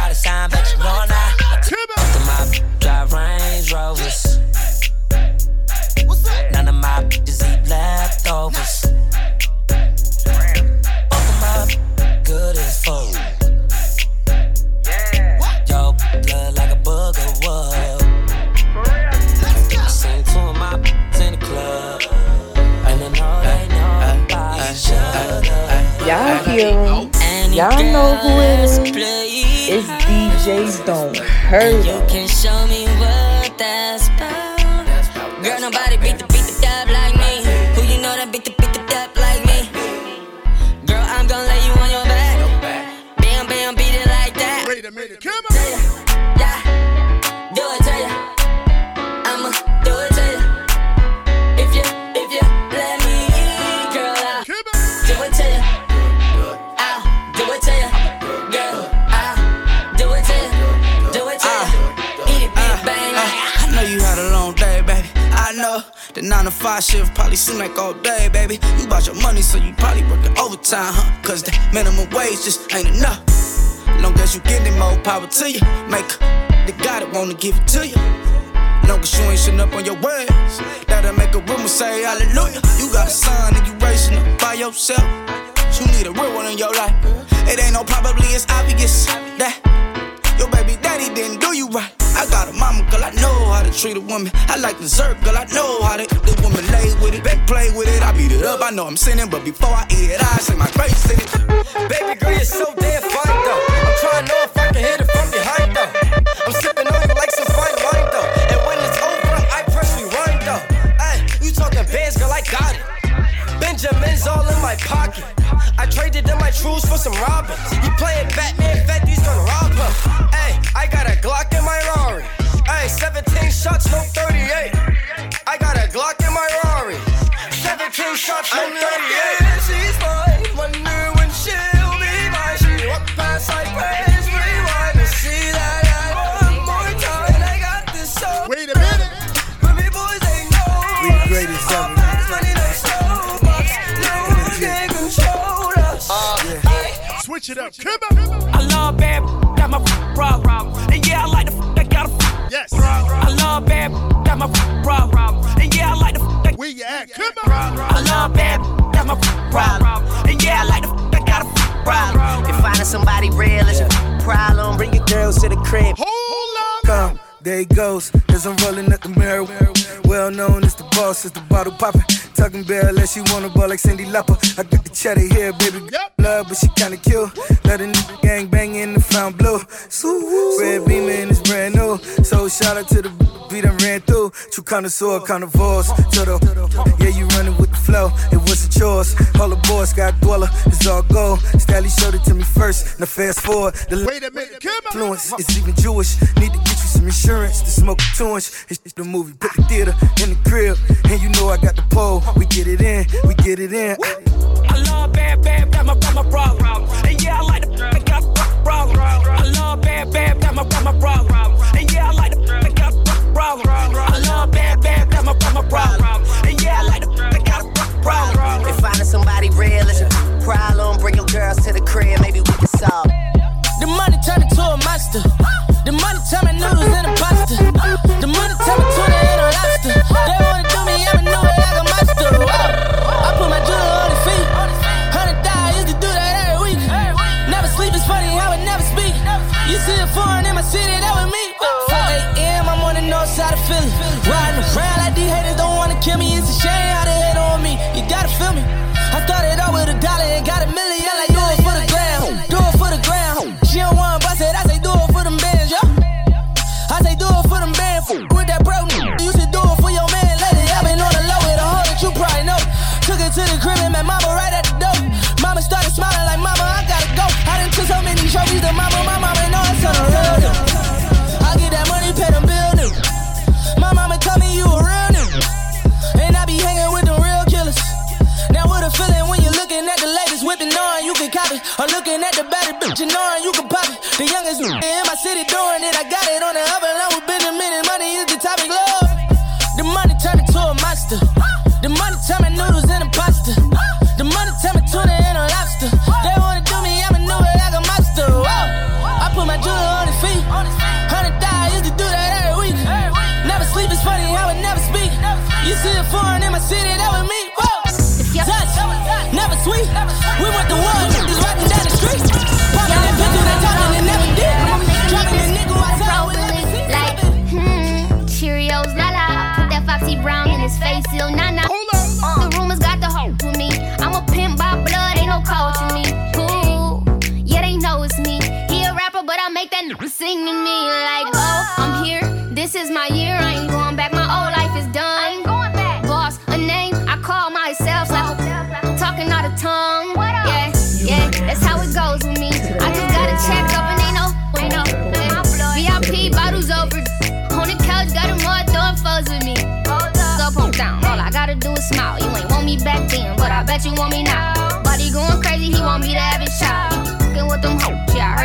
Speaker 83: DJ Don't Hurt
Speaker 84: You can show me what that's about. Girl, nobody to
Speaker 85: 5 shift probably seem like all day, baby. You bought your money, so you probably working overtime, huh? Cause the minimum wage just ain't enough. Long as you getting more power to you. Make the guy that wanna give it to you. Long as you ain't shitting up on your words. That'll make a rumor say hallelujah. You got a son and you raising up by yourself. You need a real one in your life. It ain't no probably, it's obvious that your baby daddy didn't do you right. I got a mama, girl, I know how to treat a woman. I like dessert, girl, I know how to the woman lay with it, back play with it. I beat it up, I know I'm sinning, but before I eat it, I say my grace in it.
Speaker 86: Baby girl, you're so damn fine though. I'm trying to know if I can hit it from behind though. I'm sipping on you like some fine wine though. And when it's over, I press rewind though. Hey, you talking bands, girl, I got it. Benjamin's all in my pocket. I traded in my trues for some robins. You playing Batman, Fetty's gonna rob him. Hey, I got a Glock shots, no 38. I got a Glock in my Rari. 17 shots, no 38. She's mine. Wonder when she'll be mine. She walk past like praise, rewind to see that I one more time. And I got this song.
Speaker 78: Wait a minute.
Speaker 86: But me boys, they know.
Speaker 76: We the greatest ever.
Speaker 86: Money, they so much. No one can control us.
Speaker 78: Switch it up, come on.
Speaker 5: A f-
Speaker 78: Yes.
Speaker 5: I love bad, got my problem. And yeah, I like the f- that
Speaker 78: Where you at? Come on.
Speaker 5: I love bad, got my problem. And yeah, I like the f- that got a f-
Speaker 39: problem. If finding somebody real is a problem, bring your girls to the crib. Hold up.
Speaker 76: Come, there he goes, as I'm rolling up the mirror. Well known as the boss, as the bottle popping. Talking bare unless she wanna ball like Cyndi Lauper. I got the cheddar here, baby. Love, but she kinda kill. Let a nigga gang bang in the found blue. So, red beamer and it's brand new. So shout out to the beat I ran through. True connoisseur, carnivores. To the, yeah, you running with the flow. It wasn't yours. All the boys got dweller. It's all gold. Stally showed it to me first. Now fast forward. The
Speaker 78: Wait a minute,
Speaker 76: influence is even Jewish. Need to get you some insurance to smoke a two inch. It's the movie, put the theater in the crib. And you know I got the pole. We get it in, we get it in.
Speaker 5: I love bad, bad, got my, got my problem. And yeah, I like the f- that got a problem. I love bad, bad, got my, got my problem. And yeah, I like the f- that got a problem. I love bad, bad, got my, got my problem. And yeah, I like the f- that got a problem.
Speaker 39: If finding somebody real is a problem, bring your girls to the crib, maybe we can solve.
Speaker 5: The money turned into a monster. The money turned me noodles in
Speaker 45: Or looking at the better bitch and knowing you can pop it. The youngest in my city doing it. I got it on the up along with Benjamin and money is the topic, love. The money turned into a monster. The money turn me noodles and a pasta. The money turn me tuna and a lobster. They wanna do me, I'ma know it like a monster. Whoa. I put my jeweler on his feet. Hundred thousand used to do that every week. Never sleep is funny, I would never speak. You see a foreign in my city,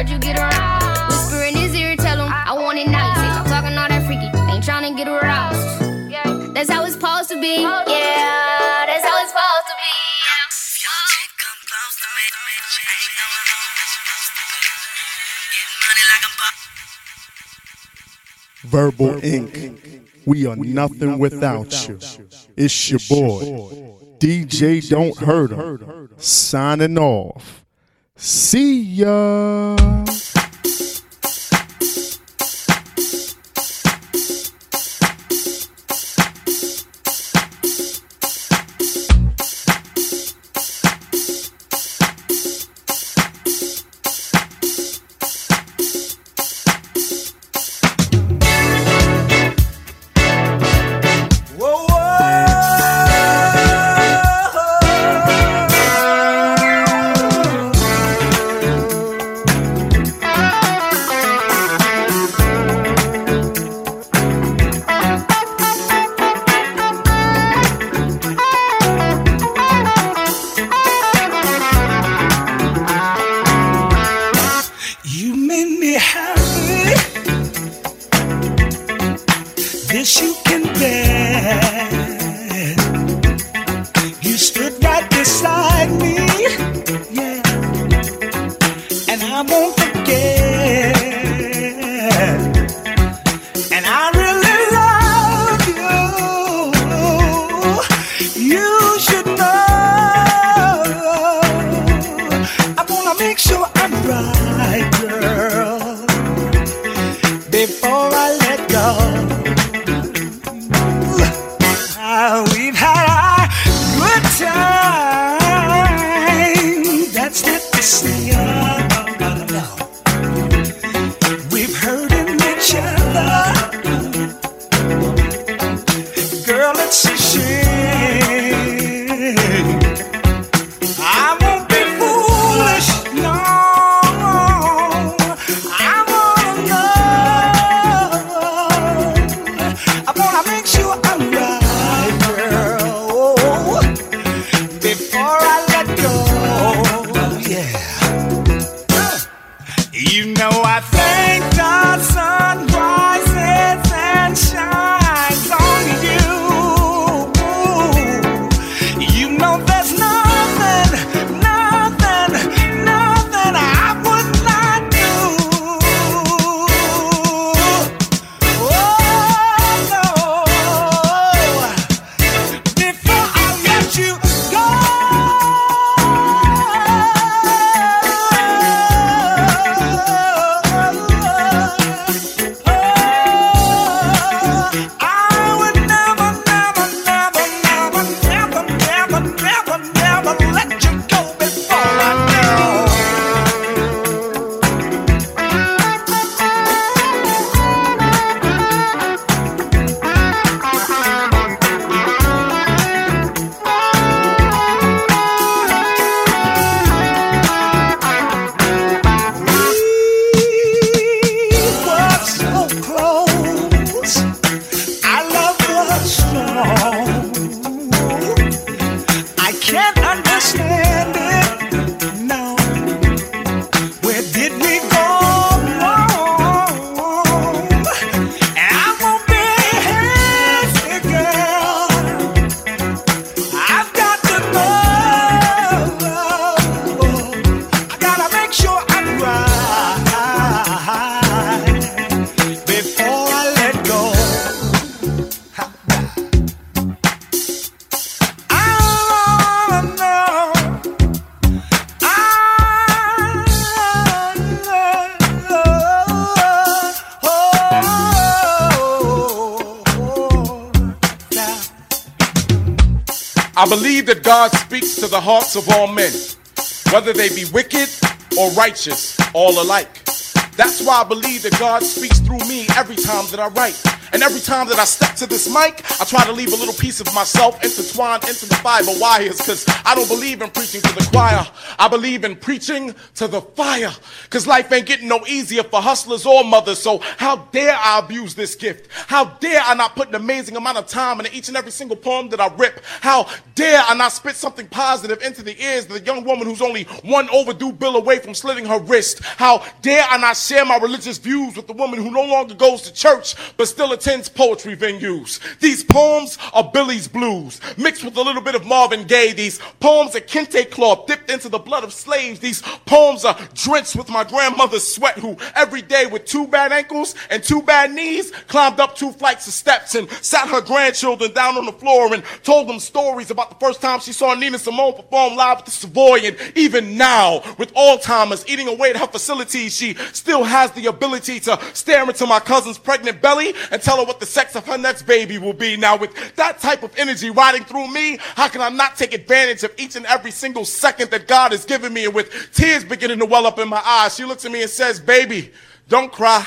Speaker 79: heard you get around. Whisper in his ear, tell him I want it now. You say stop talking all that freaky, ain't trying to get aroused. That's how it's supposed to be. Yeah, that's how it's supposed to be.
Speaker 78: Verbal Ink. We are nothing without you. It's your boy, DJ Don't Hurt 'em, signing off. See ya.
Speaker 80: They be wicked or righteous, all alike. That's why I believe that God speaks through me every time that I write. And every time that I step to this mic, I try to leave a little piece of myself intertwined into the fiber wires. Cause I don't believe in preaching to the choir. I believe in preaching to the fire. Cause life ain't getting no easier for hustlers or mothers. So how dare I abuse this gift? How dare I not put an amazing amount of time into each and every single poem that I rip? How dare I not spit something positive into the ears of the young woman who's only one overdue bill away from slitting her wrist? How dare I not share my religious views with the woman who no longer goes to church but still attends poetry venues? These poems are Billie's blues mixed with a little bit of Marvin Gaye. These poems are kente cloth into the blood of slaves. These poems are drenched with my grandmother's sweat who every day with two bad ankles and two bad knees climbed up two flights of steps and sat her grandchildren down on the floor and told them stories about the first time she saw Nina Simone perform live at the Savoy. And even now, with Alzheimer's eating away at her facilities, she still has the ability to stare into my cousin's pregnant belly and tell her what the sex of her next baby will be. Now, with that type of energy riding through me, how can I not take advantage of each and every single second that God has given me? And with tears beginning to well up in my eyes, she looks at me and says, Baby, don't cry.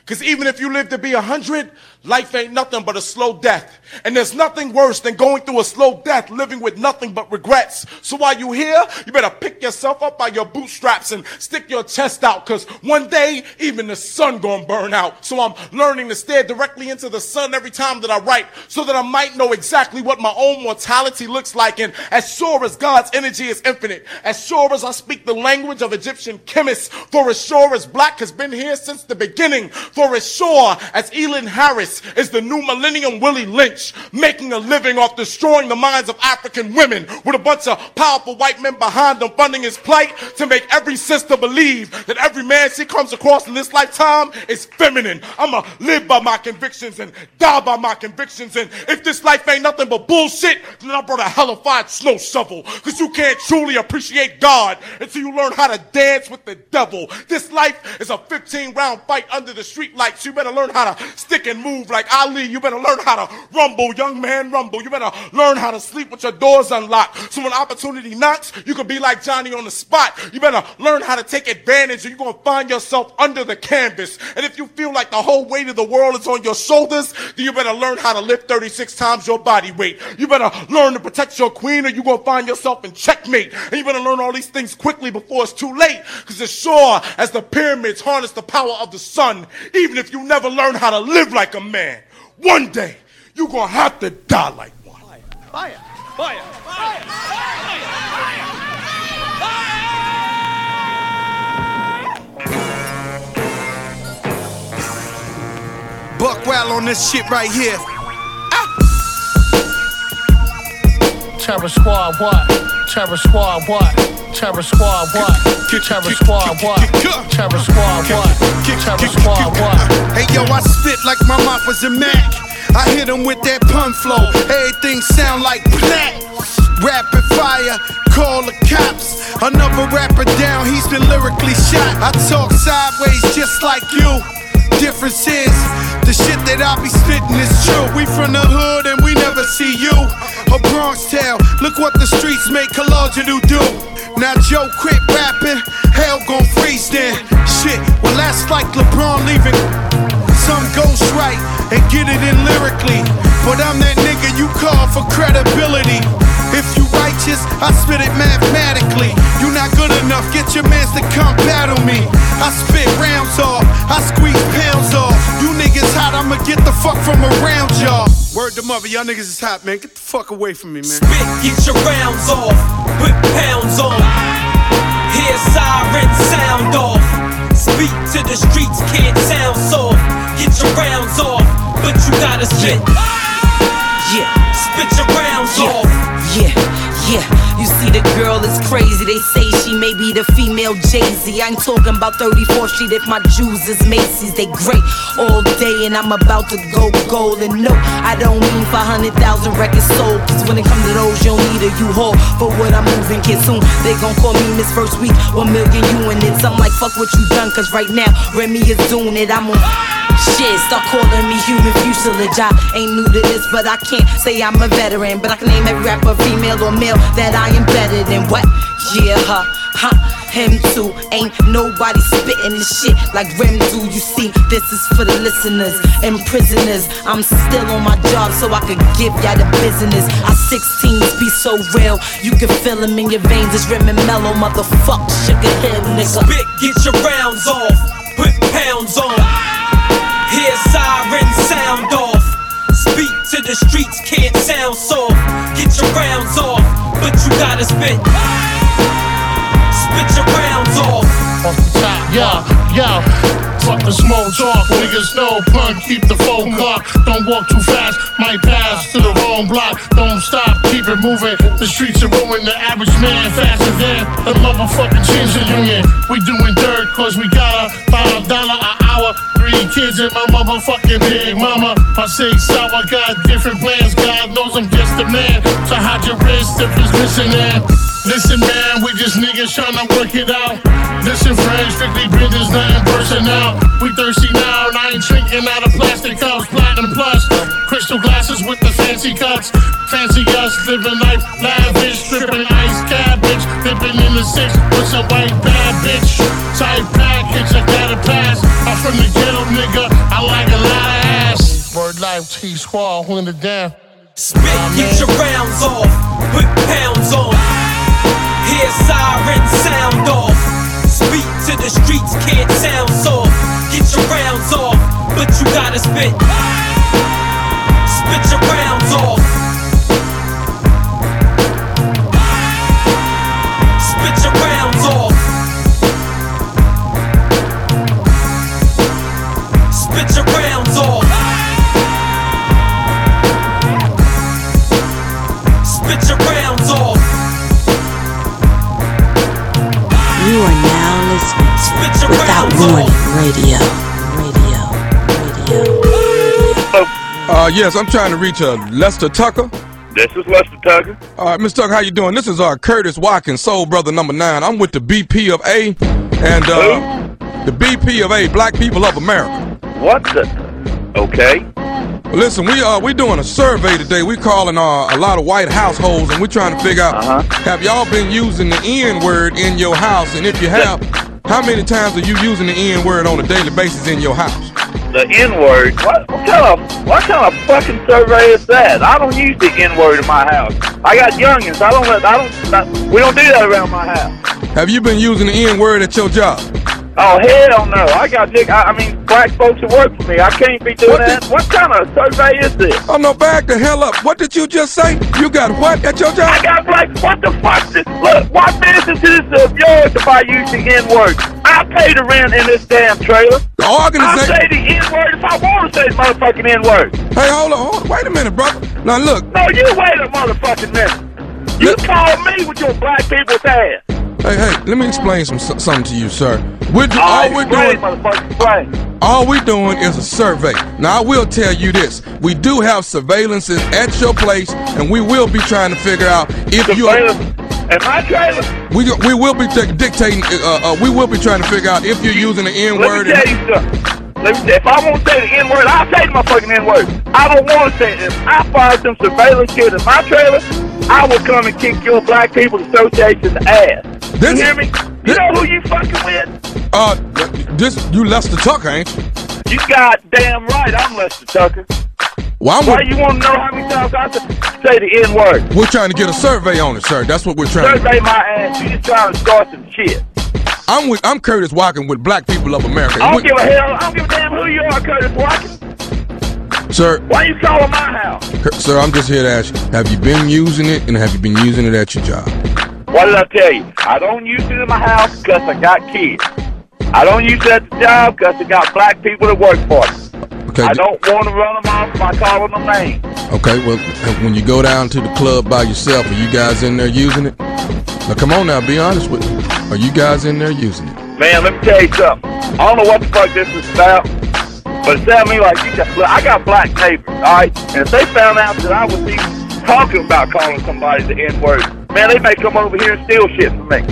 Speaker 80: Because even if you live to be a hundred, life ain't nothing but a slow death. And there's nothing worse than going through a slow death, living with nothing but regrets. So while you here, you better pick yourself up by your bootstraps and stick your chest out. Cause one day, even the sun gonna burn out. So I'm learning to stare directly into the sun every time that I write so that I might know exactly what my own mortality looks like. And as sure as God's energy is infinite, as sure as I speak the language of Egyptian chemists, for as sure as black has been here since the beginning, for as sure as Elin Harris is the new millennium Willie Lynch, making a living off destroying the minds of African women with a bunch of powerful white men behind them funding his plight to make every sister believe that every man she comes across in this lifetime is feminine. I'ma live by my convictions and die by my convictions. And if this life ain't nothing but bullshit, then I brought a hellified snow shovel. Cause you can't truly appreciate God until you learn how to dance with the devil. This life is a 15 round fight under the street lights. You better learn how to stick and move like Ali. You better learn how to rumble, young man, rumble. You better learn how to sleep with your doors unlocked. So when opportunity knocks, you can be like Johnny on the spot. You better learn how to take advantage or you're going to find yourself under the canvas. And if you feel like the whole weight of the world is on your shoulders, then you better learn how to lift 36 times your body weight. You better learn to protect your queen or you're going to find yourself in checkmate. And you better learn all these things quickly before it's too late. Because as sure as the pyramids harness the power of the sun, even if you never learn how to live like a man, one day you're going to have to die like one.
Speaker 77: Fire, fire, fire,
Speaker 20: fire, fire, fire, fire, fire. Buckwild on this shit right here.
Speaker 87: Terror Squad, what? Terror Squad, what? Terror Squad, what? Terror Squad, what? Terror Squad, what? Terror Squad, what?
Speaker 20: Hey yo, I spit like my mouth was a Mac. I hit him with that pun flow. Everything sound like black. Rapid fire, call the cops. Another rapper down, he's been lyrically shot. I talk sideways just like you. Difference is, the shit that I be spitting is true. We from the hood and we never see you. A Bronx town, look what the streets make Kalogenu do. Now Joe quit rapping, hell gon' freeze then. Shit, well that's like LeBron leaving. Some ghost right and get it in lyrically. But I'm that nigga you call for credibility. If you righteous, I spit it mathematically. You not good enough, get your mans to come battle me. I spit rounds off, I squeeze pounds off. You niggas hot, I'ma get the fuck from around y'all. Word to mother, y'all niggas is hot, man. Get the fuck away from me, man.
Speaker 88: Spit, get your rounds off, put pounds on. Hear siren sound off. Speak to the streets, can't sound soft. Get your rounds off, but you gotta spit.
Speaker 5: Yeah.
Speaker 88: Spit your rounds
Speaker 5: yeah.
Speaker 88: off.
Speaker 5: Yeah, yeah. You see, the girl is crazy. They say she may be the female Jay Z. I ain't talking about 34th Street if my Jews is Macy's. They great all day, and I'm about to go gold. And no, I don't mean 500,000 records sold. Cause when it comes to those, you don't need a U-Haul for what I'm moving. Kid, soon they gon' call me Miss First Week. One million units. I'm like, fuck what you done. Cause right now, Remy is doing it. I'm on. Shit, start calling me human fuselage. I ain't new to this, but I can't say I'm a veteran. But I can name every rapper, female or male, that I am better than what? Yeah, huh, huh, him too. Ain't nobody spitting this shit like Rem do. You see, this is for the listeners and prisoners. I'm still on my job so I can give y'all the business. I 16s be so real, you can feel them in your veins. It's Rem and mellow, motherfuck, sugar hill, nigga.
Speaker 88: Spit, get your rounds off, put pounds on. To the streets, can't sound soft. Get your rounds off, but you gotta spit. Spit your rounds off.
Speaker 87: Yeah, yeah. The small talk, niggas know punk, keep the phone clock. Don't walk too fast, might pass to the wrong block. Don't stop, keep it moving. The streets are ruining the average man faster than the motherfucking Chinsa Union. We doing dirt cause we got a five dollar an hour. Three kids and my motherfucking big mama. I say sour, got different plans. God knows I'm just a man. So hide your wrist if it's missing. Listen, man, we just niggas tryna work it out. Listen, friends, strictly business, nothing personal. We thirsty now, and I ain't drinking out of plastic cups, platinum plus. Crystal glasses with the fancy cuts. Fancy us, living life lavish, stripping ice cabbage. Dipping in the six with some white bad bitch. Type package, I gotta pass. I'm from the ghetto, nigga. I like a lot of ass. Word life, T Squad, holding it down.
Speaker 88: Spit, get your rounds off, put pounds on. Hear siren sound off. Speak to the streets, can't sound soft. Get your rounds off, but you gotta spit. Spit your rounds off.
Speaker 10: Listening to Without Warning Radio. Radio, radio.
Speaker 89: Uh, yes, I'm trying to reach uh, Lester Tucker.
Speaker 90: This is Lester Tucker.
Speaker 89: All right, Mr. Tucker, how you doing? This is uh, Curtis Watkins, Soul Brother number nine. I'm with the BP of A, and uh, the BP of A, Black People of America.
Speaker 90: What the? Okay.
Speaker 89: Listen, we uh we doing a survey today. We calling uh, a lot of white households, and we're trying to figure out
Speaker 90: Uh-huh.
Speaker 89: have y'all been using the N word in your house, and if you have, how many times are you using the N word on a daily basis in your house?
Speaker 90: The N word. What, what kind of what kind of fucking survey is that? I don't use the N word in my house. I got youngins. I don't let. I don't. I, we don't do that around my house.
Speaker 89: Have you been using the N word at your job?
Speaker 90: Oh hell no! I got dick. I, I mean, black folks that work for me. I can't be doing that. what kind of survey is this?
Speaker 89: Oh no, back the hell up. What did you just say? You got what at your job?
Speaker 90: I got black. What the fuck? This, look, what business is this of yours if I use the N word? I pay the rent in this damn trailer.
Speaker 89: The
Speaker 90: I say the N word if I want to say the motherfucking N word.
Speaker 89: Hey, hold on, hold on. Wait a minute, brother. Now look.
Speaker 90: No, you wait a motherfucking minute. You call me with your black people's ass.
Speaker 89: Hey, hey, let me explain some something to you, sir. We're do,
Speaker 90: All
Speaker 89: all we're doing. All we're doing is a survey. Now, I will tell you this: we do have surveillances at your place, and we will be trying to figure out if you. Are.
Speaker 90: At my trailer.
Speaker 89: We we will be dictating. Uh, uh, we will be trying to figure out if you're using the N word.
Speaker 90: Let me tell you something. Me if I want to say the N word, I'll say my fucking N word. I don't want to say it. If I find some surveillance kid in my trailer, I will come and kick your Black People's Association's ass. You hear me? You know who you fucking with?
Speaker 89: Uh, this you Lester Tucker, ain't you?
Speaker 90: You goddamn right, I'm Lester Tucker.
Speaker 89: Well,
Speaker 90: Why you want to know how many times I say the N word?
Speaker 89: We're trying to get a survey on it, sir. That's what we're trying. to
Speaker 90: Survey my ass. You just trying to start some shit.
Speaker 89: I'm with. I'm Curtis Watkins with Black People of America.
Speaker 90: I don't
Speaker 89: We-
Speaker 90: give a hell. I don't give a damn who you are, Curtis Watkins.
Speaker 89: sir,
Speaker 90: Why you calling my house?
Speaker 89: Sir, I'm just here to ask you: Have you been using it, and have you been using it at your job?
Speaker 90: What did I tell you? I don't use it in my house because I got kids. I don't use it at the job because I got black people that work for me.
Speaker 89: Okay.
Speaker 90: I don't want to run them off by calling them names.
Speaker 89: Okay. Well, when you go down to the club by yourself, are you guys in there using it? Now, come on now, be honest with me. Are you guys in there using it?
Speaker 90: Man, let me tell you something. I don't know what the fuck this is about, but it sounds to me like you got, look, I got black neighbors, all right? And if they found out that I was even talking about calling somebody the N-word, man, they may come over here and steal shit from me.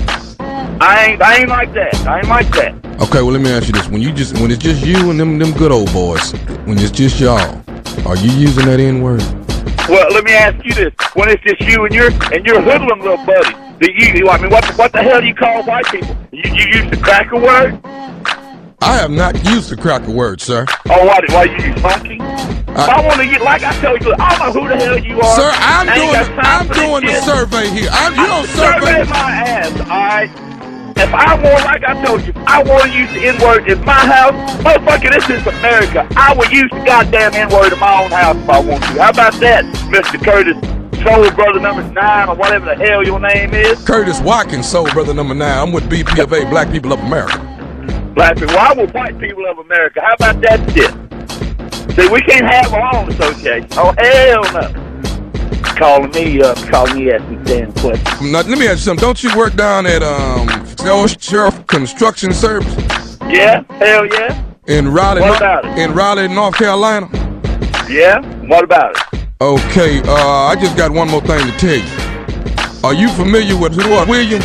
Speaker 90: I ain't I ain't like that. I ain't like that.
Speaker 89: Okay, well let me ask you this: when you just when it's just you and them them good old boys, when it's just y'all, are you using that N word?
Speaker 90: Well, let me ask you this: When it's just you and your and your hoodlum little buddy, do you? I mean, what what the hell do you call white people? You you use the cracker word?
Speaker 89: I have not used the cracker word, sir.
Speaker 90: Oh, why why you funky? if I want to get like I tell you, I don't know who the hell you are.
Speaker 89: Sir, I'm doing
Speaker 90: got
Speaker 89: the,
Speaker 90: time
Speaker 89: I'm doing the survey here. I'm you
Speaker 90: I'm
Speaker 89: don't survey.
Speaker 90: my ass, all right? If I want, like I told you, I want to use the N word in my house. Motherfucker, this is America. I will use the goddamn N word in my own house if I want to. How about that, Mr. Curtis? Soul Brother number nine, or whatever the hell your name is.
Speaker 89: Curtis Watkins, soul brother number nine. I'm with BPFA, Black People of America.
Speaker 90: Black people. Why will white people of America? How about that shit? See, we can't have our own association. Oh, hell no. Calling me up, calling me asking damn questions.
Speaker 89: Now, let me ask you something. Don't you work down at um Sheriff Construction Service
Speaker 90: Yeah, hell yeah.
Speaker 89: in Raleigh,
Speaker 90: What
Speaker 89: North,
Speaker 90: about it?
Speaker 89: in Raleigh, North Carolina?
Speaker 90: Yeah, what about it?
Speaker 89: Okay, uh, I just got one more thing to tell you. Are you familiar with who are Williams?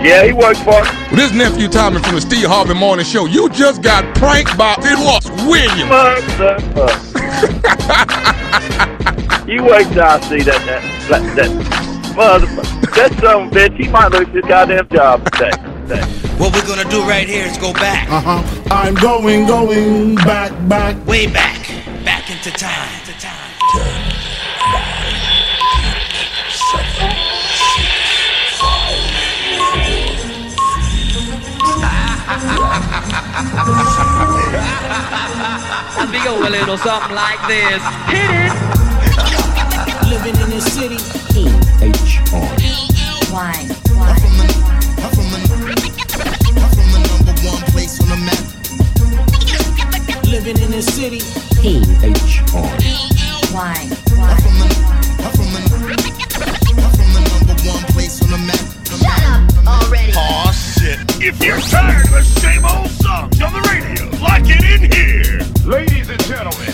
Speaker 90: Yeah, he works for me.
Speaker 89: Well, this nephew Tommy from the Steve Harvey Morning Show. You just got pranked by it was Williams.
Speaker 90: Motherfucker. you wait till I see that that that, that motherfucker. That son of a bitch, he might lose his goddamn job today. today.
Speaker 75: What we're gonna do right here is go back.
Speaker 20: Uh huh. I'm going, going back, back.
Speaker 75: Way back. Back into time.
Speaker 91: And we go a little something like this. Hit it!
Speaker 35: Living in the city.
Speaker 20: H R.
Speaker 35: Why? Why? I'm from the, I'm from the, I'm from the number one place on the map. Living in the city.
Speaker 20: P H R.
Speaker 35: Why? Why? I'm from the, I'm from the, I'm from the number one place on the map. Shut up already.
Speaker 37: Aw, shit. If you're tired of the same old songs on the radio, lock it in here. Ladies and gentlemen,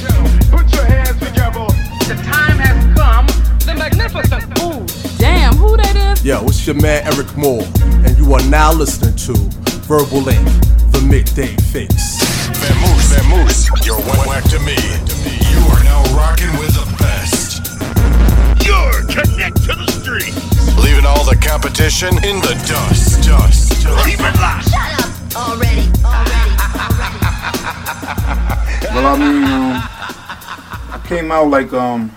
Speaker 37: put your hands together.
Speaker 91: The time has come. The magnificent food. Damn, who that is?
Speaker 4: Yo, it's your man Eryk Moore, and you are now listening to Verbal Ink, the midday fixx.
Speaker 37: Vamoose, Vamoose, you're one whack to me. You are now rocking with the best. You're connect to the streets. Leaving all the competition in the dust. Dust. dust. Keep it locked.
Speaker 35: Shut up already.
Speaker 92: Well, I mean, um, I came out like um,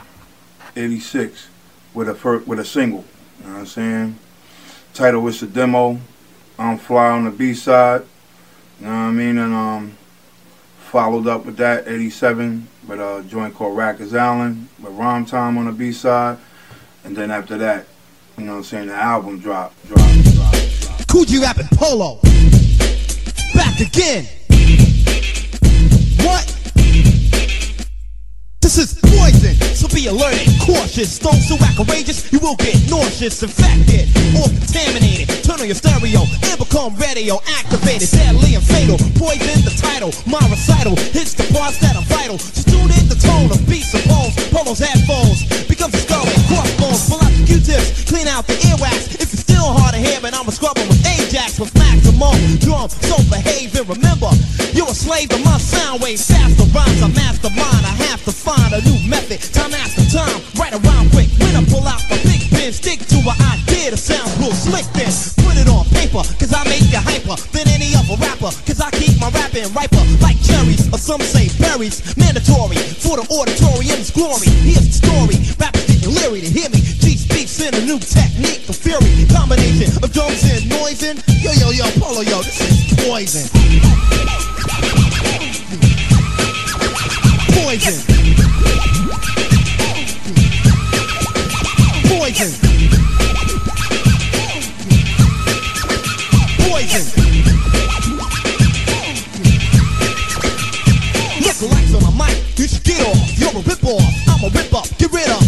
Speaker 92: '86 with a fir- with a single. You know what I'm saying? Title is a demo. I'm fly on the B side. You know what I mean? And um, followed up with that '87 with a joint called Riker's Island with Rhyme Time on the B side. And then after that, you know what I'm saying? The album dropped. dropped, dropped.
Speaker 35: Kool G Rap and Polo. Back again. What? Is poison, so be alert and cautious. Don't so act courageous, you will get nauseous, infected, or contaminated. Turn on your stereo and become radio activated. Deadly and fatal, poison the title. My recital hits the parts that are vital. So tune in the tone of beats and poems. Polos headphones becomes a skull and crossbones. Pull out the Q-tips, clean out the earwax. If you're still hard of hearing, I'm a scrubber with With maximum drum. So behave and remember, you're a slave to my sound waves. Faster rhymes, I mastermind. I have to find a new method. Time after time, right around quick. When I pull out my big pen, stick to an idea to sound real slick. Then put it on paper, cause I make you hyper than any other rapper. Cause I keep my rapping riper like cherries, or some say berries. Mandatory for the auditorium's glory. Here's the story. Rappers getting leery to hear me. New technique for fury. Combination of drums and noise and yo yo yo polo yo. This is poison. Poison. Poison. Poison. Lookalikes on my mic, you should get off. You're a rip off, I'm a rip up, get rid of.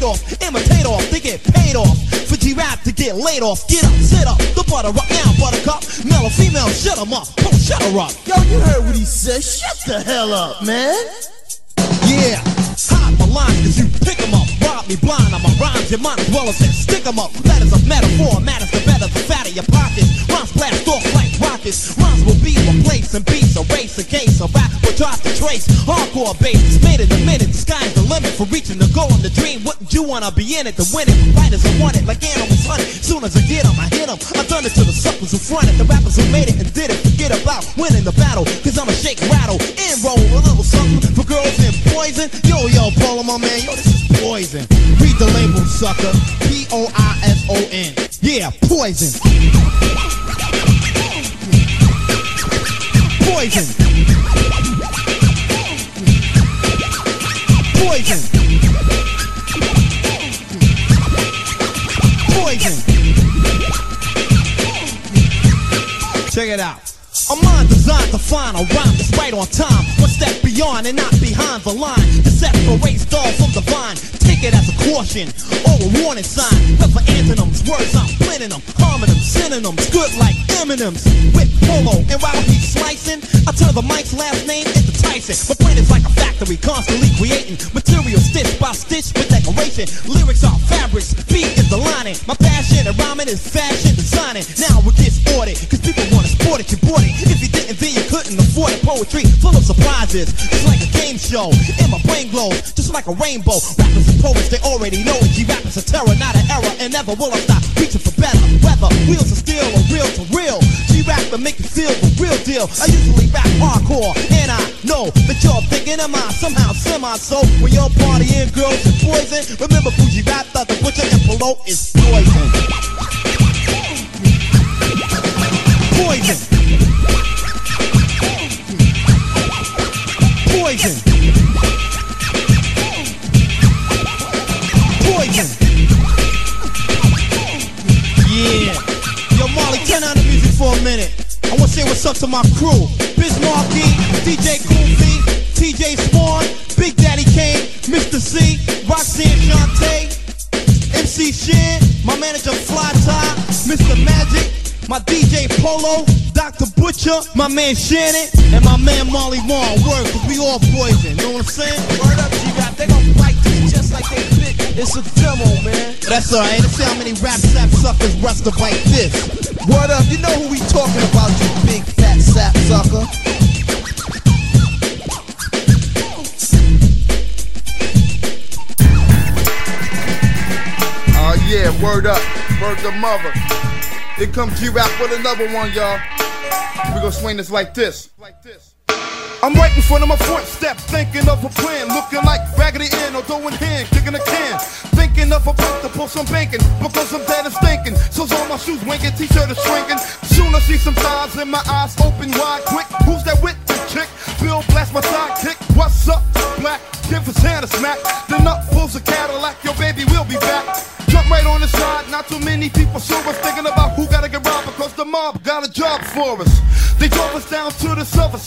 Speaker 35: Bite off, imitate off, they get paid off. For G-Rap to get laid off, get up, sit up, the butter up now, buttercup. Male or female, shut 'em up, oh, shut her up. Yo, you heard what he said, shut the hell up, man. Yeah, hide my lines cause you pick 'em up, rob me blind on my rhymes. You might as well said stick 'em up. Letters of metaphor matters the better, the fatter your pockets. Rhymes blast off rockets. Rhymes will be replaced and beats, erase a case. A rap will try to trace hardcore bass. Made in a minute, the sky's the limit for reaching the goal and the dream. Wouldn't you wanna be in it to win it? Writers who want it like animals hunt it. Soon as I get get 'em, I hit 'em. I done it to the suckers who fronted, the rappers who made it and did it. Forget about winning the battle, cause I'ma shake, rattle, and roll a little something for girls and poison. Yo, yo, Paula, my man, yo, this is poison. Read the label, sucker. P O I S O N. Yeah, poison. Poison. Poison. Poison. Check it out. A mind designed to find a rhyme that's right on time. One step beyond and not behind the line. To separate stars from the vine. Take it as a caution or a warning sign. But for antonyms, words I'm blending them, harming them, synonyms, good like M&M's. With polo and while he's slicing, I turn the mic's last name into Tyson. My brain is like a factory, constantly creating material stitch by stitch with decoration. Lyrics are fabrics, beat is the lining. My passion and rhyming is fashion designing. Now it gets ordered, cause people wanna sport it, you bought it. If you didn't, then you couldn't afford it. Poetry full of surprises, just like a game show. And my brain glows, just like a rainbow. Rappers and poets, they already know it. G-rap is a terror, not an error. And never will I stop reaching for better. Whether wheels of steel or real to real. G-rap to make you feel the real deal. I usually rap hardcore, and I know that you're thinking of mine somehow semi. So when you're partying, girls and poison, remember Kool G Rap, thought the butcher and Polo is. Poison. Poison. Poison. Yeah. Yo, Marley, turn on the music for a minute. I wanna say what's up to my crew. Biz Markie, DJ Cool V, TJ Swan, Big Daddy Kane, Mr. Cee, Roxanne Shante, MC Shan, my manager Fly Ty, Mr. Magic, my DJ Polo, Dr. Butcher, my man Shannon, and my man Marley Marl. Word, cause we all poison, You know what I'm saying? Word up, G-Rap, they gon' fight just like they bit. It's a demo, man. That's alright, let's see how many rap sap suckers rust to bite this. Word up, you know who we talking about, you big fat sap sucker.
Speaker 20: Oh yeah, word up, word the mother. Here comes G-Rap with another one, y'all. We gonna swing this like this. I'm right in front of my front step, thinking of a plan, looking like Raggedy Ann or doing hand, kicking a can. Thinking of a place to pull some bacon, because I'm dead and stinking. So's all my shoes winking, t-shirt is shrinking. Soon I see some thighs in my eyes open wide, quick. Who's that with the chick? Bill blast my sidekick. What's up, black? Give his hand a smack. The nut pulls a Cadillac, your baby will be back. Jump right on the side, not too many people us thinking about who gotta get robbed because the mob got a job for us. They drove us down to the silver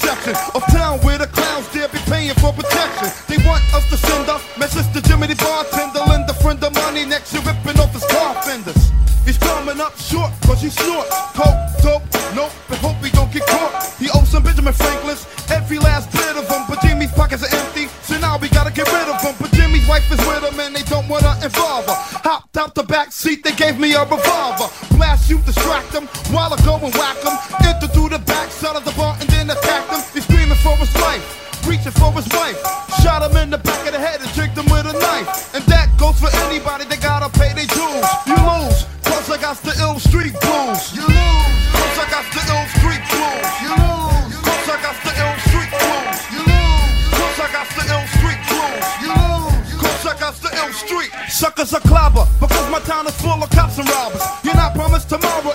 Speaker 20: of town where the clowns dare be paying for protection. They want us to send up message to Jimmy the bartender, lend a friend of money next year ripping off his car fenders. He's coming up short cause he snort coke, dope, nope, and hope he don't get caught. He owes some Benjamin Franklin's, every last bit of them, but Jimmy's pockets are empty, so now we gotta get rid of him. But Jimmy's wife is with him and they don't wanna involve her. Hopped out the back seat, they gave me a revolver. Blast you, distract him, while I go and whack him. Enter through the back side of the bar for his life, reaching for his wife. Shot him in the back of the head and tricked him with a knife. And that goes for anybody that gotta pay their dues. You lose, cause I got the ill street blues. You lose, cause I got the ill street blues. You lose, cause I got the ill street blues. You lose, cause I got the ill street blues. You lose, cause I got the ill street. Suckers are clobber, because my town is full of cops and robbers. You're not promised tomorrow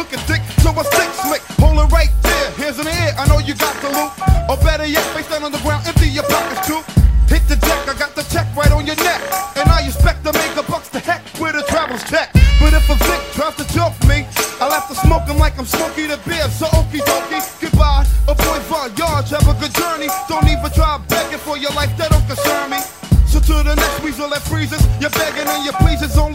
Speaker 20: looking thick, so I stick slick. Hold it right there, in the air, I know you got the loot. Or better yet, face down on the ground, empty your pockets too. Hit the deck, I got the check right on your neck. And I expect to make a bucks to heck with a travel's check. But if a Vic tries to joke me, I'll have to smoke him like I'm smoking the Beer. So okie dokie, goodbye. A boy Voyage, have a good journey. Don't even try begging for your life, that don't concern me. So to the next weasel that freezes, you're begging and your pleases only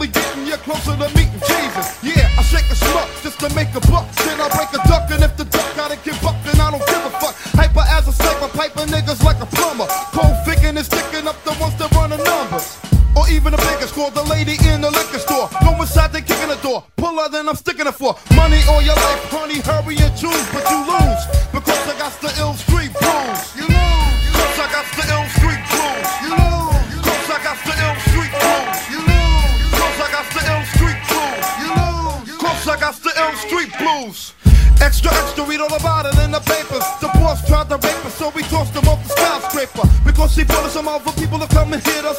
Speaker 20: then I'm sticking it for. Money or your life, honey, hurry and choose, but you lose. Because I got the ill street blues. You lose. Cause I got the ill street blues. You lose. Cause I got the ill street blues. You lose. Cause I got the ill street blues. You lose. Cause I got the ill street blues. Extra, extra, read all about it in the papers. The boss tried to rape us, so we tossed him off the skyscraper. Because he brought us some other people to come and hit us.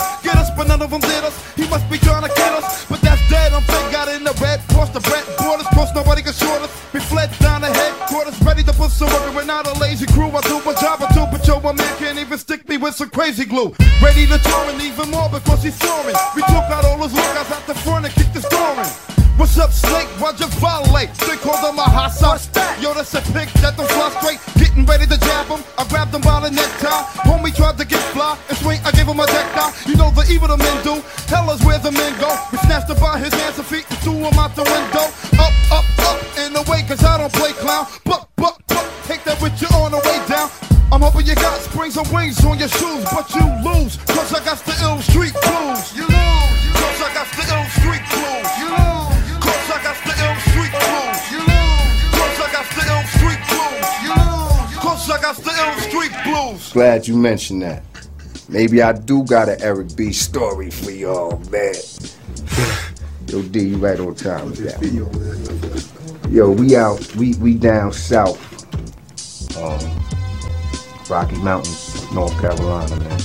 Speaker 20: Crazy glue. Ready to tour and even more because he's soaring. We took out all his lookouts out the front and kicked the door in. What's up, Snake? Roger Volley. They called him a hot sauce. Yo, that's a pick You
Speaker 93: mentioned that. Maybe I do got an Eric B story for y'all, man. Yo, D, you right on time with that. Yo, we out, we we down south, um, Rocky Mountains, North Carolina, man.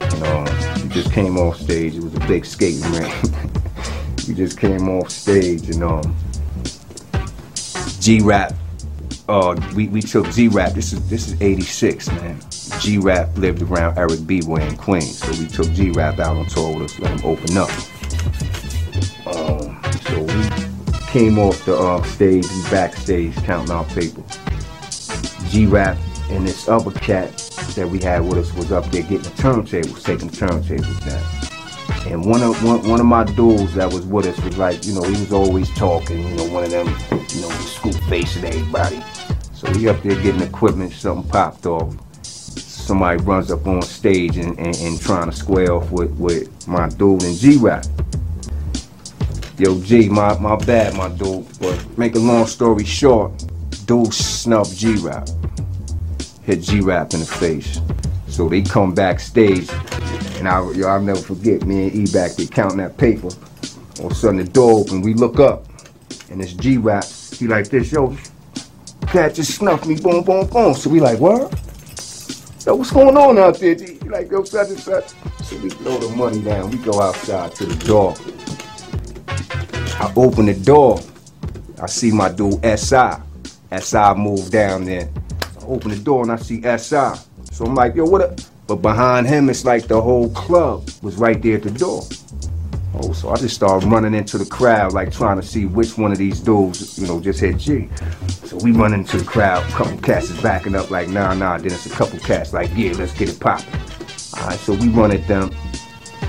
Speaker 93: And um, we just came off stage. It was a big skating rink. we just came off stage and um, G Rap. Uh, we, we took G Rap. This is this is '86, man. G Rap lived around Eric B. Way in Queens, so we took G Rap out on tour with us, let him open up. Um, so we came off the uh, stage, we backstage counting our paper. G Rap and this other cat that we had with us was up there getting the turntables, taking turntables down. And one of one, one of my dudes that was with us was like, you know, he was always talking, you know, one of them, you know, scoop facing everybody. So he up there getting equipment, something popped off. Somebody runs up on stage and, and, and trying to square off with, with my dude and G-Rap. Yo, G, my, my bad, my dude. But make a long story short, dude snubbed G-Rap. Hit G-Rap in the face. So they come backstage, and I, yo, I'll never forget, me and E back there counting that paper. All of a sudden the door open, we look up, and it's G-Rap. He like this, yo, cat just snuffed me, boom, boom, boom. So we like, what? Yo, what's going on out there, G? Like, yo, such and such. So we throw the money down, we go outside to the door. I open the door. I see my dude SI. SI moved down there. I open the door and I see SI. So I'm like, yo, what up? But behind him, it's like the whole club was right there at the door. Oh, so I just started running into the crowd, like trying to see which one of these dudes, you know, just hit G. So we run into the crowd, couple cats is backing up, like, nah, nah. Then it's a couple cats, like, yeah, let's get it popping. All right, so we run at them,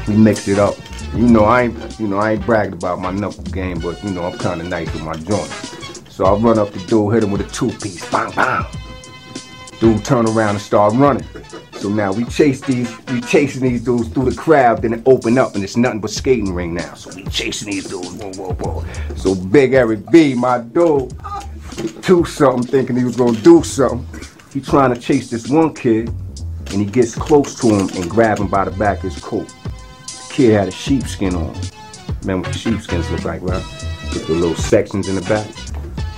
Speaker 93: we mix it up. You know, I ain't, you know, I ain't bragged about my knuckle game, but you know, I'm kind of nice with my joints. So I run up the dude, hit him with a two-piece, bang, bang. Dude turn around and start running. So now we chase these, we chasing these dudes through the crowd, then it open up and it's nothing but skating ring now. So we chasing these dudes, whoa, whoa, whoa. So Big Eric B, my dude, do something, thinking he was gonna do something. He trying to chase this one kid, and he gets close to him and grab him by the back of his coat. The kid had a sheepskin on. Remember what sheepskins look like, right? With the little sections in the back.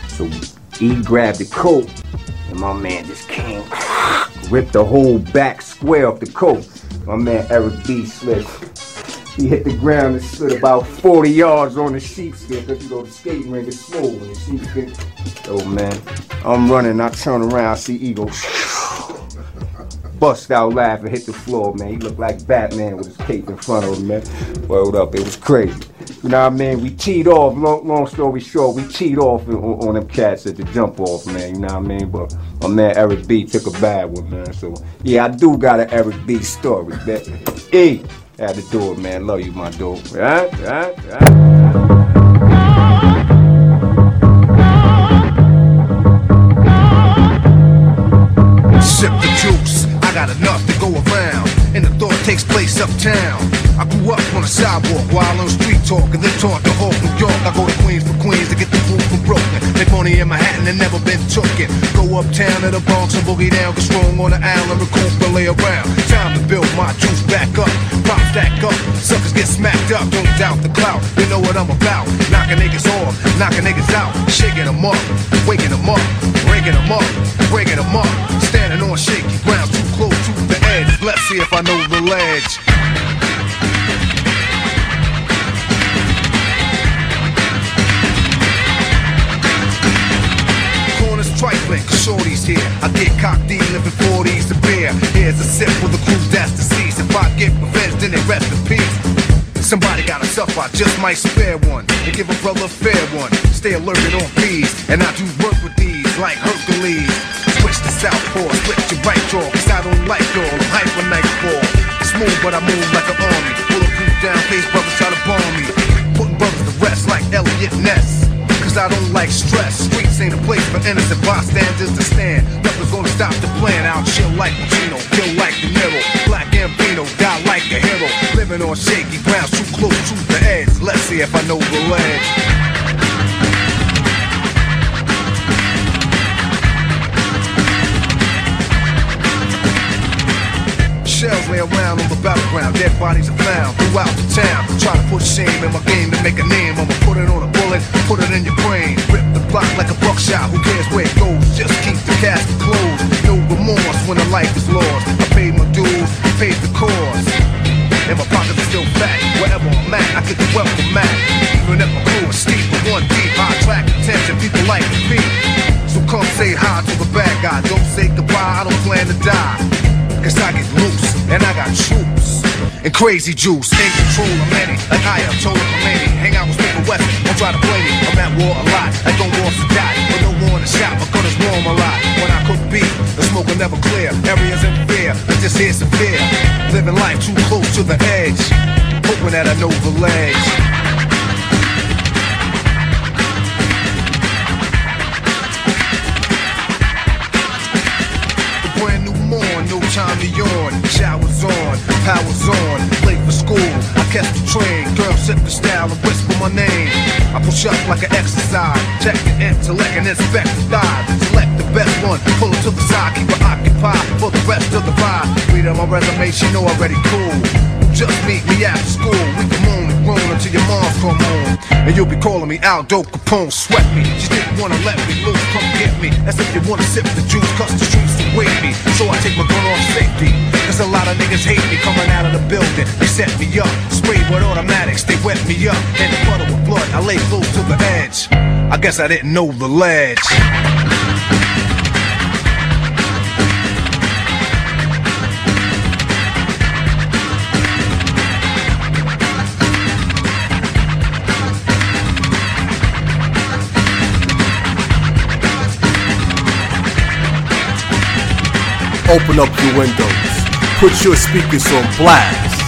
Speaker 93: So he grabbed the coat, and my man just came, ripped the whole back square off the coat. My man Eric B slipped. He hit the ground and slid about 40 yards on the sheepskin because you know the skating ring is smooth and the sheepskin. Oh man, I'm running, I turn around, I see Eagle bust out laughing, hit the floor, man. He looked like Batman with his cape in front of him, man. World up, it was crazy. You know what I mean? We teed off, long, long story short, we teed off on, on them cats at the jump off, man. You know what I mean? But my man Eric B took a bad one, man. So, yeah, I do got an Eric B story, man. E, at the door, man. Love you, my? Right? Right?
Speaker 94: Sip the juice, I got enough to go around.
Speaker 95: and the thought takes place uptown. I grew up on the sidewalk while on street talk, and then taught the whole New York. I go to Queens for Queens to get the food from Brooklyn. Make money in Manhattan and never been tooken. Go uptown to the Bronx and boogie down, get strong on the island, recoup and lay around. Time to build my juice back up, pop stack up. Suckers get smacked up, don't doubt the clout. You know what I'm about. Knocking niggas off, knocking niggas out, shaking them up, waking them up, breaking them up, breaking them up. Standing on shaky ground, Let's see if I know the ledge. Corners trifling, shorty's here. I get cocked in, living 40s to beer. Here's a sip for the crew that's deceased. If I get revenge, then they rest in peace. Somebody gotta suffer, I just might spare one. And give a brother a fair one. Stay alerted on bees, and I do work with these like Hercules. Southpaw, split your right jaw, cause I don't like y'all. I'm hyper nightfall. Smooth, but I move like an army. Bulletproof down, face brothers try to bomb me. Putting brothers to rest like Eliot Ness. Cause I don't like stress. Streets ain't a place for innocent bystanders to stand. Nothing's gonna stop the plan. I'll chill like Pacino, kill like De Niro. Black Gambino, die like a hero. Living on shaky ground, too close to the edge. Let's see if I know the ledge. Shells lay around on the battleground, dead bodies are found throughout the town. Try to put shame in my game to make a name. I'ma put it on a bullet, put it in your brain. Rip the block like a buckshot, who cares where it goes? Just keep the casket closed. No remorse when a life is lost. I paid my dues, paid the cause. And my pockets are still fat. Wherever I'm at, I get the welcome mat. Even crazy juice, in control of many. Like I am told Khomeini. Hang out with Smith West, don't try to play me. I'm at war a lot, like on war to die. But no war in the shop, my gun is warm a lot. When I cook beef, the smoke will never clear. Areas in fear, but just here's fear. Living life too close to the edge. Hoping that I know the ledge. Time to yawn. Showers on, powers on, late for school. I catch the train, girl set the style and whisper my name. I push up like an exercise, check the intellect and inspect the thighs. Select the best one, pull it to the side, keep her occupied for the rest of the ride. Read on my resume, she know already cool. Just meet me after school. We can moan and until your mom's come home. And you'll be calling me Aldo Capone, sweat me. She didn't wanna let me loose, come get me. That's if you wanna sip the juice, cause the streets await me. So I take my gun off safety. Cause a lot of niggas hate me coming out of the building. They set me up, sprayed with automatics, they wet me up. In a puddle of blood, I lay close to the edge. I guess I didn't know the ledge.
Speaker 4: Open up your windows. Put your speakers on blast.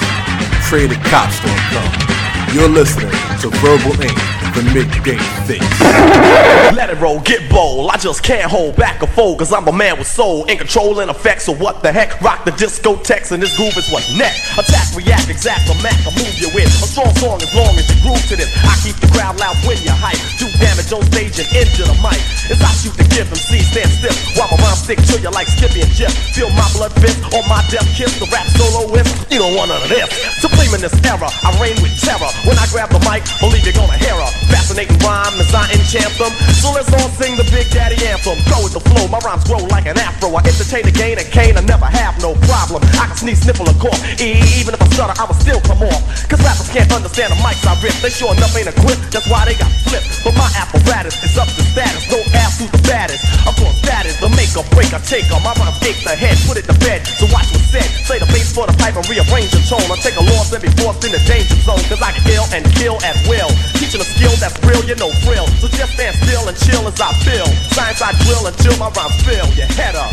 Speaker 4: TradingCops.com. You're listening to Verbal Ink, the midday
Speaker 41: Let it roll, get bold. I just can't hold back or fold, cause I'm a man with soul. In control and effects, so what the heck? Rock the discotheques, and this groove is what's next. Attack, react, exact, or mac, or move you in. A strong song as long as you groove to this. I keep the crowd loud when you hype. Do damage on stage and injure the mic. As I shoot the gift, MC stand stiff. While my rhymes stick to you like Skippy and Jif. Feel my blood fist on my death kiss. The rap soloist, you don't want none of this. Supreme in this era, I reign with terror. When I grab the mic, believe you're gonna hear her. Fascinating rhyme as I enchant them. So let's all sing the Big Daddy anthem. Go with the flow, my rhymes grow like an afro. I entertain the gain and cane, I never have no problem. I can sneeze, sniffle, or cough. Even if I stutter, I will still come off. Cause rappers can't understand the mics I rip. They sure enough ain't equipped, that's why they got flipped. But my apparatus is up to status. Don't ask who's the baddest. Of course, that is the make or break or take My rhymes gate the head, put it to bed. So watch what's said. Play the bass for the pipe and rearrange the tone. I take a loss and be forced in the danger zone. Cause I can kill and kill at will. Teaching a skill that's real, you know thrill. So just stand still and chill as I feel. Science I drill until my rhymes fill your head up.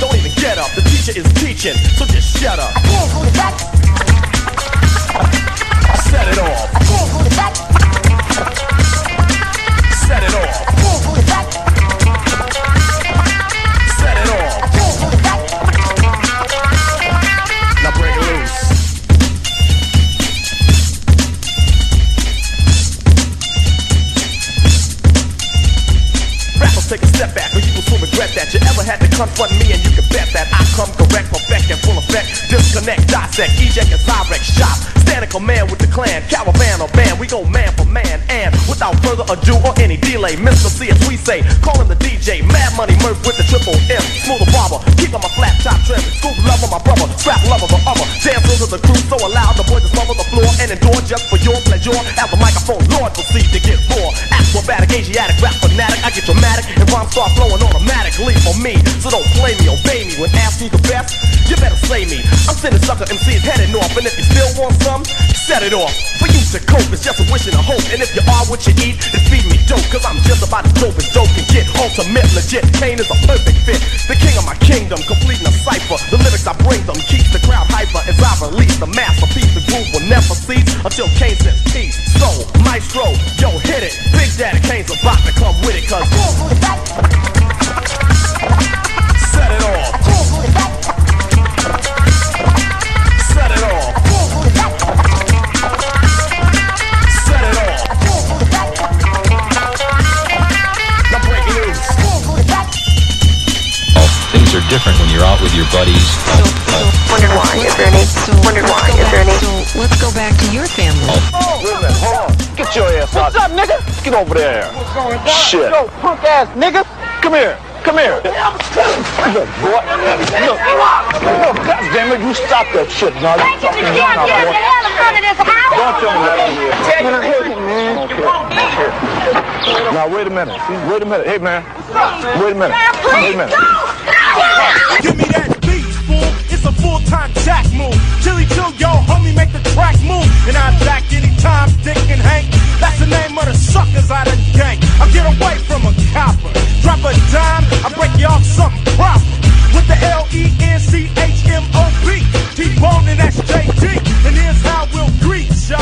Speaker 41: Don't even get up, the teacher is teaching, so just shut up. I can't hold it back. Set it off. Set regret that you ever had to confront me, and you can bet that I come correct perfect, and full effect. Disconnect, dissect, eject, and direct shop. Stand command with the clan, caravan or band. We go man for man, and without further ado or any delay, Mr. Cee as we say, calling the DJ, Mad Money Murph with the triple M, smoother barber, keep on my flat top trim, Scoob Lover, my brother, Scrap Lover, the other, dancers of the crew, so loud the boys just smother the floor and endure just for your pleasure. As the microphone Lord proceed to get raw, acrobatic, Asiatic, rap fanatic, I get dramatic, and rhymes start flowing automatically for me. So don't play me, obey me when asked who's the best. You better say me. I'm sending sucker MCs heading north, and if you still want some, set it off. For you to cope, it's just a wish and a hope. And if you are what you eat, then feed me dope, cause I'm just about as dope as dope can get. Ultimate legit, Kane is a perfect fit. The king of my kingdom, completing a cipher. The lyrics I bring them keeps the crowd hyper as I release the masterpiece. The groove will never cease until Kane says peace. So, maestro, yo, hit it. Big Daddy Kane's about to come with it, cause. Set it off.
Speaker 96: Different when you're out with your buddies.
Speaker 97: Wondered why, is there any? Wondered why, is there any?
Speaker 98: So let's go back to your family.
Speaker 45: Wait a minute, hold on. Get your ass out. What's up, nigga? Get over there. What's going on? Shit. Yo, punk ass nigga. Come here. Come here. Look, boy. Look. Look, God damn it, you stop that shit, now. You fucking run out, boy. Don't tell me that. Man, I hate him, man. Okay. okay. Now, wait a minute. Wait a minute. Hey, man. Wait a minute. Wait a minute.
Speaker 11: Give me that beat, fool. It's a full-time jack move. Chili chill, yo, homie, make the track move. And I jack anytime, Dick and Hank. That's the name of the suckers I done gang. I get away from a copper. Drop a dime, I break you off something proper. With the L-E-N-C-H-M-O-B. T-Bone and that's J-D. And here's how we'll greet ya.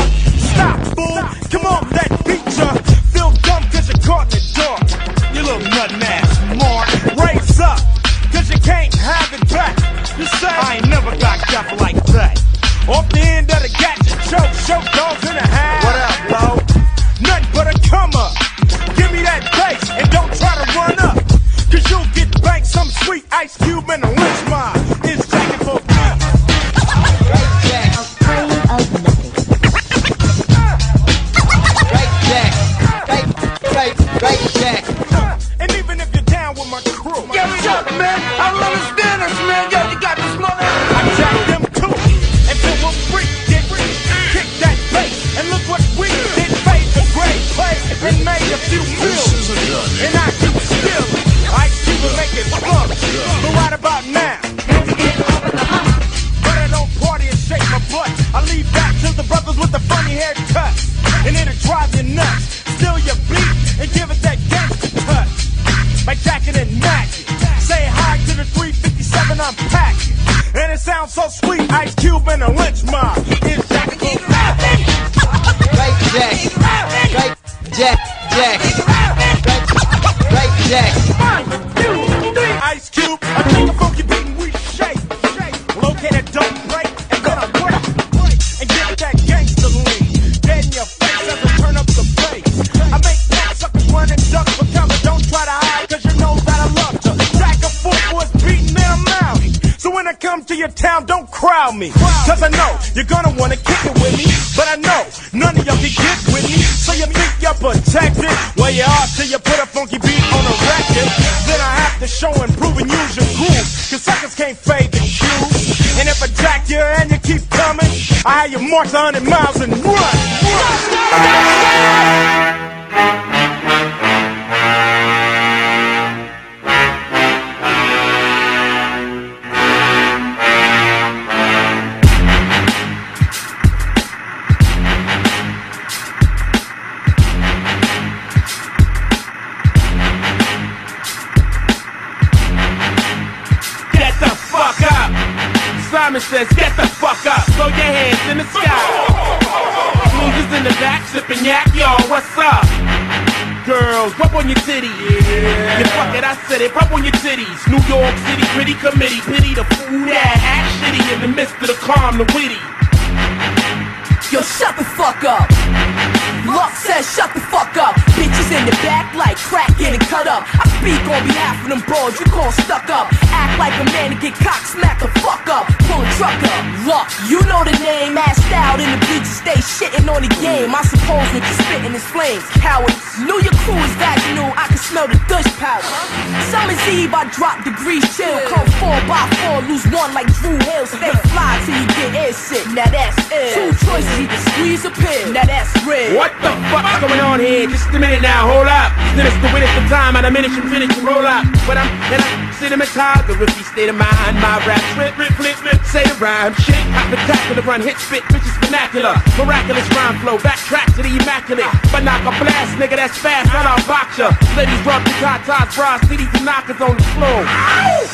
Speaker 11: Stop, fool. Come on, that beat ya. Feel dumb cause you caught in I ain't never got death like that. Off the end of the gadget, choke, choke dogs in the house. What up, bro? Nothing but a come up. Give me that bass and don't try to run up. Cause you'll get banked some sweet ice cube and a lynch you're gonna wanna kick it with me. But I know none of y'all can get with me. So you think you're protected? Well, you are till you put a funky beat on a record. Then I have to show and prove and use your groove. Cause suckers can't fade the cue. And if I jack you and you keep coming, I have you march a hundred miles and run.
Speaker 99: Get time, and you finish to roll out. But I'm in a cinematography state of mind. My rap flip, flip, flip, flip, say the rhyme. Shit, spectacular run, hit, spit, bitches vernacular. Miraculous rhyme flow, backtrack to the immaculate. But knock a blast, nigga, that's fast, not our boxer. Ladies rub the tatas, bras, titties and knockers on the floor.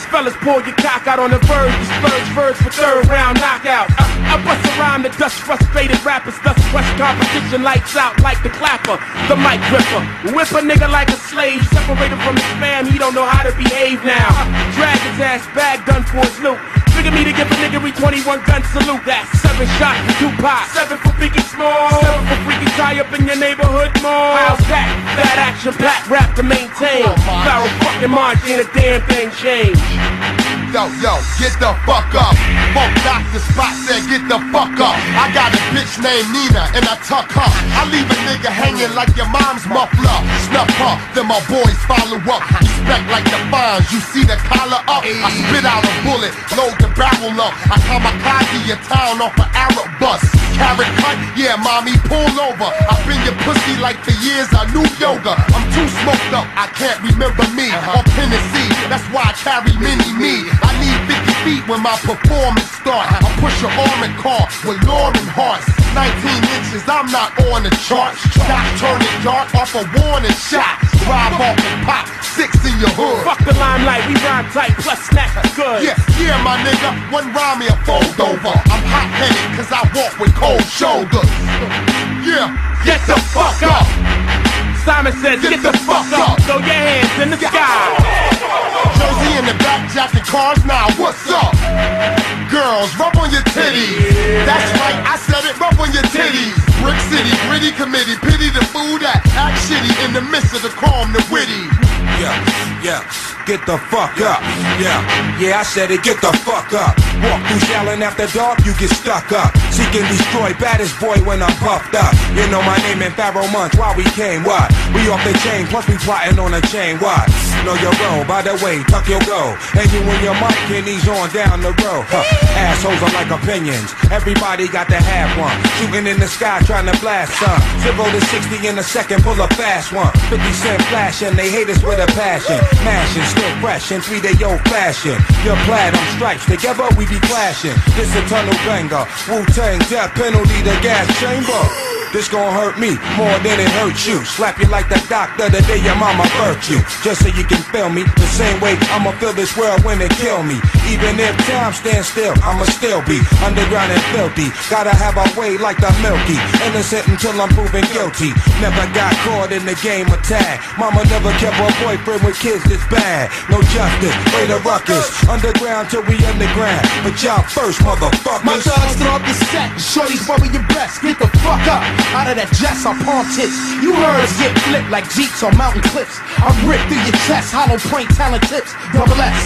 Speaker 99: Fellas, pull your cock out on the verge, disperse verse for third round knockout. Uh, I bust a rhyme that dust frustrated rappers, thus crush competition, lights out like the clapper, the mic gripper. Whip a nigga like a slave, separated from his fam, he don't know how to behave now. Drag his ass back, done for his loot. Figure me to give a nigga 21 gun salute. That's seven shots for Tupac, seven for Biggie Small, seven for freaking tie up in your neighborhood mall. How's that? That action packed rap to maintain. Pharoahe fucking Monch ain't a damn thing changed.
Speaker 3: Yo, yo, get the fuck up. Funk Doctor Spock said, get the fuck up. I got a bitch named Nina and I tuck her. I leave a nigga hanging like your mom's muffler. Snuff her, then my boys follow up. Respect like the fines, you see the collar up. I spit out a bullet, load the barrel up. I kamikaze your town off an Arab bus. Carrot cut, yeah, mommy, pull over. I've been your pussy like for years, I knew yoga. I'm too smoked up, I can't remember me. Or Tennessee, that's why I carry mini me. I need 50 feet when my performance start. I push an armored car with Lauren hearts. 19 inches, I'm not on the chart. Stop turning dark off a warning shot. Drive off and pop, six in your hood.
Speaker 99: Fuck the limelight, we rhyme tight, plus snack good.
Speaker 3: Yeah, yeah, my nigga, one rhyme me a fold over. I'm hot headed cause I walk with cold shoulders. Yeah,
Speaker 99: get the fuck up. Simon says, get, the, fuck up. Throw your hands in the sky.
Speaker 3: Josie in the back jacket cars now, what's up? Girls, rub on your titties. That's right, I said it, rub on your titties. Brick City, gritty committee, pity the fool that act shitty in the midst of the calm, the witty.
Speaker 67: Yeah, yeah, get the fuck up. Yeah, yeah, I said it, get the fuck up. Walk through Shallon after dark, you get stuck up. Seek and destroy, baddest boy when I'm puffed up. You know my name in Pharoahe months, why we came, what? We off the chain, plus we plotting on a chain, what? Your by the way, tuck your go. And you and your mic and these on down the road. Huh. Assholes are like opinions, everybody got to have one. Shooting in the sky, trying to blast some. Zero to 60 in a second, pull a fast one. 50 cent flashing, they hate us with a passion. Mashing, still fresh in three day old fashion. Your platinum stripes, together we be clashing. This a tunnel banger, Wu Tang death penalty, the gas chamber. This gon' hurt me more than it hurts you. Slap you like the doctor the day your mama birthed you. Just so you can feel me the same way I'ma feel this world when it kill me. Even if time stands still, I'ma still be underground and filthy. Gotta have a way like the Milky. Innocent until I'm proven guilty. Never got caught in the game of tag. Mama never kept her boyfriend with kids this bad. No justice, way the ruckus. Underground till we underground. But y'all first, motherfuckers.
Speaker 100: My thugs throw up the set, worry your breasts. Get the fuck up out of that jets on palm tips. You heard get flipped like jeeps on mountain cliffs. I rip through your chest, hollow point talent tips. Double S,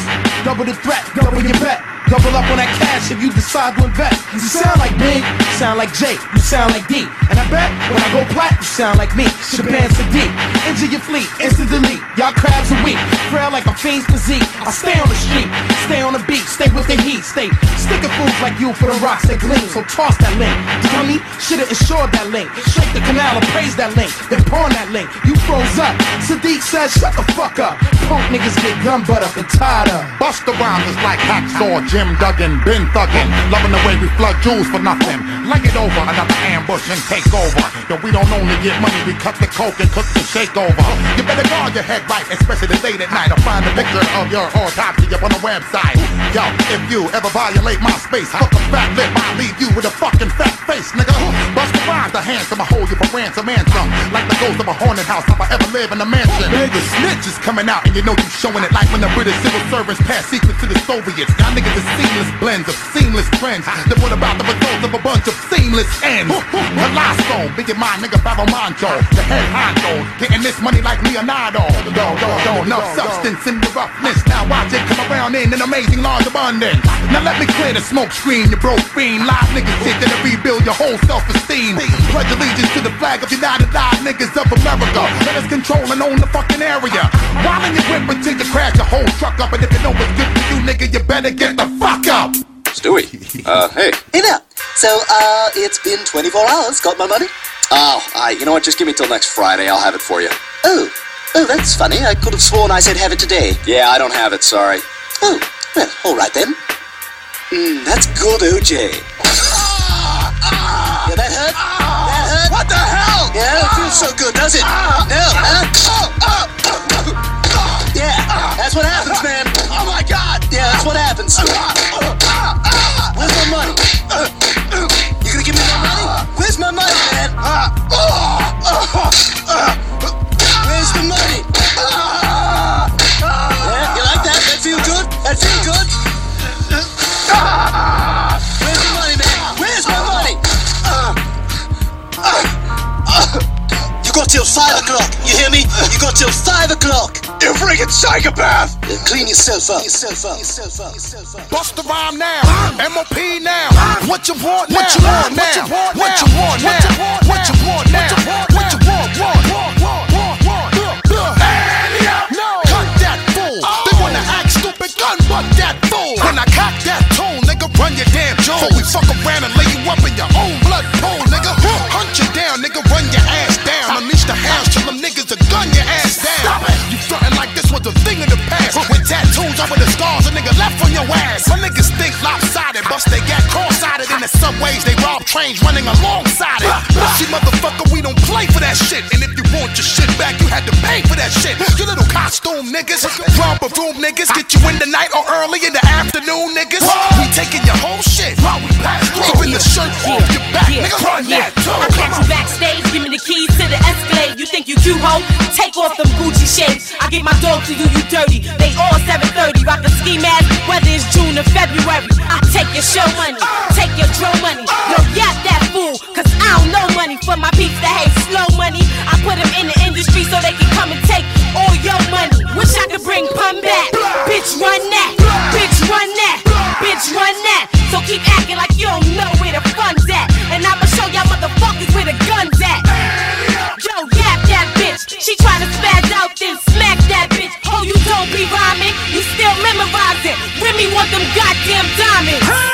Speaker 100: double the threat, double your bet. Double up on that cash if you decide to invest. You sound like Big, sound like Jake, you sound like D. And I bet when I go plat, you sound like me. Shabaam Sahdeeq, into your fleet, instant delete. Y'all crabs are weak, frail like a fiend's physique. I stay on the street, stay on the beat, stay with the heat, stay sticking fools like you for the rocks that gleam. So toss that link, dummy. Should've insured that link. Shake the canal and praise that link, then pawn that link. You froze up. Sahdeeq says, shut the fuck up. Punk niggas get gun butt up and tied up.
Speaker 101: Bust rhymes like hacksaw, Jim Duggan, been thuggin'. Loving the way we flood jewels for nothing. Lay it over, another ambush and take over. Yo, we don't only get money, we cut the coke and cook the shake over. You better guard your head right, especially late at night. I'll find a picture of your autopsy up on the website. Yo, if you ever violate my space, fuck a fat lip, I'll leave you with a fucking fat face, nigga. Bust the the handsome, I hold you for ransom, ransom. Like the
Speaker 3: ghost of a haunted house. If I ever live in a mansion, the snitch is coming out, and you know you showing it like when the British civil servants pass secrets to the Soviets. Y'all niggas is seamless blends of seamless trends. Then what about the results of a bunch of seamless ends? Colossal, big in mind, nigga, Monto, the head honcho, getting this money like Leonardo. Do, do, do, enough substance in the roughness. Now watch it come around in an amazing large abundance. Now let me clear the smoke screen, you broke fiend. Live niggas shit that'll rebuild your whole self-esteem. Pledge allegiance to the flag of United Live Niggas of America. Let us control and own the fucking area. While in your whip until you crash your whole truck up. And if you know what's good for you, nigga, you better get the fuck up.
Speaker 102: Stewie. Uh, hey.
Speaker 103: Hey there. So, uh, it's been 24 hours. Got my money?
Speaker 102: Oh, I, you know what? Just give me till next Friday. I'll have it for you.
Speaker 103: Oh. Oh, that's funny. I could have sworn I said have it today.
Speaker 102: Yeah, I don't have it. Sorry.
Speaker 103: Oh, well, all right then. Mm, that's good, OJ. Yeah, that hurt? That hurt?
Speaker 102: What the hell?
Speaker 103: Yeah, it ah. feels so good, does it? Ah. No, huh? Ah. Yeah, that's what happens, man.
Speaker 102: Oh my God!
Speaker 103: Yeah, that's what happens. Where's my money? You gonna give me my money? Where's my money, man? Till five o'clock. You hear me? You got till five o'clock.
Speaker 102: You freaking psychopath!
Speaker 103: Clean yourself up. Yourself up. Yourself up. Yourself up.
Speaker 3: Bust the rhyme now. MOP now. What you want now? What you want now? What you want now? What you want now? What you want? What you want? What you want? What you want? What you want? What you want? No. Cut that fool. They wanna act stupid. Gun butt that fool. When I cock that tool, nigga, run your damn jaw. Before we fuck around and lay you up in your own blood pool, nigga. Hunt you down, nigga. Run your was the thing over the scars, a nigga left on your ass. My niggas think lopsided, bust they got cross-sided in the subways. They rob trains running alongside it. See, motherfucker, we don't play for that shit. And if you want your shit back, you had to pay for that shit. You little costume niggas, romper room niggas, get you in the night or early in the afternoon, niggas. We taking your whole shit. Even the shirt off your back, nigga. Run that too.
Speaker 5: I catch you backstage, give me the keys to the Escalade. You think you cute, ho? Take off them Gucci shades. I get my dog to do you dirty. They all 730, rock a ski mask, whether it's June or February. I take your show money, take your drill money. Yo, yap that fool, cause I don't know money for my peeps that hate slow money. I put them in the industry so they can come and take all your money. Wish I could bring pun back. Bitch, run that. Bitch, run that. Bitch, run that. So keep acting like you don't know where the fun's at. And I'ma show y'all motherfuckers where the gun's at. Bitch. She tryna spaz out, then smack that bitch. Oh, you don't be rhyming. You still memorizing. Remy want them goddamn diamonds.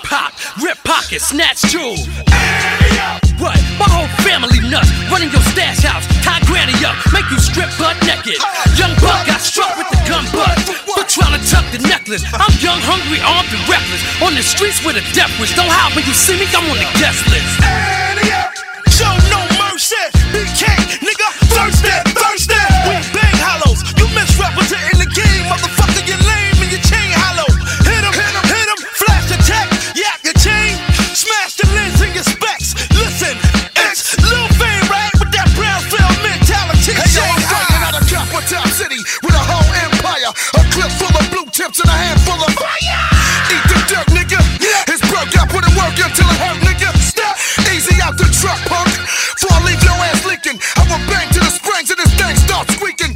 Speaker 68: Hip hop, rip pockets, snatch jewels. What? My whole family nuts, running your stash house, tie granny up, make you strip butt naked. Young buck got struck with the gun butt for trying to tuck the necklace. I'm young, hungry, armed, and reckless. On the streets with a death wish. Don't howl when you see me, I'm on the guest list.
Speaker 3: Show no mercy. BK, nigga, thirsty. Thing squeaking.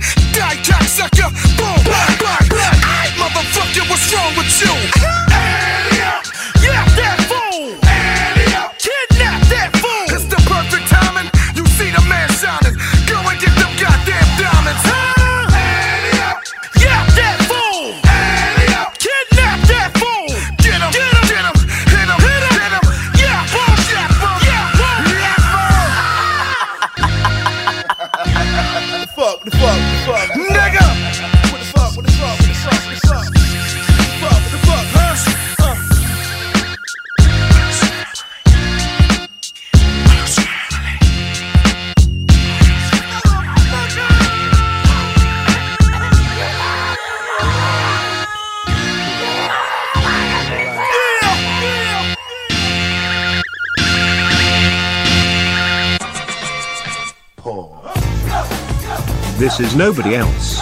Speaker 104: This is nobody else.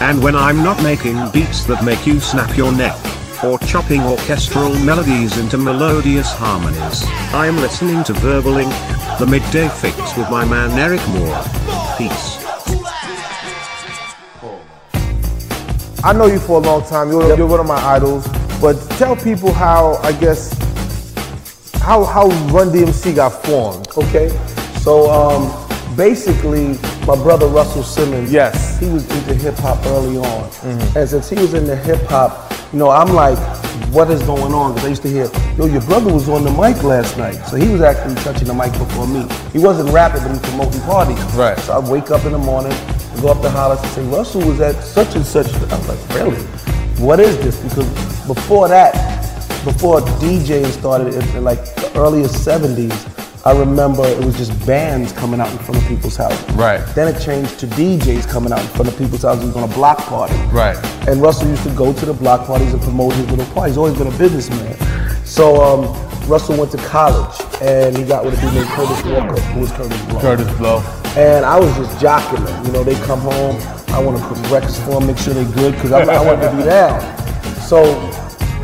Speaker 104: And when I'm not making beats that make you snap your neck, or chopping orchestral melodies into melodious harmonies, I am listening to Verbal Ink, the midday fixx with my man Eryk Moore. Peace.
Speaker 105: I know you for a long time. You're, you're one of my idols. But tell people how, I guess, how how Run DMC got formed.
Speaker 40: Okay. So um, basically, my brother Russell Simmons.
Speaker 105: Yes.
Speaker 40: He was into hip hop early on,
Speaker 105: Mhm.
Speaker 40: and since he was into hip hop, you know, I'm like, what is going on? Because I used to hear, yo, your brother was on the mic last night. So he was actually touching the mic before me. He wasn't rapping, but he was promoting parties.
Speaker 105: Right.
Speaker 40: So I'd wake up in the morning, go up to Hollis and say, Russell was at such and such. I was like, really? What is this? Because before that, before DJing started in, in like the earliest 70s, I remember it was just bands coming out in front of people's houses.
Speaker 105: Right.
Speaker 40: Then it changed to DJs coming out in front of people's houses on a block party.
Speaker 105: Right.
Speaker 40: And Russell used to go to the block parties and promote his little parties. He's always been a businessman. So um, Russell went to college and he got with a dude named Kurtis Walker, who was Kurtis Blow.
Speaker 105: Kurtis Blow.
Speaker 40: And I was just jocking them. You know, they come home, I want to put records for them, make sure they're good, because I, I want to be down. So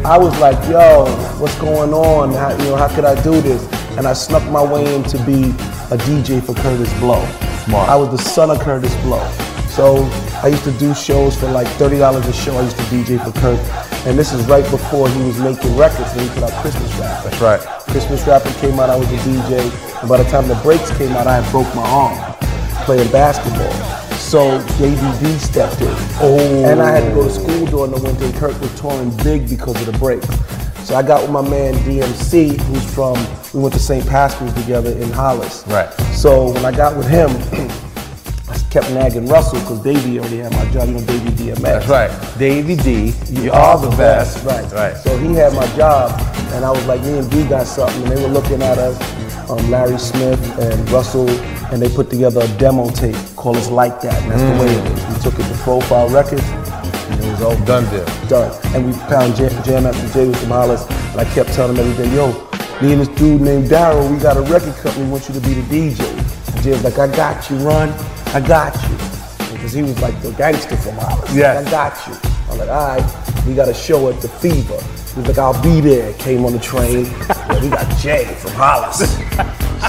Speaker 40: I was like, yo, what's going on? How, you know, how could I do this? And I snuck my way in to be a DJ for Kurtis Blow.
Speaker 105: Smart.
Speaker 40: I was the son of Kurtis Blow. So I used to do shows for like $30 a show. I used to DJ for Kurt. And this is right before he was making records when he put out Christmas Rap.
Speaker 105: That's right.
Speaker 40: Christmas Rapper came out, I was a DJ. And by the time the breaks came out, I had broke my arm playing basketball. So JDD stepped in.
Speaker 105: Oh.
Speaker 40: And I had to go to school during the winter and Kirk was touring big because of the break. So I got with my man DMC, who's from, we went to St. Pascal's together in Hollis.
Speaker 105: Right.
Speaker 40: So when I got with him, I kept nagging Russell because Davey already had my job, you know, Davey DMX.
Speaker 105: That's right. Davey D, you are the best.
Speaker 40: Right.
Speaker 105: Right.
Speaker 40: So he had my job, and I was like, me and D got something, and they were looking at us, um, Larry Smith and Russell, and they put together a demo tape called It's Like That, and that's the way it is. We took it to Profile Records, and it was all
Speaker 105: Done deal.
Speaker 40: done. And we found Jam, Jam Master Jay with some Hollis, and I kept telling him every day, yo, me and this dude named Daryl, we got a record company, we want you to be the DJ. And Jay was like, I got you, Run, I got you. Because he was like the gangster from Hollis.
Speaker 105: Yes.
Speaker 40: I got you. I'm like, all right, we got a show at the Fever. He was like, I'll be there. Came on the train. yeah, we got Jay from Hollis.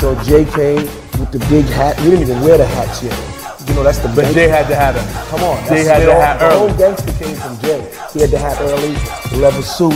Speaker 40: so Jay came with the big hat. We didn't even wear the hats yet. You know, that's the
Speaker 105: But Jay had to have it.
Speaker 40: Come on. They
Speaker 105: had
Speaker 40: to
Speaker 105: have
Speaker 40: The
Speaker 105: early.
Speaker 40: whole gangster came from Jay. He had the hat early, leather suit,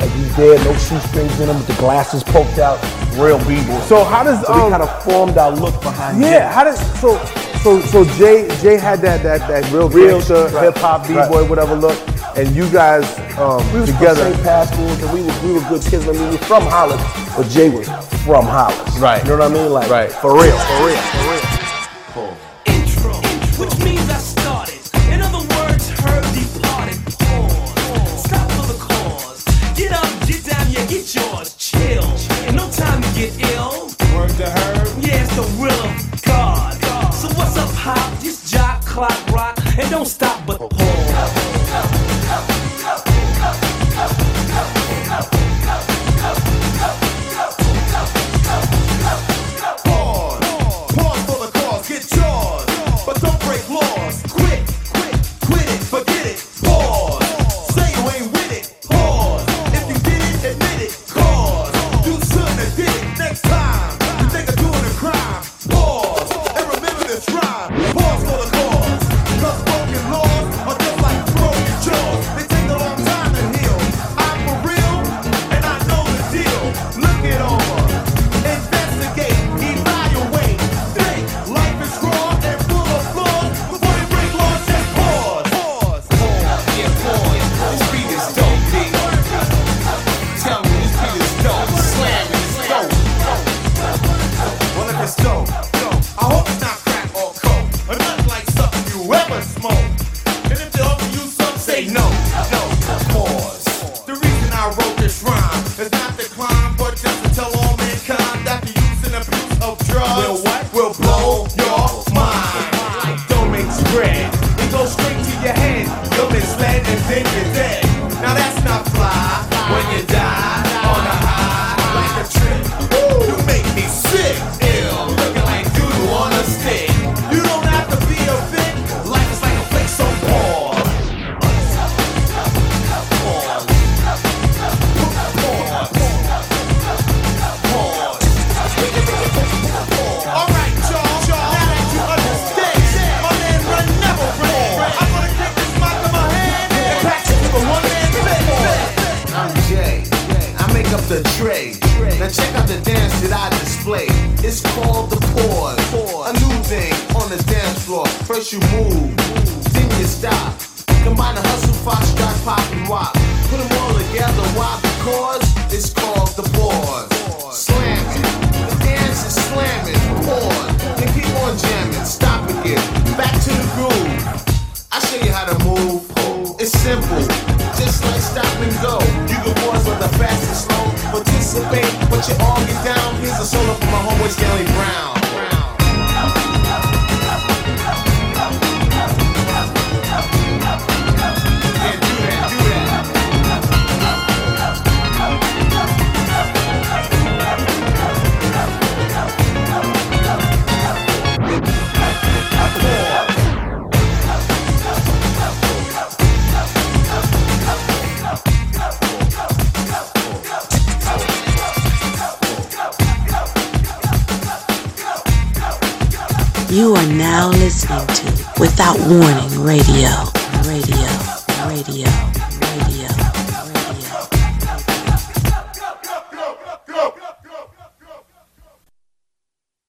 Speaker 40: like he's there, no shoestrings in him, with the glasses poked out, real b-boy.
Speaker 105: So how does,
Speaker 40: so we
Speaker 105: um,
Speaker 40: kind of formed our look behind Jay.
Speaker 105: Yeah, how does so so so Jay Jay had that that that real
Speaker 40: Real right,
Speaker 105: hip hop b boy
Speaker 40: right.
Speaker 105: whatever look, and you guys um,
Speaker 40: We was
Speaker 105: together.
Speaker 40: from St. Pascal's and we were, we were good kids. I mean, we were from Hollis, but Jay was from Hollis.
Speaker 105: Right.
Speaker 40: You know what I mean? Like,
Speaker 105: Right.
Speaker 40: for real, for real, for real.
Speaker 106: And don't stop but
Speaker 107: Pause